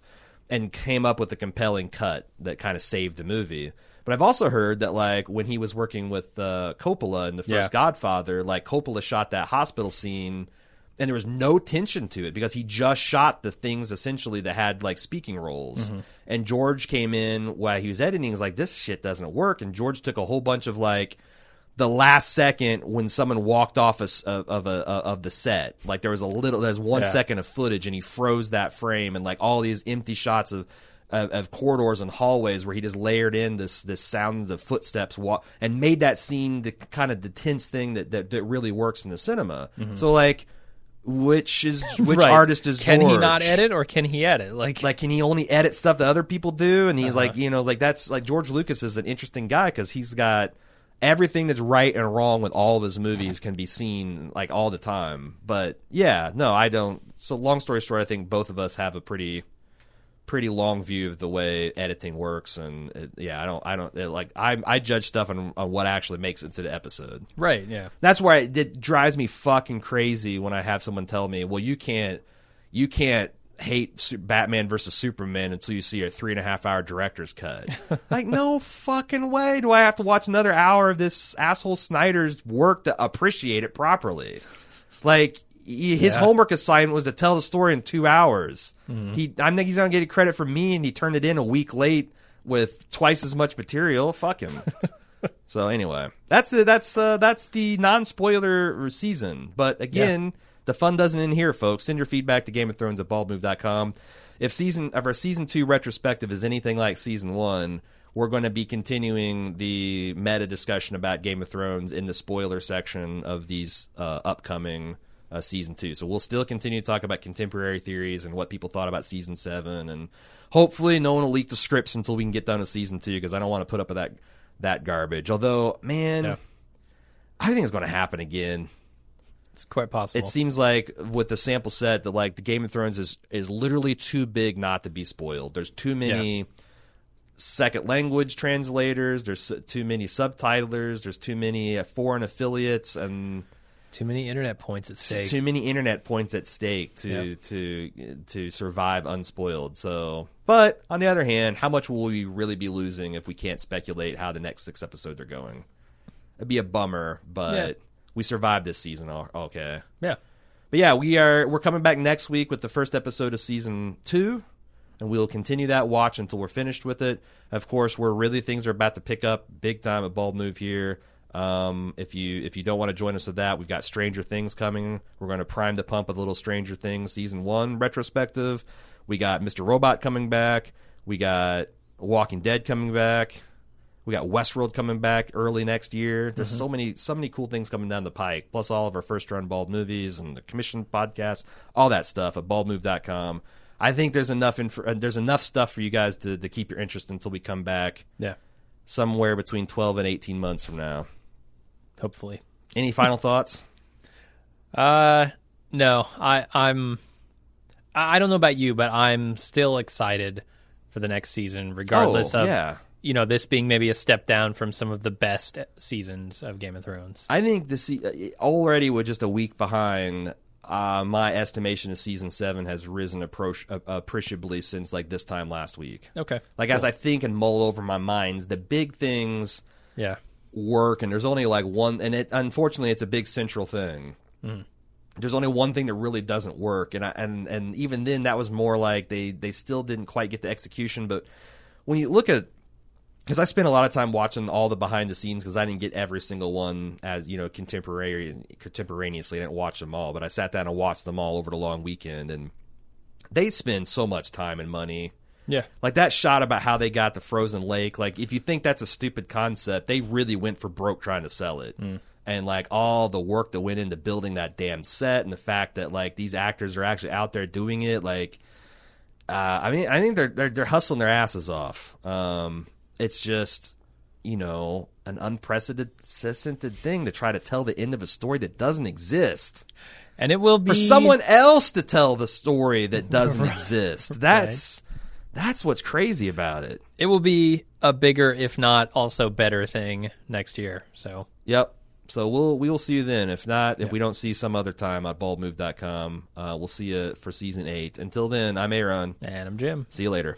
and came up with a compelling cut that kind of saved the movie. But I've also heard that like when he was working with uh, Coppola in the first Yeah. Godfather, like Coppola shot that hospital scene and there was no tension to it because he just shot the things essentially that had like speaking roles. Mm-hmm. And George came in while he was editing. He's like, "This shit doesn't work." And George took a whole bunch of like the last second when someone walked off a of, of a of the set. Like there was a little, there's one Yeah. second of footage, and he froze that frame, and like all these empty shots of. Of, of corridors and hallways where he just layered in this this sound of footsteps walk and made that scene the kind of the tense thing that that, that really works in the cinema. So like, which is which. Right. artist is can he not edit or can he edit? Like, Like, can he only edit stuff that other people do? And he's Uh-huh. like, you know, like that's like George Lucas is an interesting guy because he's got everything that's right and wrong with all of his movies can be seen like all the time. But yeah, no, I don't. So long story short, I think both of us have a pretty pretty long view of the way editing works and it, yeah i don't i don't it, like i i judge stuff on, on what actually makes it to the episode right? Yeah. that's why it, it drives me fucking crazy when I have someone tell me, "Well, you can't, you can't hate Batman versus Superman until you see a three and a half hour director's cut. like, no fucking way do I have to watch another hour of this asshole Snyder's work to appreciate it properly. Like, he, his Yeah. homework assignment was to tell the story in two hours. Mm-hmm. He, I think he's gonna get credit from me, and he turned it in a week late with twice as much material. Fuck him. so anyway, that's it. That's uh, that's the non-spoiler season. But again, the fun doesn't end here, folks. Send your feedback to Game of Thrones at baldmove.com. If season if our season two retrospective is anything like season one, we're going to be continuing the meta discussion about Game of Thrones in the spoiler section of these uh, upcoming uh, season two. So we'll still continue to talk about contemporary theories and what people thought about season seven, and hopefully no one will leak the scripts until we can get done to season two because I don't want to put up with that that garbage. Although, man, Yeah. I think it's going to happen again. It's quite possible. It seems like with the sample set that like the Game of Thrones is is literally too big not to be spoiled. There's too many second language translators. There's too many subtitlers. There's too many foreign affiliates and Too many internet points at stake. too many internet points at stake to Yeah. to to survive unspoiled. So, but on the other hand, how much will we really be losing if we can't speculate how the next six episodes are going? It'd be a bummer, but Yeah. we survived this season. Okay. yeah. But yeah, we are we're coming back next week with the first episode of season two, and we'll continue that watch until we're finished with it. Of course, we're really things are about to pick up big time at Bald Move here. Um, if you if you don't want to join us with that, we've got Stranger Things coming. We're going to prime the pump with a little Stranger Things season one retrospective. We got Mr. Robot coming back. We got Walking Dead coming back. We got Westworld coming back early next year. There's so many so many cool things coming down the pike. Plus all of our first run bald movies and the commission podcast, all that stuff at baldmove.com. I think there's enough inf- uh, there's enough stuff for you guys to, to keep your interest until we come back Yeah. somewhere between 12 and 18 months from now. Hopefully. Any final thoughts? Uh, no, I, I'm. I don't know about you, but I'm still excited for the next season, regardless Oh, of yeah. you know this being maybe a step down from some of the best seasons of Game of Thrones. I think the se- already with just a week behind, uh, my estimation of season seven has risen appro- uh, appreciably since like this time last week. Okay, Like as I think and mull over my minds, the big things yeah, work, and there's only like one, and it unfortunately it's a big central thing. Mm. There's only one thing that really doesn't work, and I, and and even then that was more like they they still didn't quite get the execution. But when you look at because I spent a lot of time watching all the behind the scenes because I didn't get every single one as you know contemporary contemporaneously. I didn't watch them all, but I sat down and watched them all over the long weekend, and they spend so much time and money yeah, like that shot about how they got the frozen lake. Like if you think that's a stupid concept, they really went for broke trying to sell it. And like all the work that went into building that damn set, and the fact that like these actors are actually out there doing it, like uh, I mean, I think they're they're, they're hustling their asses off. Um, it's just you know an unprecedented thing to try to tell the end of a story that doesn't exist and it will be for someone else to tell the story that doesn't exist. That's that's what's crazy about it. It will be a bigger, if not also better, thing next year. So Yep. So we'll we will see you then. If not, if we don't see some other time at baldmove.com, uh, we'll see you for season eight. Until then, I'm Aaron. and I'm Jim. See you later.